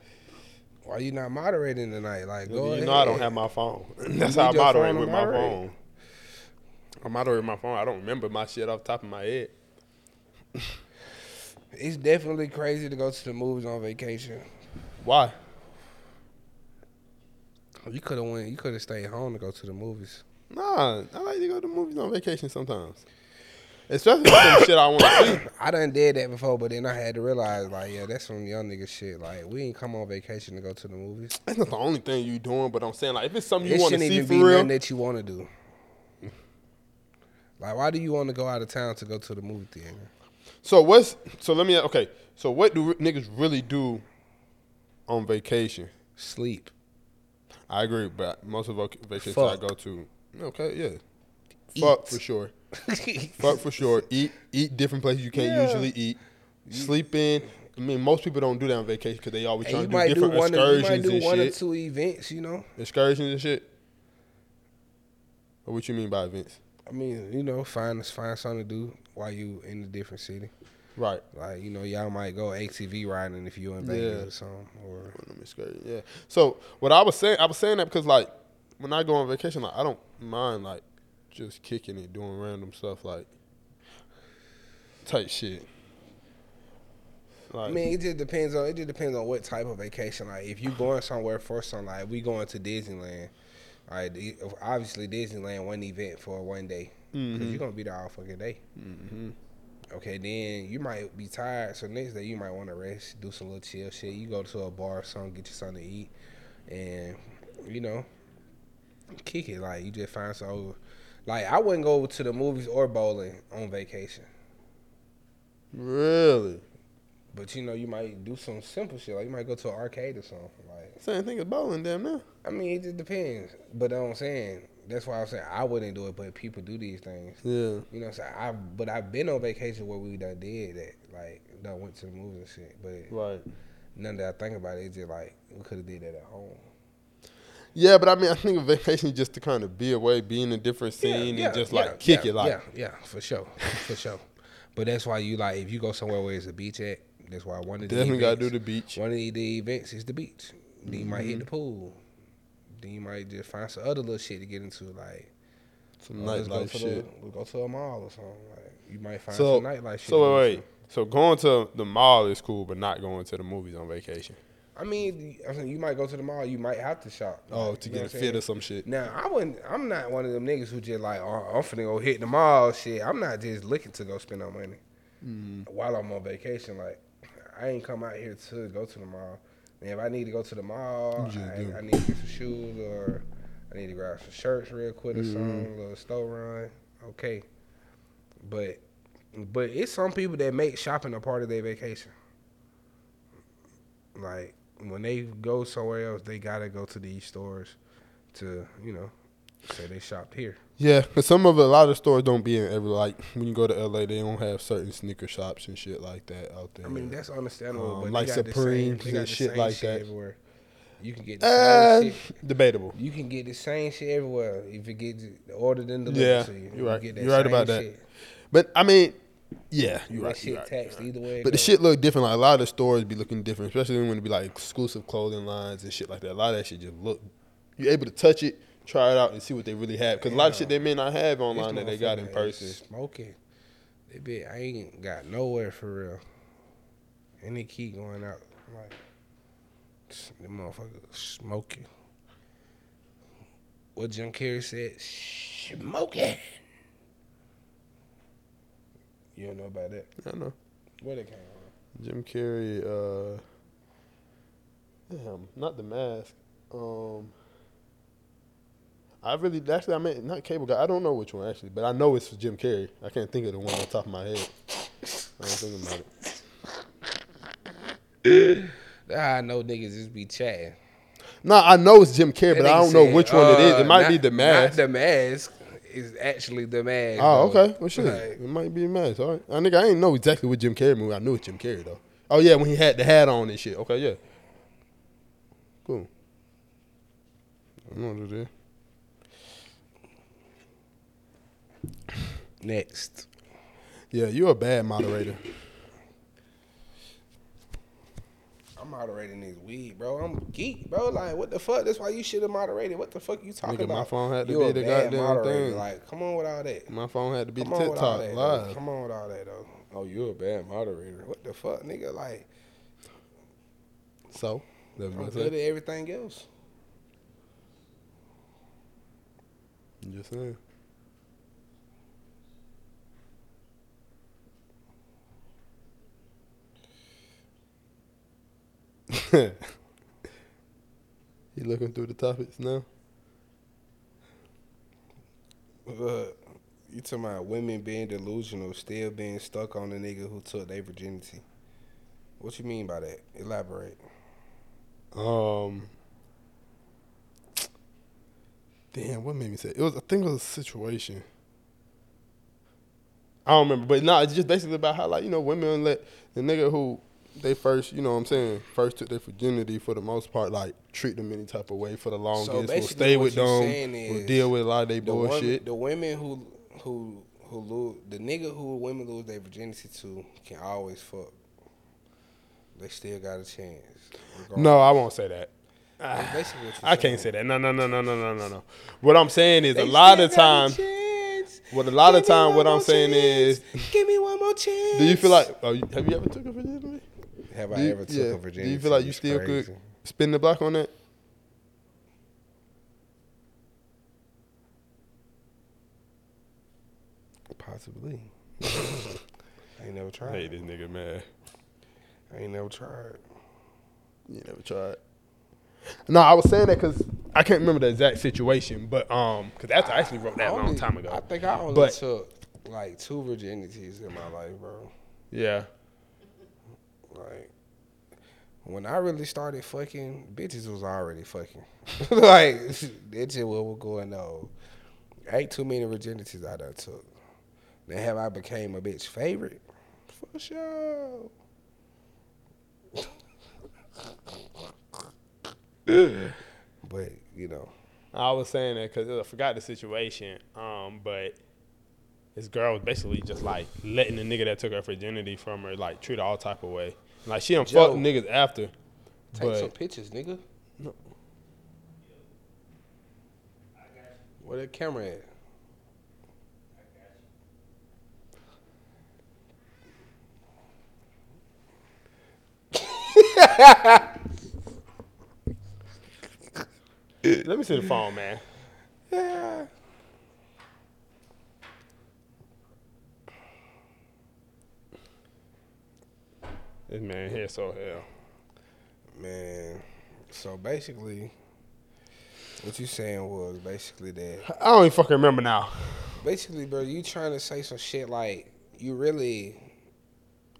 Speaker 2: Why you not moderating tonight? Like, go
Speaker 3: you
Speaker 2: ahead.
Speaker 3: know I don't have my phone. That's how I
Speaker 2: need your
Speaker 3: moderate
Speaker 2: phone to
Speaker 3: with my
Speaker 2: moderate.
Speaker 3: phone. I moderate with my phone. I don't remember my shit off the top of my head.
Speaker 2: It's definitely crazy to go to the movies on vacation.
Speaker 3: Why?
Speaker 2: You could have went. You could have stayed home to go to the movies.
Speaker 3: Nah, I like to go to the movies on vacation sometimes. Especially some shit I want to see.
Speaker 2: I done did that before, but then I had to realize, like, yeah, that's some young nigga shit. Like, we ain't come on vacation to go to the movies.
Speaker 3: That's not the only thing you doing, but I'm saying like if it's something you
Speaker 2: it
Speaker 3: want to see
Speaker 2: even
Speaker 3: for
Speaker 2: be
Speaker 3: real.
Speaker 2: nothing that you want to do. Like, why do you want to go out of town to go to the movie theater?
Speaker 3: So what's so let me okay. So what do niggas really do on vacation?
Speaker 2: Sleep.
Speaker 3: I agree, but most of vacations I go to, okay, yeah, fuck for sure, fuck for sure. Eat eat different places you can't
Speaker 2: Yeah.
Speaker 3: usually eat. Sleep in, I mean, most people don't do that on vacation because they always trying to do
Speaker 2: might do
Speaker 3: different
Speaker 2: one. Of, you
Speaker 3: excursions
Speaker 2: might do
Speaker 3: and
Speaker 2: one or
Speaker 3: shit.
Speaker 2: two events. You know.
Speaker 3: Excursions and shit. Or what you mean by events?
Speaker 2: I mean, you know, find find something to do while you in a different city.
Speaker 3: Right.
Speaker 2: Like you know, y'all might go ATV riding if you're in Vegas
Speaker 3: Yeah.
Speaker 2: or something. Or
Speaker 3: One of them excursions, Yeah. So what I was saying, I was saying that because like when I go on vacation, like I don't mind like just kicking it, doing random stuff like type shit. Like,
Speaker 2: I mean, it just depends on it just depends on what type of vacation. Like if you going somewhere for something, like we going to Disneyland. All right, obviously Disneyland one event for one day because
Speaker 3: Mhm.
Speaker 2: you're gonna be there all fucking day.
Speaker 3: hmm
Speaker 2: Okay, then you might be tired, so next day you might want to rest, do some little chill shit. You go to a bar or something, get you something to eat, and you know, kick it. Like you just find some. Like I wouldn't go to the movies or bowling on vacation,
Speaker 3: really.
Speaker 2: But you know you might do some simple shit. Like you might go to an arcade or something. Like
Speaker 3: Same thing as bowling, damn now.
Speaker 2: I mean, it just depends. But you know what I'm saying that's why I'm saying I wouldn't do it, but people do these things.
Speaker 3: Yeah.
Speaker 2: You know what I'm saying? I but I've been on vacation where we done did that, like done went to the movies and shit. But
Speaker 3: Right.
Speaker 2: none that I think about it, it's just like we could have did that at home.
Speaker 3: Yeah, but I mean, I think a vacation is just to kind of be away, be in a different scene, and just like kick
Speaker 2: yeah,
Speaker 3: it, like
Speaker 2: yeah, yeah, for sure, for sure. But that's why you like if you go somewhere where there's a beach at. That's why one of the
Speaker 3: definitely gotta do the beach.
Speaker 2: one of the, the events is the beach. Then you might hit the pool. Then you might just find some other little shit to get into, like
Speaker 3: Some
Speaker 2: oh,
Speaker 3: nightlife shit.
Speaker 2: The, we'll go to a mall or something. Like you might find
Speaker 3: So,
Speaker 2: some nightlife shit.
Speaker 3: so wait, wait. So going to the mall is cool, but not going to the movies on vacation.
Speaker 2: I mean, I mean, you might go to the mall. You might have to shop.
Speaker 3: Oh,
Speaker 2: Like,
Speaker 3: to get a fit or some shit.
Speaker 2: Now I wouldn't. I'm not one of them niggas who just like, oh, I'm finna go hit the mall. Shit, I'm not just looking to go spend no money
Speaker 3: Mm-hmm.
Speaker 2: while I'm on vacation. Like, I ain't come out here to go to the mall. And if I need to go to the mall, I. I need to get some shoes or I need to grab some shirts real quick or
Speaker 3: Mm-hmm.
Speaker 2: something, a little store run. Okay, but but it's some people that make shopping a part of their vacation. Like when they go somewhere else, they gotta go to these stores to you know say they shopped here.
Speaker 3: Yeah, because some of it, a lot of stores don't be in every like when you go to LA, they don't have certain sneaker shops and shit like that out there.
Speaker 2: I mean that's understandable,
Speaker 3: Um,
Speaker 2: but
Speaker 3: like
Speaker 2: got the
Speaker 3: and shit like
Speaker 2: shit
Speaker 3: that.
Speaker 2: everywhere. You can get the
Speaker 3: uh,
Speaker 2: same shit.
Speaker 3: debatable.
Speaker 2: You can get the same shit everywhere if it gets ordered and delivered
Speaker 3: Yeah,
Speaker 2: you.
Speaker 3: you're
Speaker 2: You
Speaker 3: right.
Speaker 2: get
Speaker 3: You're right about that. But I mean, yeah,
Speaker 2: You
Speaker 3: you're
Speaker 2: that
Speaker 3: right.
Speaker 2: shit
Speaker 3: you're right.
Speaker 2: taxed either way.
Speaker 3: But the shit look different. Like a lot of the stores be looking different, especially when it be like exclusive clothing lines and shit like that. A lot of that shit just look. You're able to touch it, try it out, and see what they really have. Because a lot of shit they may not have online that they got in person.
Speaker 2: Smoking. They be I ain't got nowhere for real. And they keep going out like the motherfucker smoking. What Jim Carrey said, smoking. You don't know about that?
Speaker 3: I know.
Speaker 2: Where they came from?
Speaker 3: Jim Carrey, uh, damn, not the mask. Um, I really actually I mean not cable guy. I don't know which one actually, but I know it's Jim Carrey. I can't think of the one on top of my head. I don't think about it.
Speaker 2: I know niggas just be chatting.
Speaker 3: No, I know it's Jim Carrey, but I don't know which one it is.
Speaker 2: uh,
Speaker 3: It might
Speaker 2: not-
Speaker 3: be the mask.
Speaker 2: the mask is actually the mask.
Speaker 3: Oh,
Speaker 2: though.
Speaker 3: okay. Well, shit.
Speaker 2: Like,
Speaker 3: it might be the mask. All right. I nigga, I ain't know exactly what Jim Carrey movie. I knew it's Jim Carrey though. Oh yeah, when he had the hat on and shit. Okay, yeah. Cool. I know what it is.
Speaker 2: Next.
Speaker 3: Yeah, you're a bad moderator.
Speaker 2: I'm moderating this weed, bro. I'm geek, bro. Like, what the fuck? That's why you should have moderated. What the fuck you talking
Speaker 3: Nigga,
Speaker 2: about?
Speaker 3: my phone had to
Speaker 2: You
Speaker 3: be the
Speaker 2: bad
Speaker 3: goddamn
Speaker 2: moderator.
Speaker 3: thing.
Speaker 2: Like, come on with all that.
Speaker 3: My phone had to be
Speaker 2: Come
Speaker 3: the
Speaker 2: on with all
Speaker 3: TikTok
Speaker 2: that. though.
Speaker 3: live.
Speaker 2: Come on with all that though. Oh, you a bad moderator. What the fuck, nigga? Like,
Speaker 3: So, that's
Speaker 2: I'm good at everything else.
Speaker 3: I'm just saying. you looking through the topics now?
Speaker 2: Uh, you talking about women being delusional, still being stuck on the nigga who took their virginity. What you mean by that? Elaborate.
Speaker 3: Um. Damn, what made me say it was? I think it was a situation. I don't remember, but nah, it's just basically about how like you know women let the nigga who they first, you know what I'm saying, first took their virginity for the most part, like treat them any type of way for the longest, will stay with them,
Speaker 2: saying
Speaker 3: will deal with a lot of their
Speaker 2: The women,
Speaker 3: bullshit.
Speaker 2: the women who who who lose the nigga who women lose their virginity to can always fuck. They still got a chance.
Speaker 3: No, I won't say that. I can't say that. No, no, no, no, no, no, no, no. What I'm saying is
Speaker 2: They
Speaker 3: a lot of
Speaker 2: got a
Speaker 3: time.
Speaker 2: chance.
Speaker 3: What a lot of
Speaker 2: Give me
Speaker 3: time, what I'm saying is,
Speaker 2: give me one more chance.
Speaker 3: do you feel like? Oh, have you ever took a virginity?
Speaker 2: Have
Speaker 3: Do
Speaker 2: I
Speaker 3: you-
Speaker 2: ever took
Speaker 3: yeah.
Speaker 2: a virginity?
Speaker 3: Do you feel like you
Speaker 2: It's
Speaker 3: still
Speaker 2: crazy.
Speaker 3: could spin the block on that?
Speaker 2: Possibly. I ain't never tried.
Speaker 3: Hey, this nigga man.
Speaker 2: I ain't never tried.
Speaker 3: You never tried. No, I was saying that because I can't remember the exact situation, but um, because that's I actually wrote that a long time ago.
Speaker 2: I think I only
Speaker 3: But-
Speaker 2: took like two virginities in my life, bro.
Speaker 3: yeah,
Speaker 2: Like when I really started fucking, bitches was already fucking. like that's just what was going on. Ain't too many virginities I done took. Then have I became a bitch favorite? For sure. but you know,
Speaker 3: I was saying that because I forgot the situation. Um, but this girl was basically just like letting the nigga that took her virginity from her like treat her all type of way. Like she done
Speaker 2: Joe.
Speaker 3: fucked niggas after.
Speaker 2: take some pictures, nigga. No. Where that camera at?
Speaker 3: Let me see the phone, man.
Speaker 2: Yeah.
Speaker 3: This man here so hell.
Speaker 2: Man, so basically, what you saying was basically that.
Speaker 3: I don't even fucking remember now.
Speaker 2: Basically, bro, you trying to say some shit like you really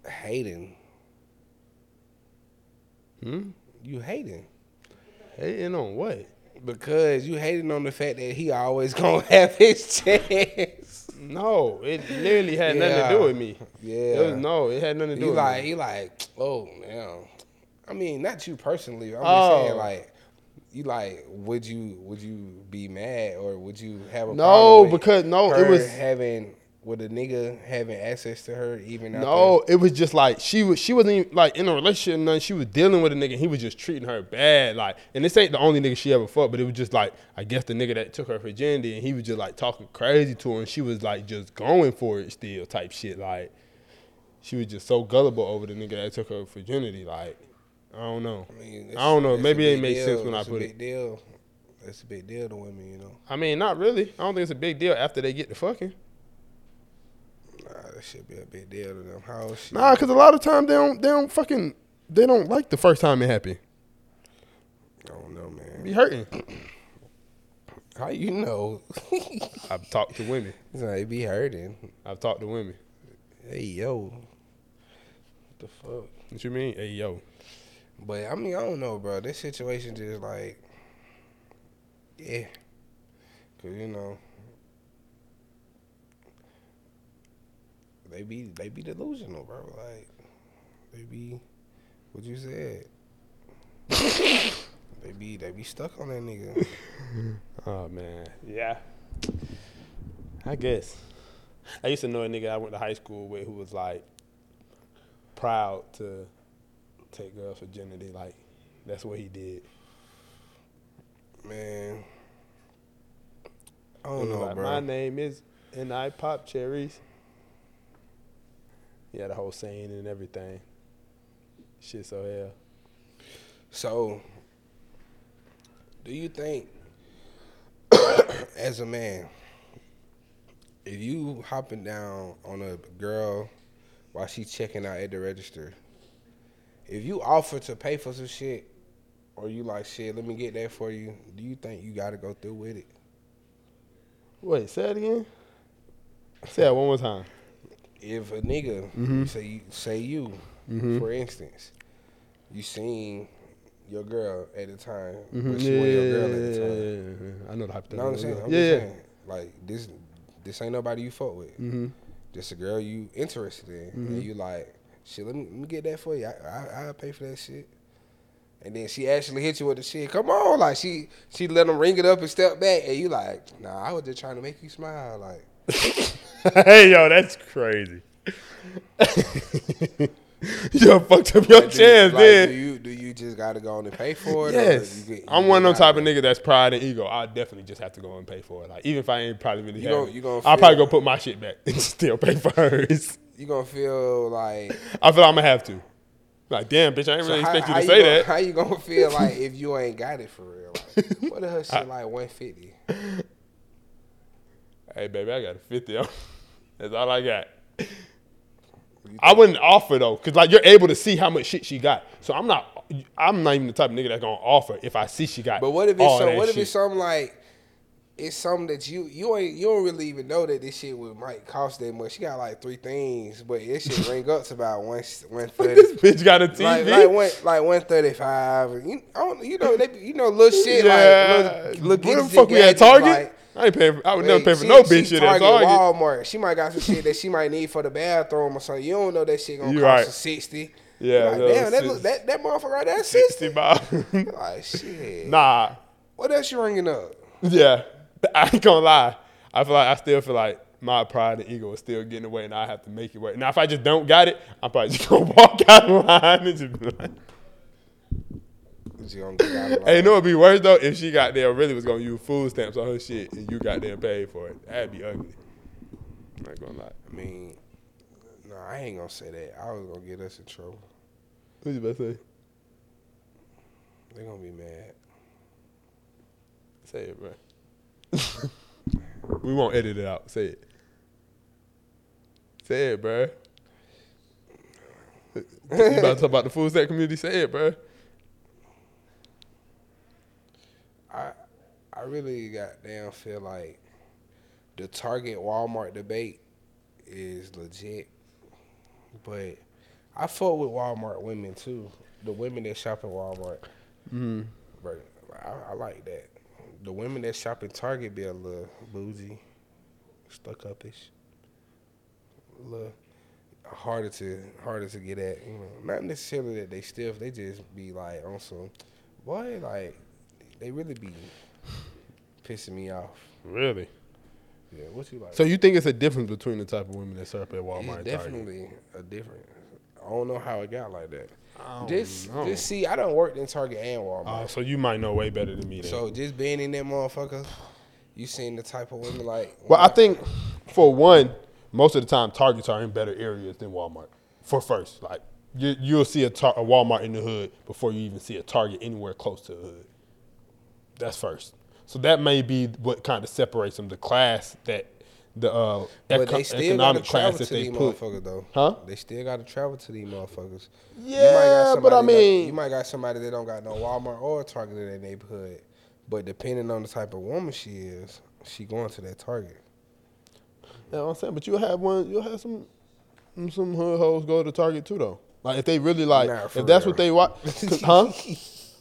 Speaker 2: hating.
Speaker 3: Hmm?
Speaker 2: You hating
Speaker 3: Hating on what?
Speaker 2: Because you hating on the fact that he always gonna have his chance.
Speaker 3: No, it literally had nothing to do with me.
Speaker 2: Yeah.
Speaker 3: It was, no, it had nothing to do
Speaker 2: You
Speaker 3: with
Speaker 2: like
Speaker 3: me.
Speaker 2: you like oh man. I mean, not you personally. I'm just
Speaker 3: Oh.
Speaker 2: saying like. You like? Would you would you be mad or would you have a
Speaker 3: No, because- no, it was-
Speaker 2: having with a nigga having access to her even
Speaker 3: No, it was just like she was. She wasn't even like in a relationship. Nothing. She was dealing with a nigga. and He was just treating her bad. Like, and this ain't the only nigga she ever fucked. But it was just like I guess the nigga that took her virginity, and he was just like talking crazy to her, and she was like just going for it still, type shit. Like, she was just so gullible over the nigga that took her virginity. Like, I don't know.
Speaker 2: I mean,
Speaker 3: I don't know. Maybe it made sense when I put
Speaker 2: big
Speaker 3: it.
Speaker 2: Deal. It's a big deal to women, you know.
Speaker 3: I mean, not really. I don't think it's a big deal after they get the fucking.
Speaker 2: Nah, that should be a big deal to them. How she?
Speaker 3: Nah, because a lot of times they don't. They don't fucking. They don't like the first time it happened.
Speaker 2: I don't know, man.
Speaker 3: Be hurting.
Speaker 2: How you know?
Speaker 3: I've talked to women.
Speaker 2: It be hurting.
Speaker 3: I've talked to women.
Speaker 2: Hey yo, what the fuck?
Speaker 3: What you mean? Hey yo.
Speaker 2: But I mean, I don't know, bro. This situation just like, yeah, cause you know, they be they be delusional, bro. Like, they be what you said. they be they be stuck on that nigga.
Speaker 3: Oh man. Yeah. I guess. I used to know a nigga I went to high school with who was like proud to take girls' virginity. Like that's what he did.
Speaker 2: Man, I don't know,
Speaker 3: like,
Speaker 2: bro.
Speaker 3: My name is and I pop cherries. He had a whole scene and everything. Shit so hell.
Speaker 2: So, do you think, as a man, if you hopping down on a girl while she checking out at the register, if you offer to pay for some shit, or you like shit, let me get that for you, do you think you got to go through with it?
Speaker 3: Wait, say it again. Say it one more time.
Speaker 2: If a nigga
Speaker 3: Mhm.
Speaker 2: say you, say you,
Speaker 3: Mhm.
Speaker 2: for instance, you seen your girl at the time,
Speaker 3: Mhm.
Speaker 2: but she was your girl at the
Speaker 3: Yeah,
Speaker 2: time.
Speaker 3: yeah, yeah, yeah. I know the hypothetical.
Speaker 2: You know what I'm saying? I'm
Speaker 3: yeah,
Speaker 2: just
Speaker 3: yeah.
Speaker 2: saying. Like this, this ain't nobody you fuck with.
Speaker 3: Mm-hmm.
Speaker 2: Just a girl you interested in, and you like Shit, let me, let me get that for you. I, I I'll pay for that shit. And then she actually hit you with the shit. Come on, like she she let them ring it up and step back, and you like, nah, I was just trying to make you smile, like.
Speaker 3: hey yo, that's crazy. you done fucked up your
Speaker 2: Like, do-
Speaker 3: chance,
Speaker 2: like,
Speaker 3: man.
Speaker 2: Do you do you just gotta go on and pay for it? or
Speaker 3: Yes,
Speaker 2: you get-
Speaker 3: I'm one of them type of nigga that's pride and ego. I definitely just have to go and pay for it. Like even if I ain't probably really
Speaker 2: You
Speaker 3: have
Speaker 2: gon-
Speaker 3: it,
Speaker 2: you gon'
Speaker 3: I'll probably
Speaker 2: feel-
Speaker 3: go put my shit back and still pay for hers.
Speaker 2: You gonna feel like
Speaker 3: I feel like I'm gonna have to. Like damn, bitch, I ain't
Speaker 2: so
Speaker 3: really
Speaker 2: how-
Speaker 3: expect you
Speaker 2: how
Speaker 3: to say
Speaker 2: gonna-
Speaker 3: that.
Speaker 2: How you gonna feel like if you ain't got it for real? Like, what the hell shit like 150?
Speaker 3: Hey baby, I got a fifty. That's all I got. I wouldn't offer though, cause like you're able to see how much shit she got. So I'm not, I'm not even the type of nigga that's gonna offer if I see she got.
Speaker 2: But what if it's some, what if
Speaker 3: shit.
Speaker 2: it's something like it's something that you you ain't you don't really even know that this shit would might cost that much. She got like three things, but this shit ring up to about one one
Speaker 3: this bitch got a TV?
Speaker 2: Like like one like one thirty five. You, I don't, you know they you know little shit
Speaker 3: yeah.
Speaker 2: like little, little
Speaker 3: Where the fuck we at Target?
Speaker 2: like,
Speaker 3: I ain't paying. For, I would never pay for
Speaker 2: she-
Speaker 3: no bitch shit at
Speaker 2: Target. Walmart. She might got some shit that she might need for the bathroom or something. You don't know that shit gonna
Speaker 3: You
Speaker 2: cost
Speaker 3: right.
Speaker 2: sixty.
Speaker 3: Yeah,
Speaker 2: like,
Speaker 3: no,
Speaker 2: damn, that, look, that that motherfucker right there, sixty.
Speaker 3: Sixty.
Speaker 2: Like shit.
Speaker 3: nah,
Speaker 2: What else you ringing up?
Speaker 3: yeah. I ain't gonna lie. I feel like I still feel like my pride and ego is still getting away, and I have to make it work. Now, if I just don't got it, I'm probably just gonna walk out of line and just be like.
Speaker 2: You gonna get out of
Speaker 3: Hey, you know what'd be worse though? If she got there really was gonna use food stamps on her shit and you got there paid for it. That'd be ugly. I'm not gonna lie.
Speaker 2: I mean, no, I ain't gonna say that. I was gonna get us in trouble.
Speaker 3: What you about to say?
Speaker 2: They're gonna be mad.
Speaker 3: Say it, bro. we won't edit it out. Say it. Say it, bro. you about to talk about the food stamp community? Say it, bro.
Speaker 2: I I really goddamn feel like the Target Walmart debate is legit, but I fuck with Walmart women too. The women that shop at Walmart,
Speaker 3: Mm-hmm.
Speaker 2: but I, I like that. The women that shop at Target be a little bougie, stuck upish, a little harder to harder to get at. You know, not necessarily that they stiff. They just be like on some boy like they really be pissing me off.
Speaker 3: Really?
Speaker 2: Yeah, what you like?
Speaker 3: So you think it's a difference between the type of women that shop at Walmart
Speaker 2: it's
Speaker 3: and Target?
Speaker 2: definitely a difference. I don't know how it got like that.
Speaker 3: I don't
Speaker 2: Just,
Speaker 3: know.
Speaker 2: just see, I don't work in Target and Walmart.
Speaker 3: Oh, so you might know way better than me. Then.
Speaker 2: so just being in that motherfucker, you seen the type of women like.
Speaker 3: Well, I think for one, most of the time Targets are in better areas than Walmart. For first, like you, you'll see a, tar- a Walmart in the hood before you even see a Target anywhere close to the hood. That's first. So that may be what kind of separates them. The class that the uh,
Speaker 2: But
Speaker 3: eco-
Speaker 2: they still gotta
Speaker 3: economic class
Speaker 2: travel
Speaker 3: that
Speaker 2: to
Speaker 3: they put.
Speaker 2: motherfuckers though.
Speaker 3: Huh?
Speaker 2: They still gotta travel to these motherfuckers.
Speaker 3: Yeah, but I
Speaker 2: somebody that-
Speaker 3: mean-
Speaker 2: you might got somebody that don't got no Walmart or Target in their neighborhood, but depending on the type of woman she is, she going to that Target.
Speaker 3: You know what I'm saying? But you'll have one. You'll have some some hood hoes go to Target too, though. Like if they really like, if that's
Speaker 2: real.
Speaker 3: what they want, huh?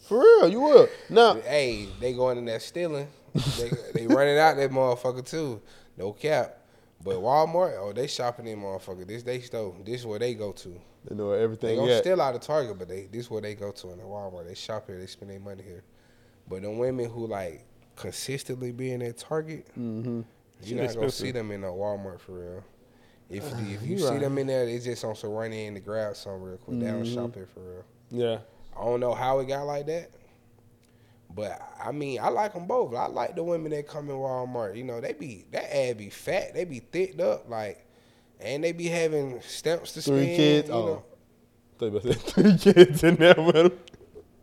Speaker 3: For real, you will. Now,
Speaker 2: Hey, they going in there stealing. they they running out that motherfucker too. No cap. But Walmart, oh, they shopping in motherfucker. This they store. This is where they go to.
Speaker 3: they know
Speaker 2: They
Speaker 3: everything.
Speaker 2: gonna
Speaker 3: Yeah.
Speaker 2: steal out of Target, but they this is where they go to in the Walmart. They shop here. They spend their money here. But the women who like consistently being at Target,
Speaker 3: Mm-hmm.
Speaker 2: you're not gonna see them in a Walmart for real. If if you
Speaker 3: you
Speaker 2: see
Speaker 3: right.
Speaker 2: them in there, it's just on some run in to grab something real quick. They don't
Speaker 3: Mhm.
Speaker 2: shop here for real.
Speaker 3: Yeah.
Speaker 2: I don't know how it got like that. But I mean, I like them both. I like the women that come in Walmart. You know, they be that ad be fat. They be thicked up, like, and they be having stamps to
Speaker 3: Three
Speaker 2: spend.
Speaker 3: kids.
Speaker 2: You
Speaker 3: Oh,
Speaker 2: know,
Speaker 3: about to three kids in there with them.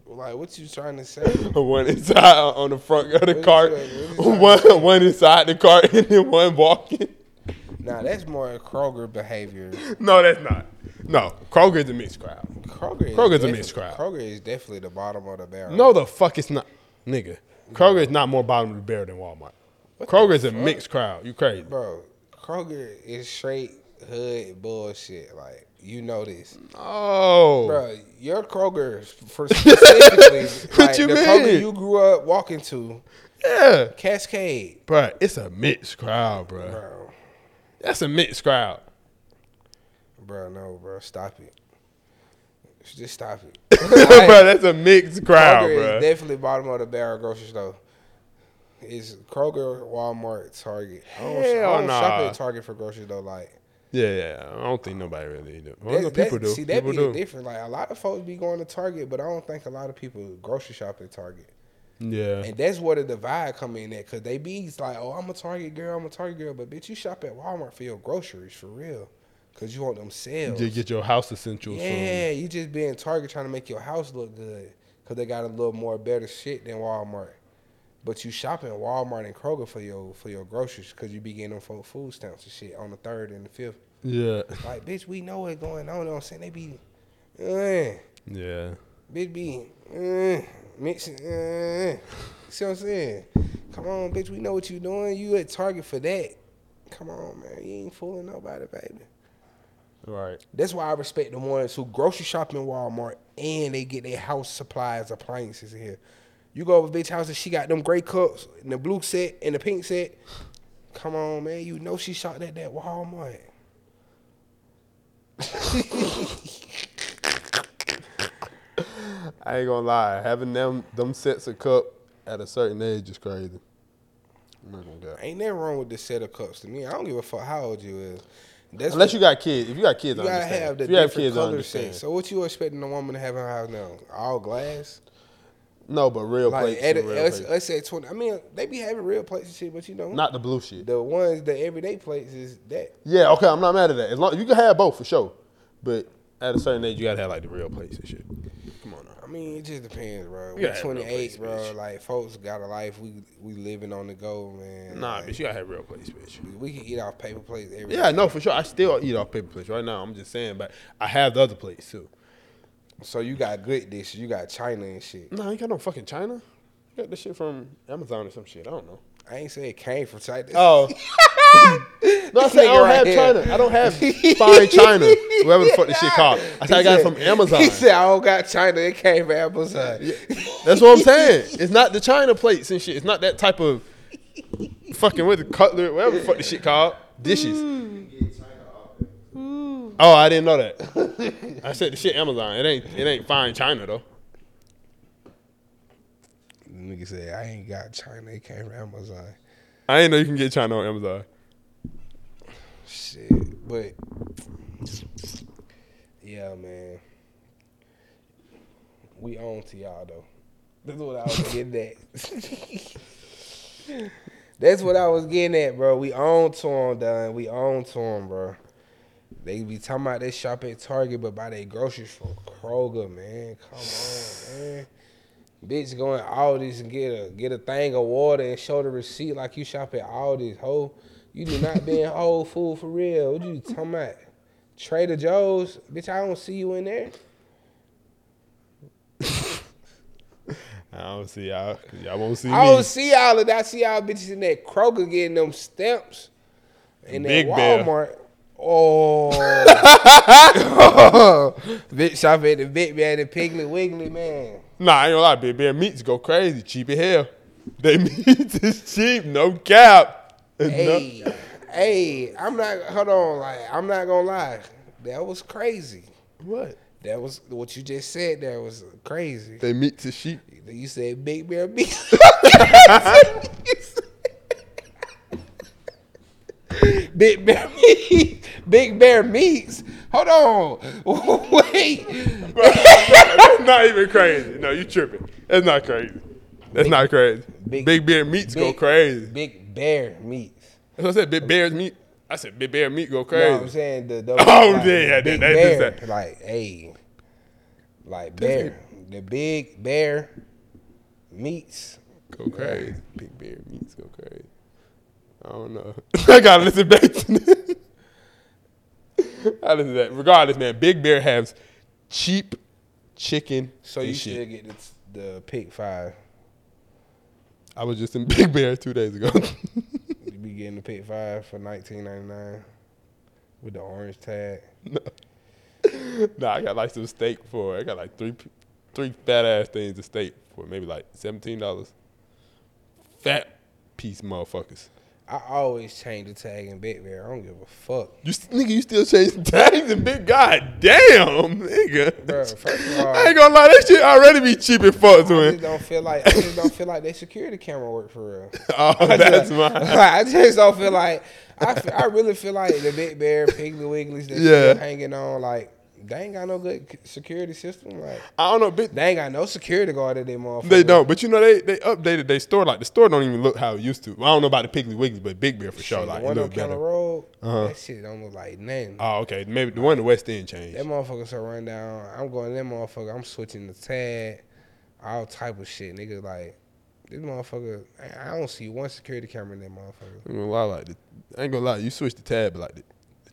Speaker 2: like what you trying to say?
Speaker 3: One inside uh, on the front of the
Speaker 2: What
Speaker 3: cart,
Speaker 2: you- what you trying to say?
Speaker 3: one one inside the cart, and then one walking.
Speaker 2: Nah, that's more Kroger behavior.
Speaker 3: No, that's not. No, Kroger's a mixed crowd.
Speaker 2: Kroger. Is
Speaker 3: Kroger's a
Speaker 2: defi-
Speaker 3: mixed crowd.
Speaker 2: Kroger is definitely the bottom of the barrel.
Speaker 3: No, the fuck it's not, nigga. Kroger is not more bottom of the barrel than Walmart.
Speaker 2: What
Speaker 3: Kroger
Speaker 2: the
Speaker 3: is a
Speaker 2: fuck?
Speaker 3: mixed crowd. You crazy?
Speaker 2: bro. Kroger is straight hood bullshit. Like you know this.
Speaker 3: Oh,
Speaker 2: Bro, your Kroger for specifically
Speaker 3: What
Speaker 2: like
Speaker 3: you
Speaker 2: the Kroger
Speaker 3: mean?
Speaker 2: you grew up walking to,
Speaker 3: yeah,
Speaker 2: Cascade,
Speaker 3: bro. It's a mixed crowd, bro.
Speaker 2: bro.
Speaker 3: That's a mixed crowd.
Speaker 2: Bro, no, bro, stop it. Just stop it.
Speaker 3: bro, that's a mixed crowd,
Speaker 2: Kroger
Speaker 3: bro.
Speaker 2: is definitely bottom of the barrel grocery store. It's Kroger, Walmart, Target. I don't, I
Speaker 3: Hell
Speaker 2: don't shop at Target for groceries though. Like
Speaker 3: yeah, yeah. I don't think nobody really do. Well,
Speaker 2: that-
Speaker 3: people do.
Speaker 2: See, that
Speaker 3: people
Speaker 2: be
Speaker 3: do.
Speaker 2: the difference. Like a lot of folks be going to Target, but I don't think a lot of people grocery shop at Target.
Speaker 3: Yeah.
Speaker 2: And that's where the divide come in at, cause they be like, "Oh, I'm a Target girl, I'm a Target girl," but bitch, you shop at Walmart for your groceries for real, cause you want them sales.
Speaker 3: Just get your house essentials.
Speaker 2: Yeah, you just be in Target trying to make your house look good because they got a little more better shit than Walmart. But you shop in Walmart and Kroger for your for your groceries because you be getting them for food stamps and shit on the third and the fifth.
Speaker 3: Yeah.
Speaker 2: Like, bitch, we know what's going on. You know what I'm saying? They be, uh,
Speaker 3: Yeah.
Speaker 2: bitch, be uh, mixing. Uh, see what I'm saying? Come on, bitch, we know what you're doing. You at Target for that. Come on, man. You ain't fooling nobody, baby.
Speaker 3: Right.
Speaker 2: That's why I respect the ones who grocery shop in Walmart and they get their house supplies, appliances here. You go over bitch house and she got them gray cups and the blue set and the pink set. Come on, man. You know she shot at that Walmart.
Speaker 3: I ain't gonna lie. Having them them sets of cup at a certain age is crazy. I'm not gonna lie.
Speaker 2: Ain't nothing wrong with the set of cups to me. I don't give a fuck how old you is. That's
Speaker 3: Unless
Speaker 2: what-
Speaker 3: you got kids. If you got kids,
Speaker 2: you
Speaker 3: I
Speaker 2: gotta
Speaker 3: understand.
Speaker 2: have the
Speaker 3: if you have
Speaker 2: different
Speaker 3: kids,
Speaker 2: color set. So what you expecting a woman to have in her house now? All glass?
Speaker 3: no, but real
Speaker 2: Like
Speaker 3: plates.
Speaker 2: at,
Speaker 3: real
Speaker 2: let's,
Speaker 3: plates.
Speaker 2: let's say twenty. I mean, they be having real plates and shit, but you know,
Speaker 3: Not the blue shit.
Speaker 2: the ones the everyday plates is that.
Speaker 3: Yeah, okay, I'm not mad at that. As long you can have both for sure, but at a certain age, you gotta have like the real plates and shit. Come on now.
Speaker 2: I mean, it just depends, bro. We
Speaker 3: real
Speaker 2: 28, bro.
Speaker 3: bitch.
Speaker 2: Like, folks got a life. We we living on the go, man.
Speaker 3: Nah,
Speaker 2: like,
Speaker 3: bitch, you gotta have real plates, bitch.
Speaker 2: We can eat off paper plates every
Speaker 3: Yeah, no, for sure. I still eat off paper plates right now. I'm just saying, but I have the other plates too.
Speaker 2: So you got good dishes. You got China and shit.
Speaker 3: No, I ain't got no fucking China. I got this shit from Amazon or some shit. I don't know.
Speaker 2: I ain't say it came from China.
Speaker 3: Oh. no, I said I don't
Speaker 2: right
Speaker 3: have
Speaker 2: here.
Speaker 3: China. I don't have fine China. Whatever the fuck this shit called. I said I got it from Amazon.
Speaker 2: He said I don't got China. It came from Amazon.
Speaker 3: That's what I'm saying. It's not the China plates and shit. It's not that type of fucking with the cutlery, whatever the fuck the shit called. Dishes. Mm. Mm. Oh, I didn't know that. I said the shit Amazon. It ain't it ain't fine China though.
Speaker 2: Nigga said I ain't got China. It came from Amazon.
Speaker 3: I ain't know you can get China on Amazon.
Speaker 2: Shit, but yeah, man. We own to y'all though. That's what I was getting at. That's what I was getting at, bro. We own to them, done. We own to them, bro. They be talking about they shop at Target, but buy their groceries from Kroger, man. Come on, man. Bitch going Aldi's and get a get a thing of water and show the receipt like you shop at Aldi's, ho. You do not be in Whole Food for real. What you talking about? Trader Joe's? Bitch, I don't see you in there.
Speaker 3: I don't see y'all. Y'all won't see me.
Speaker 2: I don't see all of that. I see y'all bitches in that Kroger getting them stamps. In that
Speaker 3: Big Bear.
Speaker 2: Walmart. Oh. bitch shop at the Big Man and Piggly Wiggly, man.
Speaker 3: Nah, I ain't gonna lie. Big Bear meats go crazy. Cheap as hell. They meats is cheap. No cap.
Speaker 2: Hey, hey, I'm not, hold on, like, I'm not gonna lie. That was crazy.
Speaker 3: What?
Speaker 2: That was what you just said. There was crazy.
Speaker 3: They meet is cheap.
Speaker 2: You said Big Bear meat. Big Bear meat. Big Bear meats. Hold on. Wait.
Speaker 3: That's not even crazy. No, you tripping. That's not crazy. That's not crazy.
Speaker 2: big-
Speaker 3: Big, Bear meats go crazy.
Speaker 2: Big Bear meats.
Speaker 3: That's what I said. Big Bear's meat. I said Big Bear meat go crazy.
Speaker 2: I'm saying the, the
Speaker 3: Oh,
Speaker 2: like,
Speaker 3: yeah, that- that-
Speaker 2: Bear,
Speaker 3: that's that.
Speaker 2: like hey, like bear, the Big Bear meats.
Speaker 3: Go crazy. Big Bear meats go crazy. I don't know. I gotta listen back to this. I listen to that. Regardless, man, Big Bear has cheap chicken.
Speaker 2: So you
Speaker 3: shit.
Speaker 2: still get the, the pick five.
Speaker 3: I was just in Big Bear two days ago.
Speaker 2: Getting the pick five for nineteen ninety nine with the orange tag.
Speaker 3: nah, I got like some steak for. I got like three, three fat ass things of steak for maybe like seventeen dollars. Fat piece motherfuckers.
Speaker 2: I always change the tag in Big Bear. I don't give a fuck.
Speaker 3: You nigga, you still changing tags and big god damn, nigga.
Speaker 2: First of all-
Speaker 3: I ain't gonna lie, that shit already be cheap as fuck to
Speaker 2: I just don't feel like I just don't feel like they security camera work for real.
Speaker 3: Oh, that's mine.
Speaker 2: I just don't feel like I, feel, I really feel like the Big Bear, Piggly Wigglies that
Speaker 3: Yeah.
Speaker 2: hanging on like they ain't got no good security system. Like
Speaker 3: I don't know, bitch.
Speaker 2: they ain't got no security guard at them motherfuckers.
Speaker 3: They don't, but you know they they updated their store. Like the store don't even look how it used to. I don't know about the Piggly Wigglies, but Big Bear for sure.
Speaker 2: Shit,
Speaker 3: Like
Speaker 2: one on
Speaker 3: look better.
Speaker 2: Road,
Speaker 3: Uh-huh.
Speaker 2: that shit don't look like nothing.
Speaker 3: Oh, okay. Maybe the one in the West End changed.
Speaker 2: That motherfucker so run down. I'm going to that motherfucker. I'm switching the tag, all type of shit, nigga. Like this motherfucker, I- don't see one security camera in that motherfucker.
Speaker 3: I ain't gonna lie, like the, I ain't gonna lie. You switch the tab, like the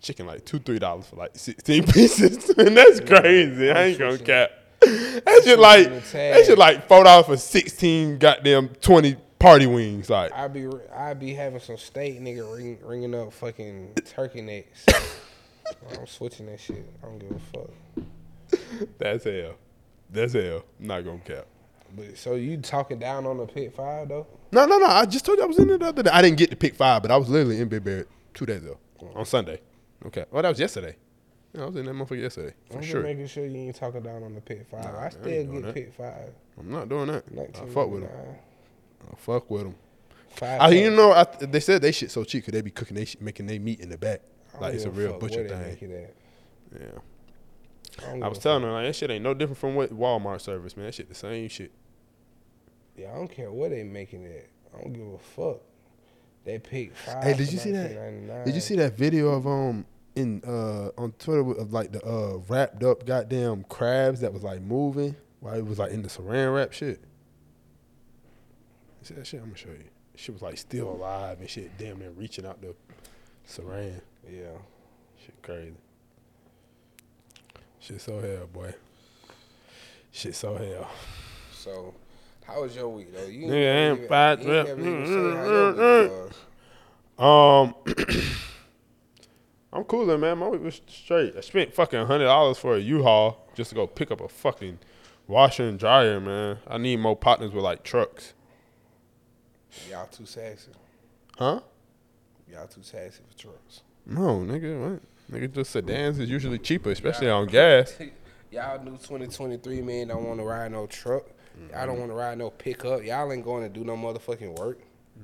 Speaker 3: chicken, like two three dollars for like sixteen pieces, and that's crazy. I ain't gonna cap. That shit like
Speaker 2: the
Speaker 3: that shit like four dollars for sixteen goddamn twenty party wings. Like
Speaker 2: I be I be having some steak nigga ring, ringing up fucking turkey necks. I'm switching that shit. I don't give a fuck.
Speaker 3: that's hell. That's hell. I'm not gonna cap.
Speaker 2: But so you talking down on the pit five though?
Speaker 3: No, no, no. I just told you I was in it the other day. I didn't get to pick five, but I was literally in Big Bear two days ago on Sunday. Okay. Oh, that was yesterday. Yeah, I was in that motherfucker yesterday for
Speaker 2: I'm
Speaker 3: sure.
Speaker 2: just making sure you ain't talking down on the pit five.
Speaker 3: Nah, I
Speaker 2: still get
Speaker 3: that.
Speaker 2: pit five.
Speaker 3: I'm not doing that. I fuck with them. I fuck with them.
Speaker 2: Five.
Speaker 3: I, you know, I, they said they shit so cheap because they be cooking, they shit, making they meat in the back. Like it's a real butcher
Speaker 2: where they make
Speaker 3: thing. Yeah.
Speaker 2: I,
Speaker 3: I was telling her like that shit ain't no different from what Walmart service, man. That shit the same shit.
Speaker 2: Yeah, I don't care where they making it. I don't give a fuck. They pick five.
Speaker 3: Hey, did you see that? Did you see that video of um in uh on Twitter of like the uh wrapped up goddamn crabs that was like moving while it was like in the saran wrap shit? You see that shit? I'm gonna show you. Shit was like still alive and shit, damn near reaching out the saran.
Speaker 2: Yeah.
Speaker 3: Shit crazy. Shit so hell, boy. Shit so hell.
Speaker 2: So, how was your week though? You
Speaker 3: Nigga, I ain't
Speaker 2: even-
Speaker 3: fired
Speaker 2: you ain't
Speaker 3: up.
Speaker 2: even say how your week
Speaker 3: Mm,
Speaker 2: was.
Speaker 3: Um, I'm cooling, man. My week was straight. I spent fucking hundred dollars for a U-Haul just to go pick up a fucking washer and dryer, man. I need more partners with like trucks,
Speaker 2: Y'all too sexy.
Speaker 3: huh?
Speaker 2: Y'all too sexy for trucks.
Speaker 3: No, nigga, what? Nigga, just sedans is usually cheaper, especially on gas.
Speaker 2: Y'all new 2023 man don't want to ride no truck. Y'all don't want to ride no pickup. Y'all ain't going to do no motherfucking work.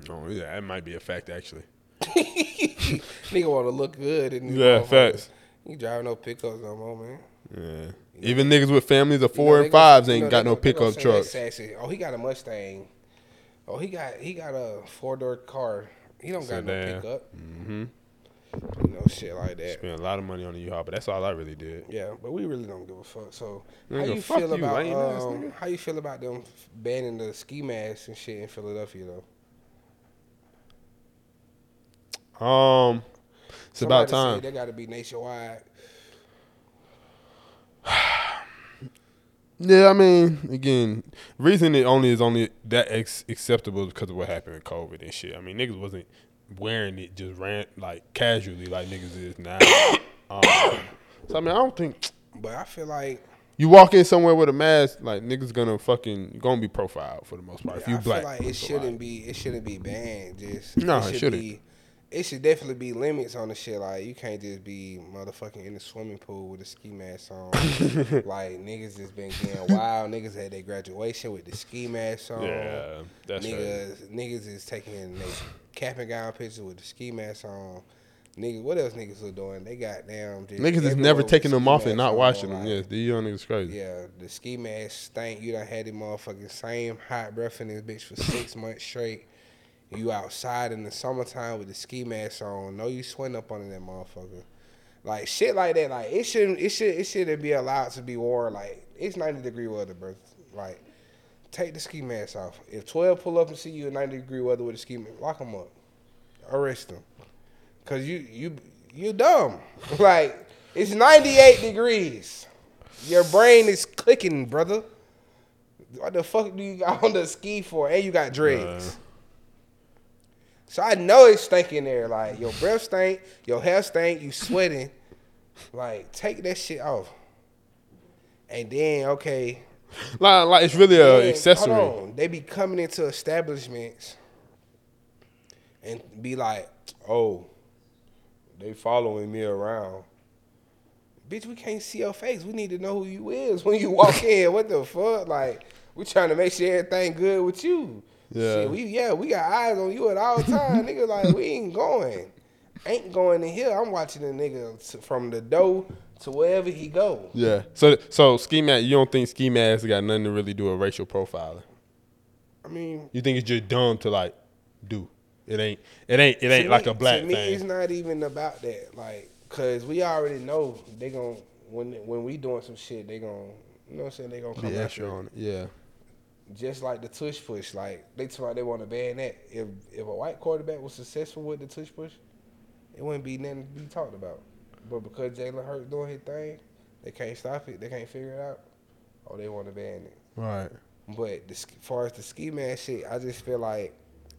Speaker 3: Oh yeah, that might be a fact actually.
Speaker 2: Nigga want to look good. And
Speaker 3: Yeah, facts.
Speaker 2: You driving no pickups no more, man.
Speaker 3: Yeah. Even niggas with families of
Speaker 2: You
Speaker 3: four
Speaker 2: know,
Speaker 3: and fives
Speaker 2: you
Speaker 3: ain't
Speaker 2: know,
Speaker 3: got no
Speaker 2: gon- they gon'
Speaker 3: pickup trucks.
Speaker 2: sassy. Oh, he got a Mustang. Oh, he got he got a four door car. He don't got no pickup.
Speaker 3: Mm-hmm.
Speaker 2: You know, shit like that.
Speaker 3: Spent a lot of money on the U-Haul, but that's all I really did.
Speaker 2: Yeah, but we really don't give a fuck. So, how you
Speaker 3: fuck
Speaker 2: feel
Speaker 3: you,
Speaker 2: about um, how you feel about them banning the ski masks and shit in Philadelphia though?
Speaker 3: Um, it's about time.
Speaker 2: They got to be nationwide.
Speaker 3: Yeah, I mean, again, reason it only is only that ex- acceptable because of what happened with COVID and shit. I mean, niggas wasn't wearing it just ran like casually like niggas is now. um, so I mean, I don't think
Speaker 2: But I feel like
Speaker 3: you walk in somewhere with a mask, like niggas gonna fucking gonna be profiled for the most part. If you
Speaker 2: I
Speaker 3: black,
Speaker 2: feel like it shouldn't be it shouldn't be banned. Just
Speaker 3: No,
Speaker 2: it, should
Speaker 3: shouldn't.
Speaker 2: Be, it should definitely be limits on the shit. Like you can't just be motherfucking in the swimming pool with a ski mask on. like niggas has been getting wild. Niggas had their graduation with the ski mask on.
Speaker 3: Yeah, that's right.
Speaker 2: niggas niggas is taking their cap and gown pictures with the ski mask on. Niggas, what else niggas are doing? They got damn. just
Speaker 3: Niggas is never taking them off and not washing them.
Speaker 2: like,
Speaker 3: Yes, these young niggas crazy.
Speaker 2: yeah, the ski mask stank. You done had the motherfucking same hot breath in this bitch for six months straight. You outside in the summertime with the ski mask on. Know you sweating up under that motherfucker. Like shit like that. Like it shouldn't. It should. It shouldn't be allowed to be worn. Like it's ninety degree weather, bro. Like take the ski mask off. If twelve pull up and see you in ninety degree weather with a ski mask, lock them up. Arrest them. Cause you you you dumb. Like it's ninety eight degrees. Your brain is clicking, brother. What the fuck do you got on the ski for? And you got dreads. So I know it's stinking there. Like your breath stink, your hair stink, you sweating. Like take that shit off. And then okay,
Speaker 3: Like, like it's really a accessory.
Speaker 2: Hold on. They be coming into establishments and be like, oh, they following me around. Bitch, we can't see your face. We need to know who you is when you walk in. What the fuck? Like, we trying to make sure everything good with you.
Speaker 3: Yeah.
Speaker 2: Shit, we yeah, we got eyes on you at all time, nigga. Like, we ain't going. Ain't going in here. I'm watching the nigga from the door to wherever he go.
Speaker 3: Yeah. So so ski mask, you don't think ski masks got nothing to really do with racial profiling?
Speaker 2: I mean,
Speaker 3: You think it's just dumb to like do? It ain't. It ain't. It ain't like
Speaker 2: me-
Speaker 3: a black
Speaker 2: to me, it's not even about that. Like, cause we already know they gon' when when we doing some shit, they gon' you know what I'm saying? They gonna come after
Speaker 3: on it. Yeah.
Speaker 2: Just like the tush push, like they talk about they want to ban that. If if a white quarterback was successful with the tush push, it wouldn't be nothing to be talked about. But because Jalen Hurts doing his thing, they can't stop it. They can't figure it out. Oh, they want to ban it.
Speaker 3: Right.
Speaker 2: But the, as far as the ski man shit, I just feel like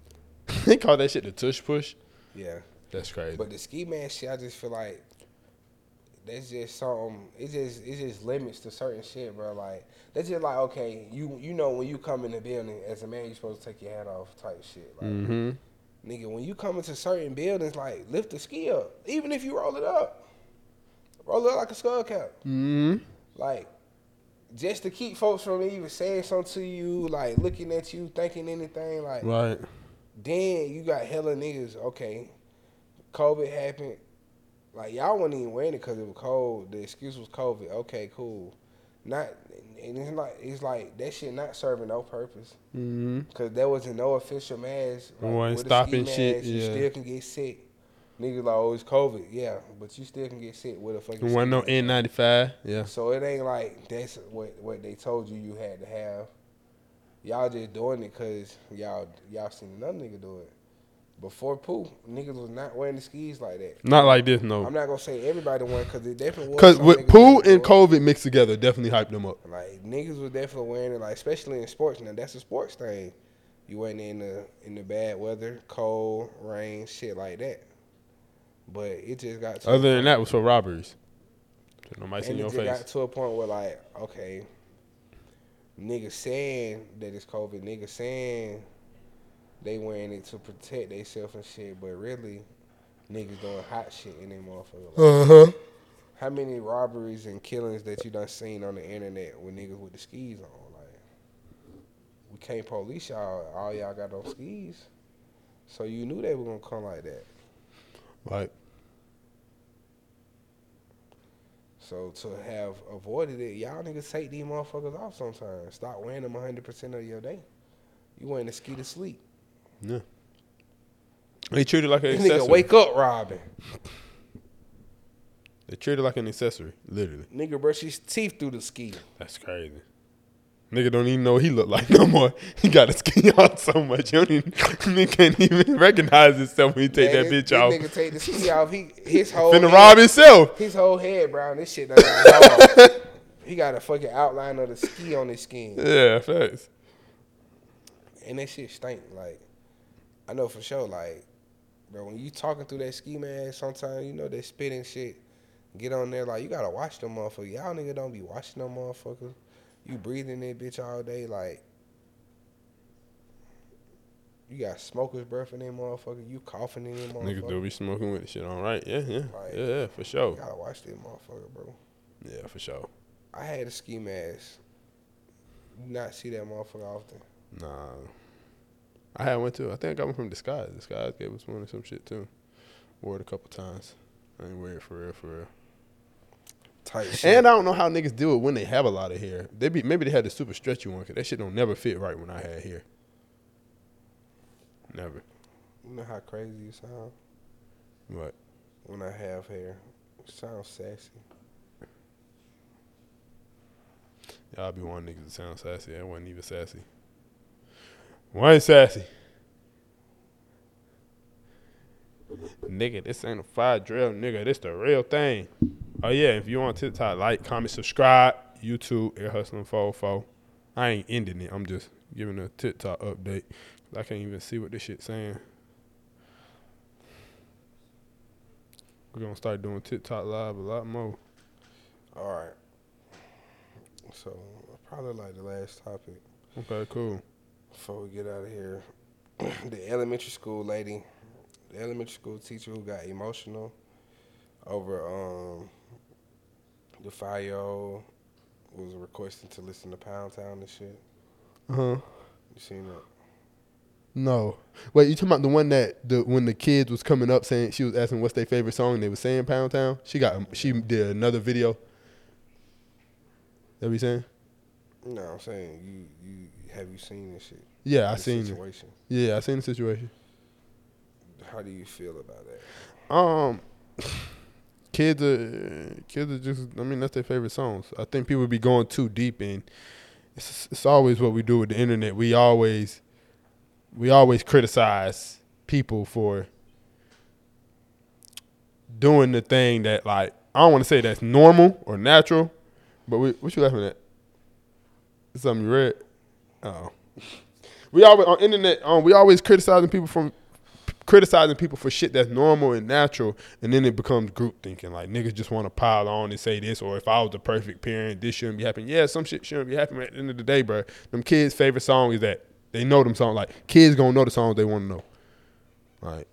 Speaker 3: they call that shit the tush push.
Speaker 2: yeah.
Speaker 3: That's crazy.
Speaker 2: But the ski man shit, I just feel like that's just something. It just it just limits to certain shit, bro. Like that's just like okay, you you know when you come in the building as a man, you're supposed to take your hat off, type shit. Like
Speaker 3: mm-hmm.
Speaker 2: nigga, when you come into certain buildings, like lift the ski up, even if you roll it up, roll it up like a skull cap,
Speaker 3: Mm-hmm.
Speaker 2: like. Just to keep folks from even saying something to you, like looking at you, thinking anything, like
Speaker 3: Right.
Speaker 2: then you got hella niggas. Okay, COVID happened. Like y'all wasn't even wearing it because it was cold. The excuse was COVID. Okay, cool. Not and it's like it's like that shit not serving no purpose
Speaker 3: Mm-hmm.
Speaker 2: because there wasn't no official mask. Like, with
Speaker 3: stopping
Speaker 2: ski
Speaker 3: shit,
Speaker 2: mask, You
Speaker 3: yeah.
Speaker 2: still can get sick. Niggas like oh it's COVID. Yeah, but you still can get sick with a fucking.
Speaker 3: There no. N95. Yeah.
Speaker 2: So it ain't like that's what what they told you you had to have. Y'all just doing it because y'all y'all seen another nigga do it. Before Pooh, niggas was not wearing the skis like that.
Speaker 3: Not like this, no.
Speaker 2: I'm not gonna say everybody went because it definitely was.
Speaker 3: Because with
Speaker 2: Pooh
Speaker 3: and COVID mixed together, definitely hyped them up.
Speaker 2: like niggas was definitely wearing it, like especially in sports. Now that's a sports thing. You went in the in the bad weather, cold, rain, shit like that. But it just got to a
Speaker 3: Other than that, was for robberies. So nobody see
Speaker 2: and it
Speaker 3: your
Speaker 2: just got to a point where like, okay, niggas saying that it's COVID, niggas saying they wearing it to protect themselves and shit, but really, niggas doing hot shit in them motherfucker. Like,
Speaker 3: Uh huh.
Speaker 2: how many robberies and killings that you done seen on the internet with niggas with the skis on? Like, we can't police y'all. All y'all got on skis. So you knew they were gonna come like that.
Speaker 3: Like,
Speaker 2: So to have avoided it, y'all niggas take these motherfuckers off sometimes. Stop wearing them 100% of your day. You wearing the ski to sleep.
Speaker 3: yeah. They treat it like an accessory.
Speaker 2: nigga wake up Robin.
Speaker 3: They treat it like an accessory, literally.
Speaker 2: Nigga brush his teeth through the ski.
Speaker 3: That's crazy. Nigga don't even know what he look like no more. He got his skin out so much. He, don't even, nigga can't even recognize himself when he take
Speaker 2: Man,
Speaker 3: that
Speaker 2: this-
Speaker 3: bitch
Speaker 2: this
Speaker 3: off.
Speaker 2: nigga take the ski off. He his whole
Speaker 3: Finna
Speaker 2: head,
Speaker 3: rob himself.
Speaker 2: his whole head brown. This shit. He got a fucking outline of the ski on his skin.
Speaker 3: Yeah, facts.
Speaker 2: And that shit stink. Like, I know for sure, like, bro, when you talking through that ski mask, sometimes you know they spitting shit. Get on there, like, you gotta watch them motherfuckers. Y'all nigga don't be watching them motherfuckers. You breathing that bitch all day, like, you got smoker's breath in them motherfucker. You coughing in them motherfucker.
Speaker 3: Niggas do be smoking with the shit on right. Yeah, yeah.
Speaker 2: Like-
Speaker 3: yeah, yeah, for
Speaker 2: You
Speaker 3: sure.
Speaker 2: gotta watch that motherfucker, bro.
Speaker 3: Yeah, for sure.
Speaker 2: I had a ski mask. Not see that motherfucker often.
Speaker 3: Nah. I had one too. I think I got one from Disguise. Disguise gave us one or some shit too. Wore it a couple times. I ain't wear it for real, for real.
Speaker 2: Tight shit.
Speaker 3: And I don't know how niggas do it when they have a lot of hair. They be maybe they had the super stretchy one because that shit don't never fit right when I had hair. Never.
Speaker 2: you know how crazy you sound
Speaker 3: What?
Speaker 2: when I have hair. It sounds sassy.
Speaker 3: Y'all be wanting niggas to sound sassy. I wasn't even sassy. Wasn't sassy. Nigga, this ain't a fire drill, nigga. This the real thing. Oh yeah, if you on TikTok, like, comment, subscribe. YouTube, Ear Hustlin 44. I ain't ending it. I'm just giving a TikTok update. I can't even see what this shit saying. We're gonna start doing TikTok live a lot more.
Speaker 2: All right. So probably like the last topic
Speaker 3: Okay, cool.
Speaker 2: before we get out of here. the elementary school lady the elementary school teacher who got emotional over um the FIO was requesting to listen to Pound Town and shit.
Speaker 3: Uh huh.
Speaker 2: You seen that?
Speaker 3: No. Wait, you talking about the one that the when the kids was coming up saying she was asking what's their favorite song and they was saying Pound Town? She got she did another video. That what you saying?
Speaker 2: No, I'm saying you you have you seen this shit?
Speaker 3: Yeah, I seen it. Yeah, I seen the situation.
Speaker 2: How do you feel about that?
Speaker 3: Um, kids are kids are just. I mean, that's their favorite songs. I think people be going too deep in. It's it's always what we do with the internet. We always we always criticize people for doing the thing that like I don't want to say that's normal or natural, but we, what you laughing at? Something you read? Oh, we always on internet. Um, we always criticizing people from criticizing people for shit that's normal and natural, and then it becomes group thinking. Like niggas just want to pile on and say this, or if I was the perfect parent, this shouldn't be happening. Yeah, some shit shouldn't be happening. At the end of the day, bro, them kids' favorite song is that they know them songs. Like kids gonna know the songs they want to know. Like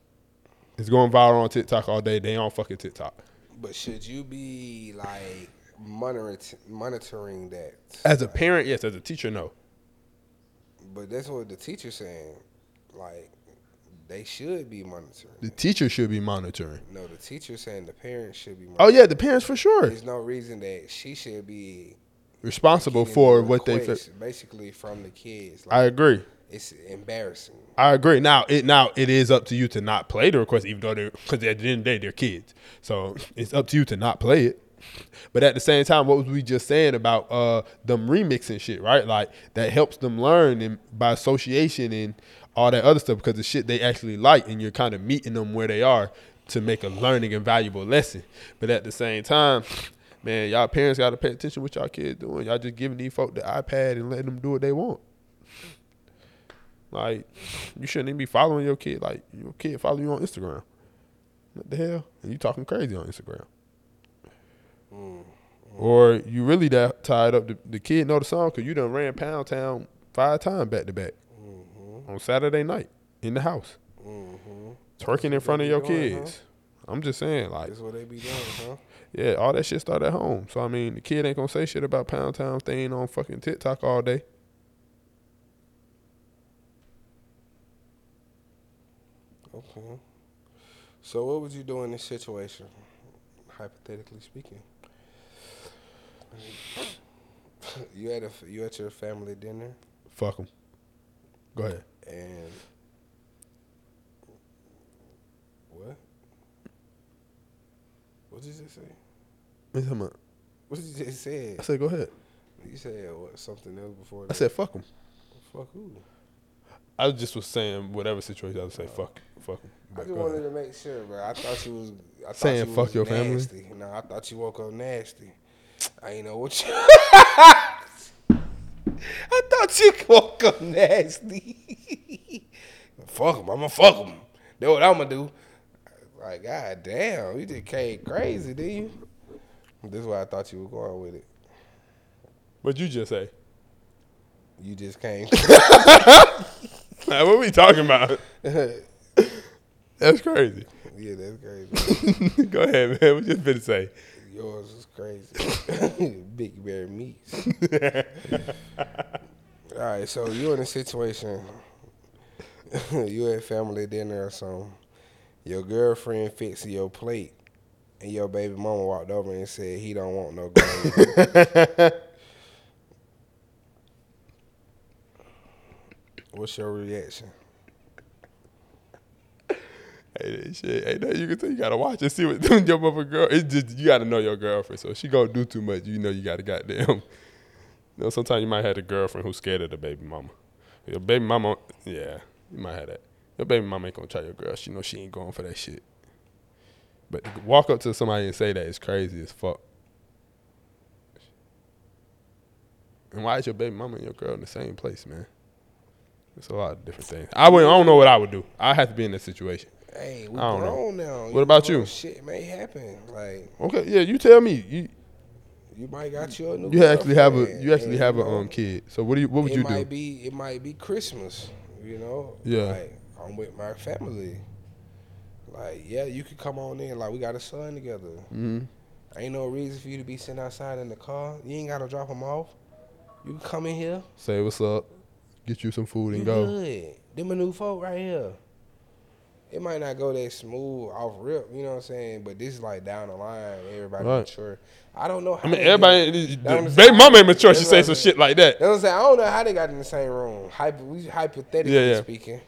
Speaker 3: it's going viral on TikTok all day. They on fucking TikTok.
Speaker 2: But should you be like monitoring monitoring that?
Speaker 3: As a parent, yes. As a teacher, no.
Speaker 2: But that's what the teacher's saying. Like they should be monitoring.
Speaker 3: The teacher should be monitoring.
Speaker 2: No, the teacher's saying the parents should be.
Speaker 3: Oh yeah, the parents for sure
Speaker 2: There's no reason that she should be
Speaker 3: responsible for what they. Fa-
Speaker 2: basically from the kids.
Speaker 3: I agree.
Speaker 2: it's embarrassing.
Speaker 3: I agree. Now it now it is up to you to not play the request, even though they're because at the end of the day they're kids. So it's up to you to not play it. But at the same time, what was we just saying about uh them remixing shit, right? Like that helps them learn and by association and all that other stuff because the shit they actually like and you're kind of meeting them where they are to make a learning and valuable lesson. But at the same time, man, y'all parents gotta pay attention what y'all kids doing. Y'all just giving these folk the iPad and letting them do what they want. Like, you shouldn't even be following your kid. Like, your kid follow you on Instagram. What the hell? And you talking crazy on Instagram. Mm-hmm. Or you really that tied up. The, the kid know the song because you done ran Pound Town five times back to back on Saturday night in the house, mm-hmm. twerking in front of your
Speaker 2: doing, huh?
Speaker 3: kids. I'm just saying, like,
Speaker 2: That's what they be doing, huh?
Speaker 3: yeah, all that shit start at home. So I mean, the kid ain't gonna say shit about Pound Town staying on fucking TikTok all day.
Speaker 2: Okay. So what would you do in this situation, hypothetically speaking? You at a you at your family dinner
Speaker 3: Fuck them. Go ahead.
Speaker 2: And what? What did you just say?
Speaker 3: What you talking about?
Speaker 2: What did you just say?
Speaker 3: I said, go ahead.
Speaker 2: You said what? Something else before
Speaker 3: I
Speaker 2: that?
Speaker 3: said, fuck them.
Speaker 2: fuck who?
Speaker 3: I just was saying whatever situation I would say, fuck, fuck 'em.
Speaker 2: I just wanted
Speaker 3: ahead.
Speaker 2: to make sure, bro. I thought you was I thought
Speaker 3: Saying
Speaker 2: you
Speaker 3: fuck
Speaker 2: was
Speaker 3: your family?
Speaker 2: No, I thought you woke up nasty. I ain't know what you. I thought you woke up nasty. fuck him. I'm gonna fuck him. That's what I'm gonna do. Like, god damn, you just came crazy, did you? This is why I thought you were going with it.
Speaker 3: What'd you just say?
Speaker 2: You just came.
Speaker 3: What we talking about? That's crazy.
Speaker 2: yeah, that's crazy.
Speaker 3: go ahead, man. What you finna say?
Speaker 2: Yours is crazy. Big Bear Meats. All right, so you in a situation, you at family dinner or something. Your girlfriend fixing your plate, and your baby mama walked over and said he don't want no gravy. What's your reaction?
Speaker 3: Hey, shit. Hey, you can tell you gotta watch and see what your mother girl. It's just you gotta know your girlfriend. So she gonna do too much, you know you gotta goddamn. You know, sometimes you might have a girlfriend who's scared of the baby mama. Your baby mama, yeah, you might have that. Your baby mama ain't gonna try your girl. She know she ain't going for that shit. But to walk up to somebody and say that is crazy as fuck. And why is your baby mama and your girl in the same place, man? It's a lot of different things. I would. I don't know what I would do. I have to be in that situation.
Speaker 2: Hey, we
Speaker 3: I don't know.
Speaker 2: now.
Speaker 3: What about you?
Speaker 2: Shit may happen. Like
Speaker 3: Okay, yeah, you tell me. You
Speaker 2: you might got you a new.
Speaker 3: you actually have a you actually have a um kid. So what do you what would
Speaker 2: it
Speaker 3: you
Speaker 2: might
Speaker 3: do?
Speaker 2: be it might be Christmas, you know.
Speaker 3: Yeah.
Speaker 2: Like I'm with my family. Like, yeah, you could come on in. Like, we got a son together.
Speaker 3: Mm-hmm.
Speaker 2: Ain't no reason for you to be sitting outside in the car. You ain't gotta drop him off. You can come in here.
Speaker 3: Say what's up. Get you some food
Speaker 2: You
Speaker 3: and go.
Speaker 2: good. Them a new folk right here. It might not go that smooth off rip, you know what I'm saying? But this is like down the line. Everybody
Speaker 3: Right.
Speaker 2: mature. I don't know. How
Speaker 3: I mean, everybody.
Speaker 2: get-
Speaker 3: The
Speaker 2: That's what
Speaker 3: baby mama ain't mature. She say some shit like that.
Speaker 2: That's what I'm saying. I don't know how they got in the same room. Hypo, we hypothetically
Speaker 3: Yeah, yeah.
Speaker 2: speaking.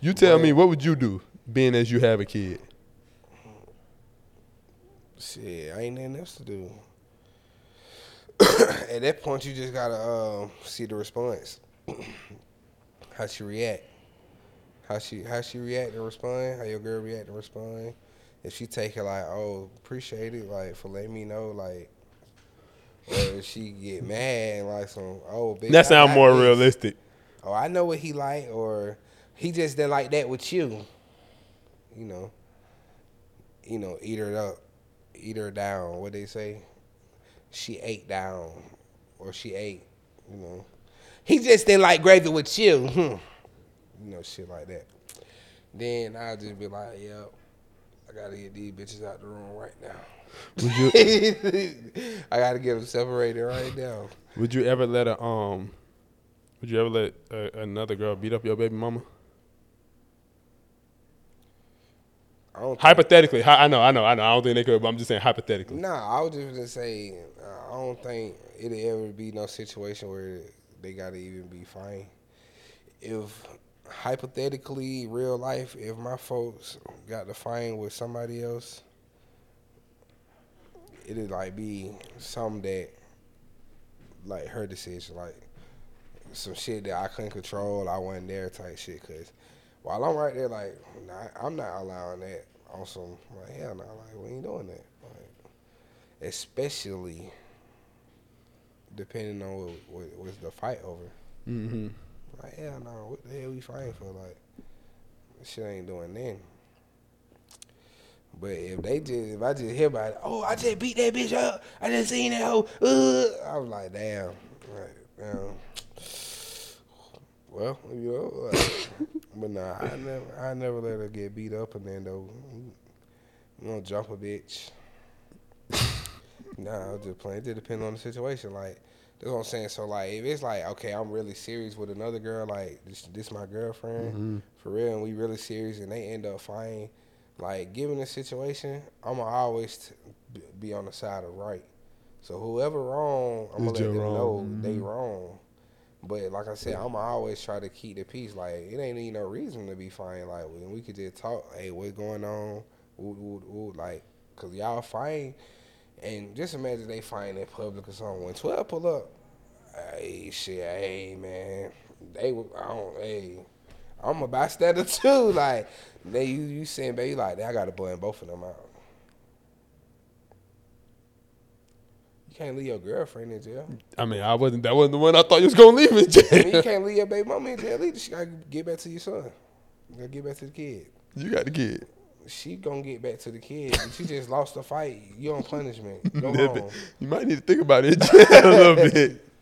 Speaker 3: You tell
Speaker 2: But-
Speaker 3: me, what would you do, being as you have a kid?
Speaker 2: Shit, I ain't nothing else to do. At that point, you just gotta um, see the response. how she react. How she how she react and respond. How your girl react and respond. If she take it like, oh, appreciate it, like for letting me know, like, or if she get mad and like some, oh, bitch,
Speaker 3: That
Speaker 2: I
Speaker 3: sound
Speaker 2: got
Speaker 3: more realistic.
Speaker 2: Oh, I know what he like, or he just didn't like that with you. You know, you know, eat her up, eat her down. What they say? She ate down, or she ate. You know, he just didn't like gravy with you. Hmm. You know, shit like that. Then I'll just be like, yep, I gotta get these bitches out the room right now.
Speaker 3: Would you
Speaker 2: I gotta get them separated right now.
Speaker 3: Would you ever let a um? Would you ever let a, another girl beat up your baby mama?
Speaker 2: I don't
Speaker 3: Hypothetically, hi- I know, I know, I know. I don't think they could, but I'm just saying hypothetically.
Speaker 2: Nah, I was just gonna say uh, I don't think it'll ever be no situation where they gotta even be fine. If hypothetically, real life, if my folks got to find with somebody else, it'd like be something that like her decision, like some shit that I couldn't control, I wasn't there type shit. Cause while I'm right there, like nah, I'm not allowing that on some like hell no, like we ain't doing that. Like, especially depending on what, what what's the fight over.
Speaker 3: Mm-hmm.
Speaker 2: Like hell no, what the hell we fighting for? Like shit ain't doing then. But if they just if I just hear about it, oh I just beat that bitch up, I just seen that hoe. Uh, I was like, damn, like, damn. Well, you know, like, but nah, I never, I never let her get beat up, and then though, you know, jump a bitch. nah, I was just playing. It just depends on the situation. Like that's what I'm saying. So like, if it's like, okay, I'm really serious with another girl, like this, this my girlfriend mm-hmm. for real, and we really serious, and they end up fighting. Like, given the situation, I'ma always t- be on the side of right. So whoever wrong, I'm gonna
Speaker 3: It's
Speaker 2: let them
Speaker 3: wrong.
Speaker 2: know mm-hmm. they wrong. But like I said, I'ma always try to keep the peace. Like it ain't even no reason to be fighting. Like when we could just talk, hey, what's going on? Ooh, ooh, ooh, like, cause y'all fighting, and just imagine they fighting in public or something. When twelve pull up, hey, shit, hey man, they, I don't, hey, I'm a bystander too. Like they, you, you saying, baby, like I gotta blame both of them out. You can't leave your girlfriend in jail.
Speaker 3: I mean, I wasn't. That wasn't the one I thought you was gonna leave in
Speaker 2: I mean, you can't leave your baby mama in jail either. She gotta get back to your son. You gotta get back to the kid.
Speaker 3: you got the kid.
Speaker 2: She gonna get back to the kid. She just lost the fight. You on punishment. Go home.
Speaker 3: You might need to think about it in jail a little bit.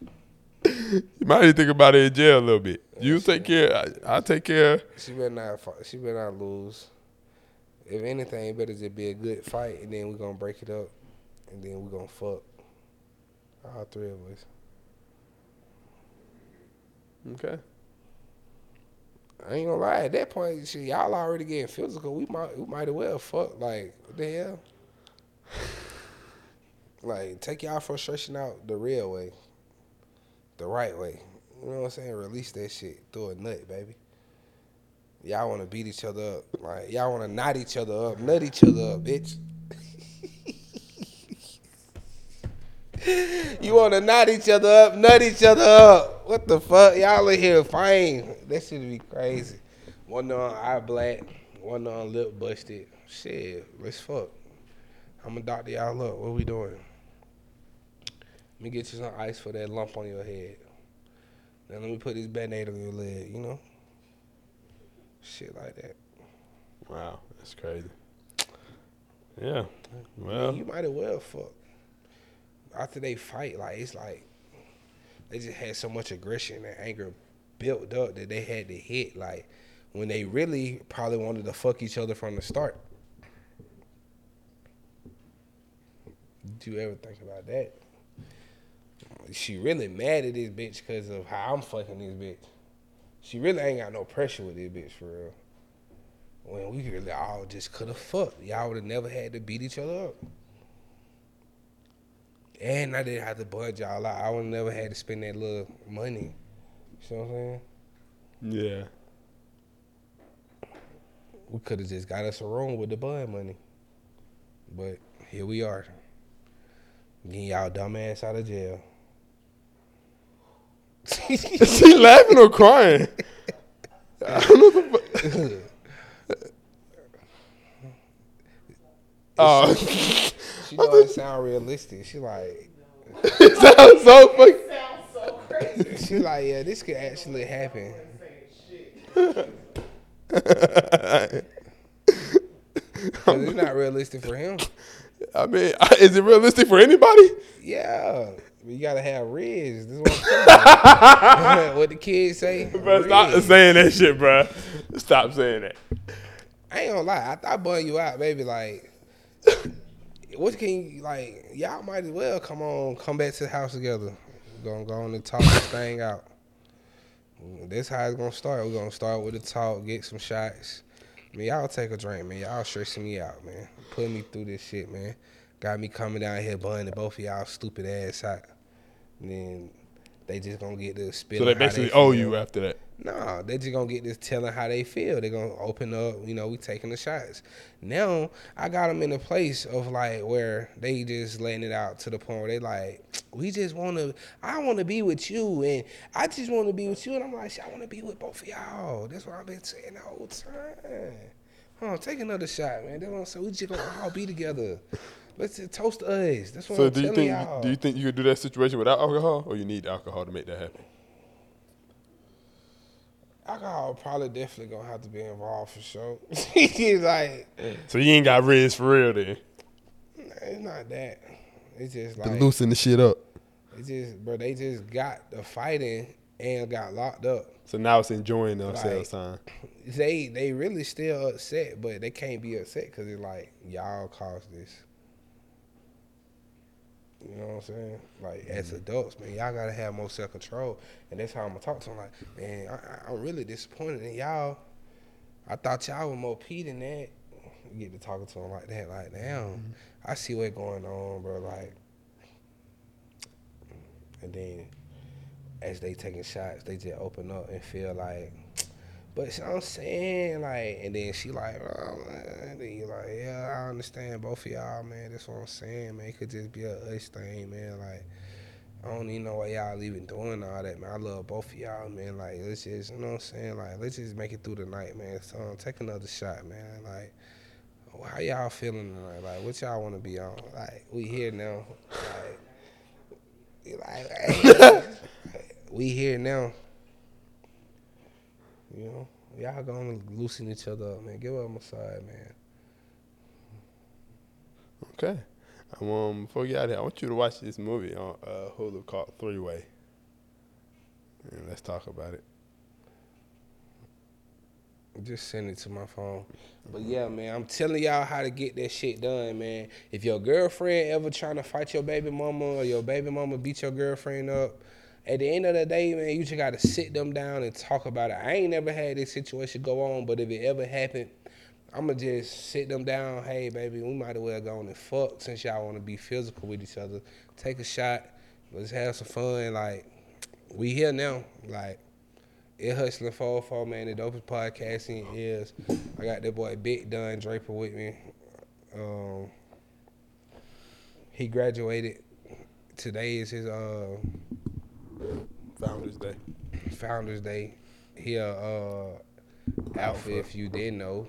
Speaker 3: You might need to think about it in jail a little bit. You take care. I, I take care.
Speaker 2: She better not. She better not lose. If anything, it better just be a good fight, and then we're gonna break it up, and then we're gonna fuck. All three of us.
Speaker 3: Okay.
Speaker 2: I ain't gonna lie. At that point, shit, y'all already getting physical. We might, we might as well fuck. Like, what the hell? like, take y'all frustration out the real way, the right way. You know what I'm saying? Release that shit. Throw a nut, baby. Y'all want to beat each other up. Like, y'all want to knot each other up, nut each other up, bitch. you want to knot each other up, nut each other up. What the fuck? Y'all in here fine. That should be crazy. One on eye black, one on lip busted. Shit, let's fuck. I'm gonna doctor y'all up. What we doing? Let me get you some ice for that lump on your head. Then let me put this band-aid on your leg, you know? Shit like that.
Speaker 3: Wow, that's crazy. Yeah. Well,
Speaker 2: mean, you might as well fuck. After they fight, like it's like they just had so much aggression and anger built up that they had to hit, like when they really probably wanted to fuck each other from the start. Do you ever think about that? She really mad at this bitch because of how I'm fucking this bitch. She really ain't got no pressure with this bitch for real. When we really all just could have fucked. Y'all would have never had to beat each other up. And I didn't have to budge y'all out. I would never had to spend that little money you know what I'm saying?
Speaker 3: Yeah.
Speaker 2: We could have just got us a room with the bud money. But here we are. Getting y'all dumbass out of jail.
Speaker 3: Is she laughing or crying? I don't know the fuck. Oh,
Speaker 2: She know it sound realistic. She like
Speaker 3: it sounds so fucking.
Speaker 4: Sounds so crazy.
Speaker 2: she like, yeah, this could actually happen. It's not realistic for him.
Speaker 3: I mean, is it realistic for anybody?
Speaker 2: Yeah. You gotta have riz. This is what what the kids say.
Speaker 3: Bro, stop saying that shit, bro. Stop saying that.
Speaker 2: I ain't gonna lie. I thought bun you out, baby. Like, what can you like? Y'all might as well come on, come back to the house together. We're gonna go on and talk this thing out. This how it's gonna start. We're gonna start with the talk, get some shots. Man, y'all take a drink, man. Y'all stressing me out, man. Putting me through this shit, man. Got me coming down here, bunning both of y'all stupid ass out. And then they just gonna get to spit.
Speaker 3: So they basically owe you after that.
Speaker 2: No, they just gonna get this telling how they feel. They gonna open up, you know, we taking the shots. Now I got them in a place of like where they just letting it out to the point where they like, we just wanna, I wanna be with you, and I just wanna be with you, and I'm like, I wanna be with both of y'all. That's what I've been saying the whole time. On, take another shot, man. That's what I'm saying. We just gonna all be together. Let's toast us. That's what
Speaker 3: So
Speaker 2: I'm
Speaker 3: do you think
Speaker 2: y'all.
Speaker 3: do you think you could do that situation without alcohol, or you need alcohol to make that happen?
Speaker 2: Alcohol probably definitely gonna have to be involved for sure. He's like.
Speaker 3: So you ain't got Riz for real then.
Speaker 2: It's not that. It's just
Speaker 3: To
Speaker 2: like
Speaker 3: loosen the shit up.
Speaker 2: it's just, bro. They just got the fighting and got locked up.
Speaker 3: So now it's enjoying themselves time.
Speaker 2: They they really still upset, but they can't be upset because it's like y'all caused this. You know what I'm saying? Like as mm-hmm. adults, man, y'all gotta have more self control, and that's how I'm gonna talk to them. Like, man, I, I'm really disappointed in y'all. I thought y'all were more P than that. You get to talking to them like that, like damn, mm-hmm. I see what's going on, bro. Like, and then as they taking shots, they just open up and feel like, but I'm saying, like, and then she like, oh, and then you like, yeah, I understand both of y'all, man. That's what I'm saying, man. It could just be a us thing, man. Like, I don't even know why y'all even doing all that, man. I love both of y'all, man. Like, let's just, you know what I'm saying? Like, let's just make it through the night, man. So, um, take another shot, man. Like, how y'all feeling tonight? Like, what y'all want to be on? Like, we here now. Like, like, we here now. You know, y'all gonna loosen each other up, man. Give her a side, man.
Speaker 3: Okay. Um, before we get out of here, I want you to watch this movie on uh, Hulu called Three Way. And let's talk about it.
Speaker 2: Just send it to my phone. But yeah, man, I'm telling y'all how to get that shit done, man. If your girlfriend ever trying to fight your baby mama or your baby mama beat your girlfriend up, at the end of the day, man, you just gotta sit them down and talk about it. I ain't never had this situation go on, but if it ever happened, I'ma just sit them down. Hey, baby, we might as well go on and fuck since y'all want to be physical with each other. Take a shot. Let's have some fun. Like we here now. Like it hustling four four man. The dopest podcasting is. I got that boy Big Don Draper with me. Um, he graduated. Today is his uh
Speaker 3: Founders Day.
Speaker 2: Founders Day. He a uh, alpha if you didn't know.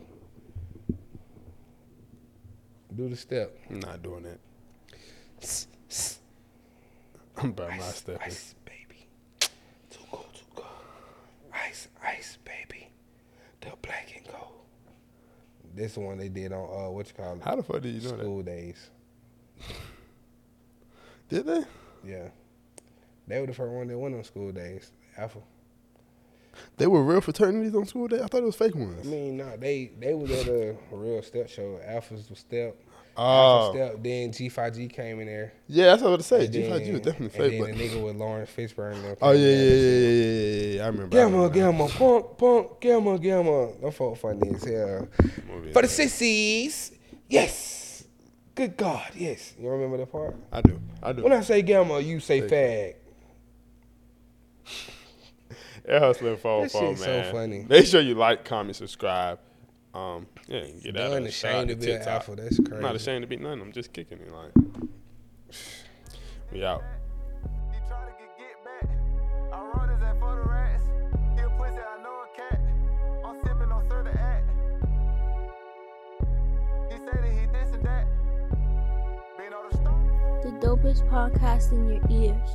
Speaker 2: Do the step.
Speaker 3: I'm not doing that. I'm by my stepping.
Speaker 2: ice, baby. Too cold, too cold. Ice, ice, baby. The black and gold. This one they did on uh what you call it?
Speaker 3: How the fuck did you know that?
Speaker 2: School Daze.
Speaker 3: Did they?
Speaker 2: Yeah. They were the first one that went on School Daze. Alpha.
Speaker 3: They were real fraternities on school day. I thought it was fake ones.
Speaker 2: I mean, no, they they was at a real step show. Alphas was step.
Speaker 3: Oh,
Speaker 2: Step. Then G Phi G came in there.
Speaker 3: yeah, that's what I was about to say.
Speaker 2: G
Speaker 3: Phi G
Speaker 2: then-
Speaker 3: was definitely
Speaker 2: and then
Speaker 3: but
Speaker 2: the nigga with Laurence Fishburne.
Speaker 3: oh yeah, yeah, yeah, yeah, yeah, yeah. I remember. I
Speaker 2: Gamma,
Speaker 3: remember.
Speaker 2: gamma, punk, punk, gamma, gamma. Them folk funny as hell. For the
Speaker 3: is-
Speaker 2: sissies, yes. Good God, yes. You remember that part?
Speaker 3: I do. I do.
Speaker 2: When I say gamma, you say
Speaker 3: Say
Speaker 2: fag.
Speaker 3: Ear Hustlin Phone
Speaker 2: That
Speaker 3: Phone,
Speaker 2: shit's so
Speaker 3: man.
Speaker 2: funny.
Speaker 3: Make sure you like, comment, subscribe. Um, yeah, and get out
Speaker 2: Done
Speaker 3: of
Speaker 2: ashamed to be an alpha. That's
Speaker 3: I'm
Speaker 2: crazy.
Speaker 3: not ashamed to be none. I'm just kicking it. Like, we out.
Speaker 5: He try to get get back. I run his ass for the rats. He a pussy, I know a cat. I'm sipping on Sir the act. He said that he this and that. Being on the stone.
Speaker 1: The dopest podcast in your ears.